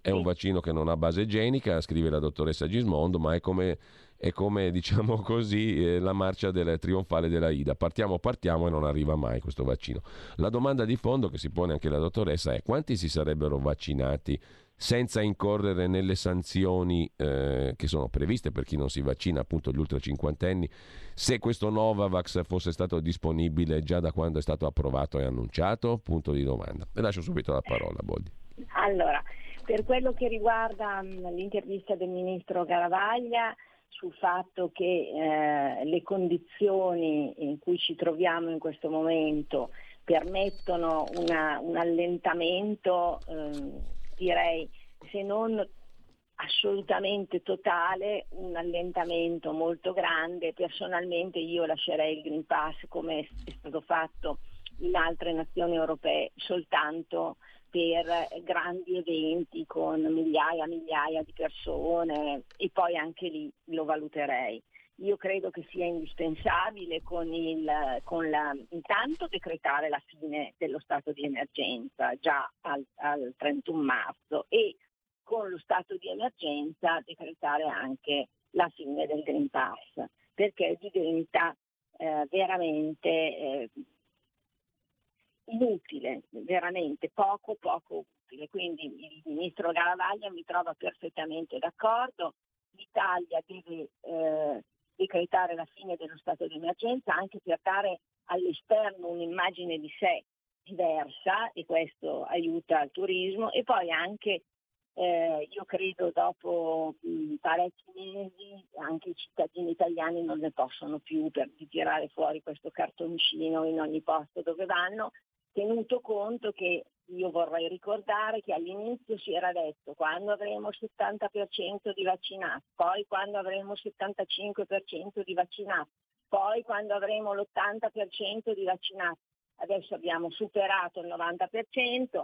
È un vaccino che non ha base genica, scrive la dottoressa Gismondo, ma è come è come diciamo così eh, la marcia del, trionfale della Ida. Partiamo, partiamo e non arriva mai questo vaccino. La domanda di fondo che si pone anche la dottoressa è quanti si sarebbero vaccinati senza incorrere nelle sanzioni eh, che sono previste per chi non si vaccina, appunto gli ultra cinquantenni, se questo Novavax fosse stato disponibile già da quando è stato approvato e annunciato? Punto di domanda. Le lascio subito la parola, Boldi. Allora, per quello che riguarda mh, l'intervista del ministro Garavaglia, sul fatto che eh, le condizioni in cui ci troviamo in questo momento permettono una, un allentamento, eh, direi, se non assolutamente totale, un allentamento molto grande. Personalmente io lascerei il Green Pass come è stato fatto in altre nazioni europee soltanto per grandi eventi con migliaia e migliaia di persone e poi anche lì lo valuterei. Io credo che sia indispensabile con il, con la, intanto decretare la fine dello stato di emergenza già al, al 31 marzo e con lo stato di emergenza decretare anche la fine del Green Pass, perché diventa eh, veramente eh, inutile, veramente poco poco utile. Quindi il ministro Garavaglia mi trova perfettamente d'accordo, l'Italia deve eh, decretare la fine dello stato di emergenza anche per dare all'esterno un'immagine di sé diversa e questo aiuta il turismo. E poi anche eh, io credo dopo mh, parecchi mesi anche i cittadini italiani non ne possono più per tirare fuori questo cartoncino in ogni posto dove vanno tenuto conto che io vorrei ricordare che all'inizio si era detto quando avremo il 70% di vaccinati, poi quando avremo il 75% di vaccinati, poi quando avremo l'80% di vaccinati. Adesso abbiamo superato il 90%,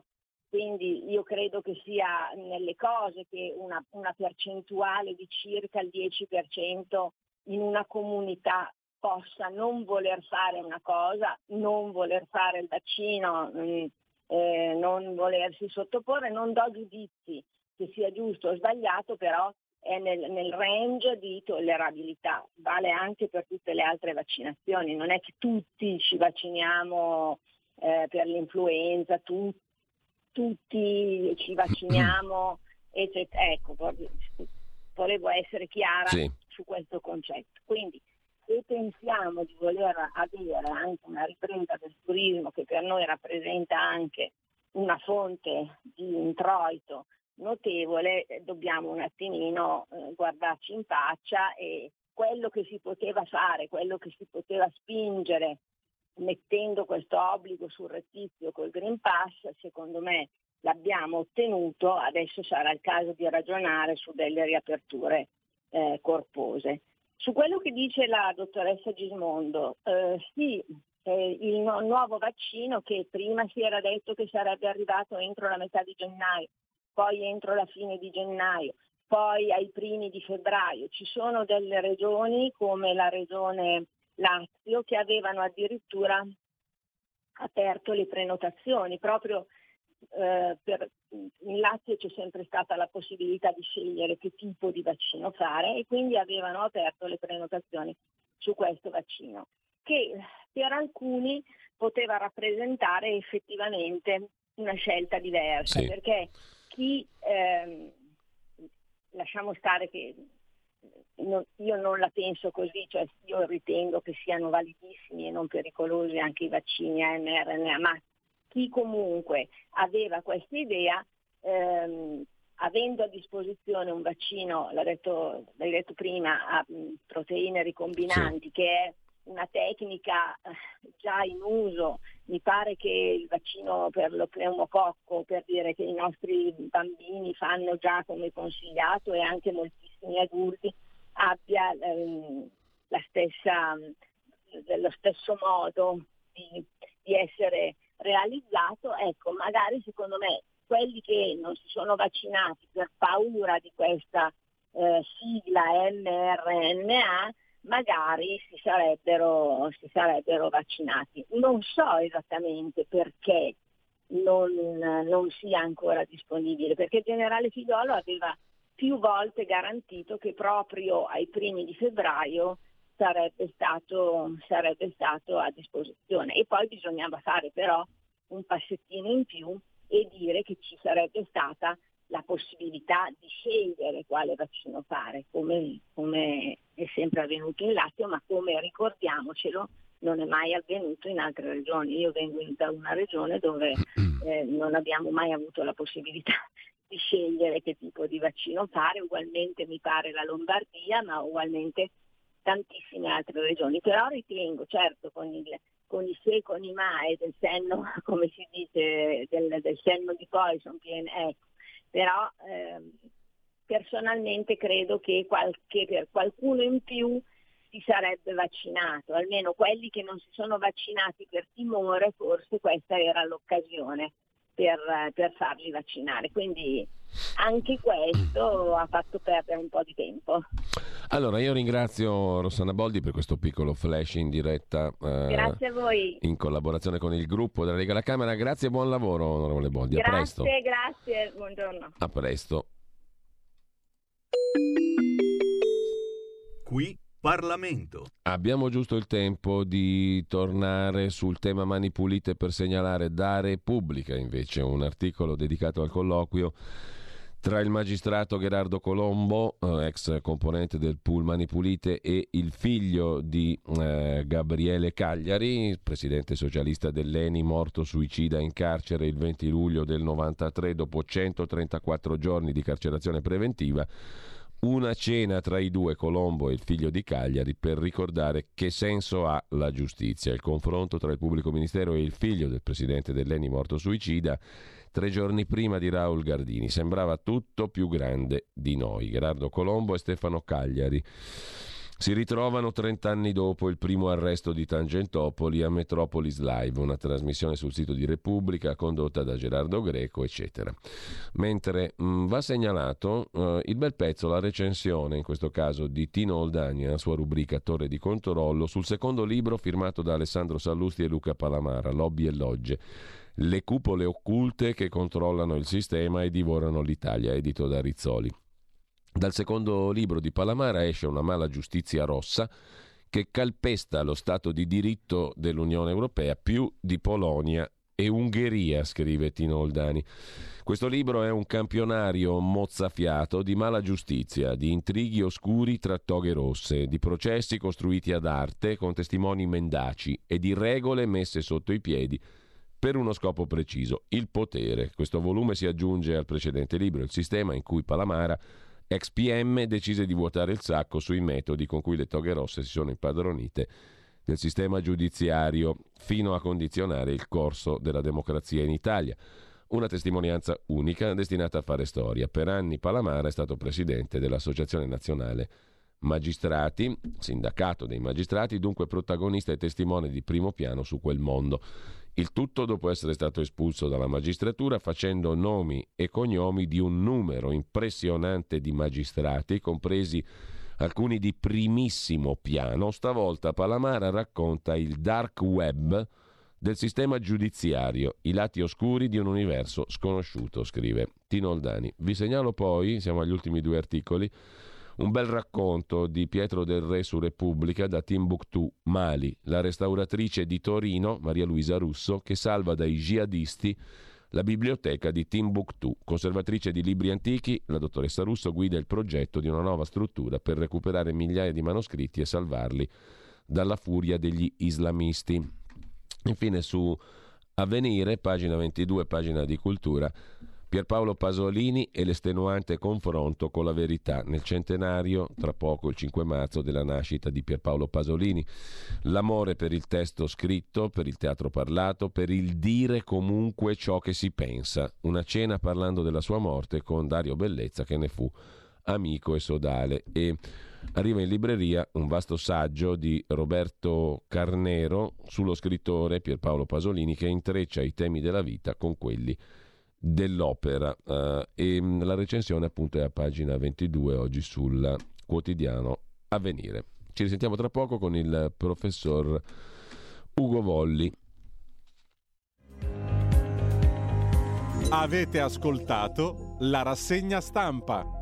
quindi io credo che sia nelle cose che una, una percentuale di circa il 10% in una comunità possa non voler fare una cosa, non voler fare il vaccino, mm, eh, non volersi sottoporre, non do giudizi che sia giusto o sbagliato, però è nel, nel, range di tollerabilità, vale anche per tutte le altre vaccinazioni, non è che tutti ci vacciniamo eh, per l'influenza, tu, tutti ci vacciniamo, eccetera. Ecco, volevo essere chiara sì. su questo concetto. Quindi se pensiamo di voler avere anche una ripresa del turismo che per noi rappresenta anche una fonte di introito notevole, eh, dobbiamo un attimino eh, guardarci in faccia e quello che si poteva fare, quello che si poteva spingere mettendo questo obbligo surrettizio col Green Pass, secondo me l'abbiamo ottenuto, adesso sarà il caso di ragionare su delle riaperture eh, corpose. Su quello che dice la dottoressa Gismondo, eh, sì, eh, il no- nuovo vaccino che prima si era detto che sarebbe arrivato entro la metà di gennaio, poi entro la fine di gennaio, poi ai primi di febbraio. Ci sono delle regioni come la regione Lazio che avevano addirittura aperto le prenotazioni proprio eh, per, in Lazio c'è sempre stata la possibilità di scegliere che tipo di vaccino fare e quindi avevano aperto le prenotazioni su questo vaccino, che per alcuni poteva rappresentare effettivamente una scelta diversa, sì. perché chi, ehm, lasciamo stare che non, io non la penso così, cioè io ritengo che siano validissimi e non pericolosi anche i vaccini a mRNA, ma chi comunque aveva questa idea, ehm, avendo a disposizione un vaccino, l'hai detto, l'hai detto prima, a proteine ricombinanti, sì. che è una tecnica eh, già in uso, mi pare che il vaccino per lo pneumococco, per dire che i nostri bambini fanno già come consigliato e anche moltissimi adulti, abbia ehm, la stessa, dello stesso modo di, di essere realizzato, ecco, magari secondo me quelli che non si sono vaccinati per paura di questa eh, sigla mRNA magari si sarebbero, si sarebbero, vaccinati. Non so esattamente perché non, non, sia ancora disponibile, perché il generale Figliolo aveva più volte garantito che proprio ai primi di febbraio sarebbe stato, sarebbe stato a disposizione. E poi bisognava fare però un passettino in più e dire che ci sarebbe stata la possibilità di scegliere quale vaccino fare, come, come, è sempre avvenuto in Lazio, ma come ricordiamocelo non è mai avvenuto in altre regioni. Io vengo da una regione dove eh, non abbiamo mai avuto la possibilità di scegliere che tipo di vaccino fare, ugualmente mi pare la Lombardia, ma ugualmente tantissime altre regioni. Però ritengo, certo, con il, con i se, con i ma e del senno, come si dice, del, del senno di Poisson, ecco, però ehm, personalmente credo che qualche, per qualcuno in più si sarebbe vaccinato, almeno quelli che non si sono vaccinati per timore, forse questa era l'occasione per, per farli vaccinare. Quindi anche questo ha fatto perdere un po' di tempo. Allora, io ringrazio Rossana Boldi per questo piccolo flash in diretta. Eh, Grazie a voi. In collaborazione con il gruppo della Lega alla Camera. Grazie e buon lavoro, onorevole Boldi. Grazie, a presto. Grazie, buongiorno. A presto. Qui Parlamento. Abbiamo giusto il tempo di tornare sul tema mani pulite per segnalare da Repubblica invece un articolo dedicato al colloquio tra il magistrato Gerardo Colombo, eh, ex componente del pool Mani Pulite, e il figlio di eh, Gabriele Cagliari, presidente socialista dell'ENI, morto suicida in carcere il 20 luglio del 93 dopo 134 giorni di carcerazione preventiva. Una cena tra i due, Colombo e il figlio di Cagliari, per ricordare che senso ha la giustizia. Il confronto tra il pubblico ministero e il figlio del presidente dell'ENI morto suicida tre giorni prima di Raul Gardini. Sembrava tutto più grande di noi. Gerardo Colombo e Stefano Cagliari. Si ritrovano 30 anni dopo il primo arresto di Tangentopoli a Metropolis Live, una trasmissione sul sito di Repubblica condotta da Gerardo Greco, eccetera. Mentre mh, mm, va segnalato uh, il bel pezzo, la recensione, in questo caso di Tino Oldani, la sua rubrica Torre di Controllo, sul secondo libro firmato da Alessandro Sallusti e Luca Palamara, Lobby e Logge le cupole occulte che controllano il sistema e divorano l'Italia, edito da Rizzoli. Dal secondo libro di Palamara esce una mala giustizia rossa che calpesta lo Stato di diritto dell'Unione Europea più di Polonia e Ungheria, scrive Tino Oldani. Questo libro è un campionario mozzafiato di mala giustizia, di intrighi oscuri tra toghe rosse, di processi costruiti ad arte con testimoni mendaci e di regole messe sotto i piedi per uno scopo preciso, il potere. Questo volume si aggiunge al precedente libro, Il sistema in cui Palamara, ex PM, decise di vuotare il sacco sui metodi con cui le toghe rosse si sono impadronite del sistema giudiziario fino a condizionare il corso della democrazia in Italia. Una testimonianza unica destinata a fare storia. Per anni Palamara è stato presidente dell'Associazione Nazionale Magistrati, sindacato dei magistrati, dunque protagonista e testimone di primo piano su quel mondo. Il tutto dopo essere stato espulso dalla magistratura facendo nomi e cognomi di un numero impressionante di magistrati, compresi alcuni di primissimo piano. Stavolta Palamara racconta il dark web del sistema giudiziario, i lati oscuri di un universo sconosciuto, scrive Tino Oldani. Vi segnalo poi, siamo agli ultimi due articoli, un bel racconto di Pietro del Re su Repubblica da Timbuktu, Mali, la restauratrice di Torino, Maria Luisa Russo, che salva dai jihadisti la biblioteca di Timbuktu. Conservatrice di libri antichi, la dottoressa Russo guida il progetto di una nuova struttura per recuperare migliaia di manoscritti e salvarli dalla furia degli islamisti. Infine su Avvenire, pagina 22, pagina di cultura, Pierpaolo Pasolini e l'estenuante confronto con la verità nel centenario, tra poco il 5 marzo, della nascita di Pierpaolo Pasolini. L'amore per il testo scritto, per il teatro parlato, per il dire comunque ciò che si pensa. Una cena parlando della sua morte con Dario Bellezza che ne fu amico e sodale. E arriva in libreria un vasto saggio di Roberto Carnero sullo scrittore Pierpaolo Pasolini che intreccia i temi della vita con quelli dell'opera uh, e mm, la recensione appunto è a pagina 22 oggi sul quotidiano Avvenire. Ci risentiamo tra poco con il professor Ugo Volli. Avete ascoltato la rassegna stampa.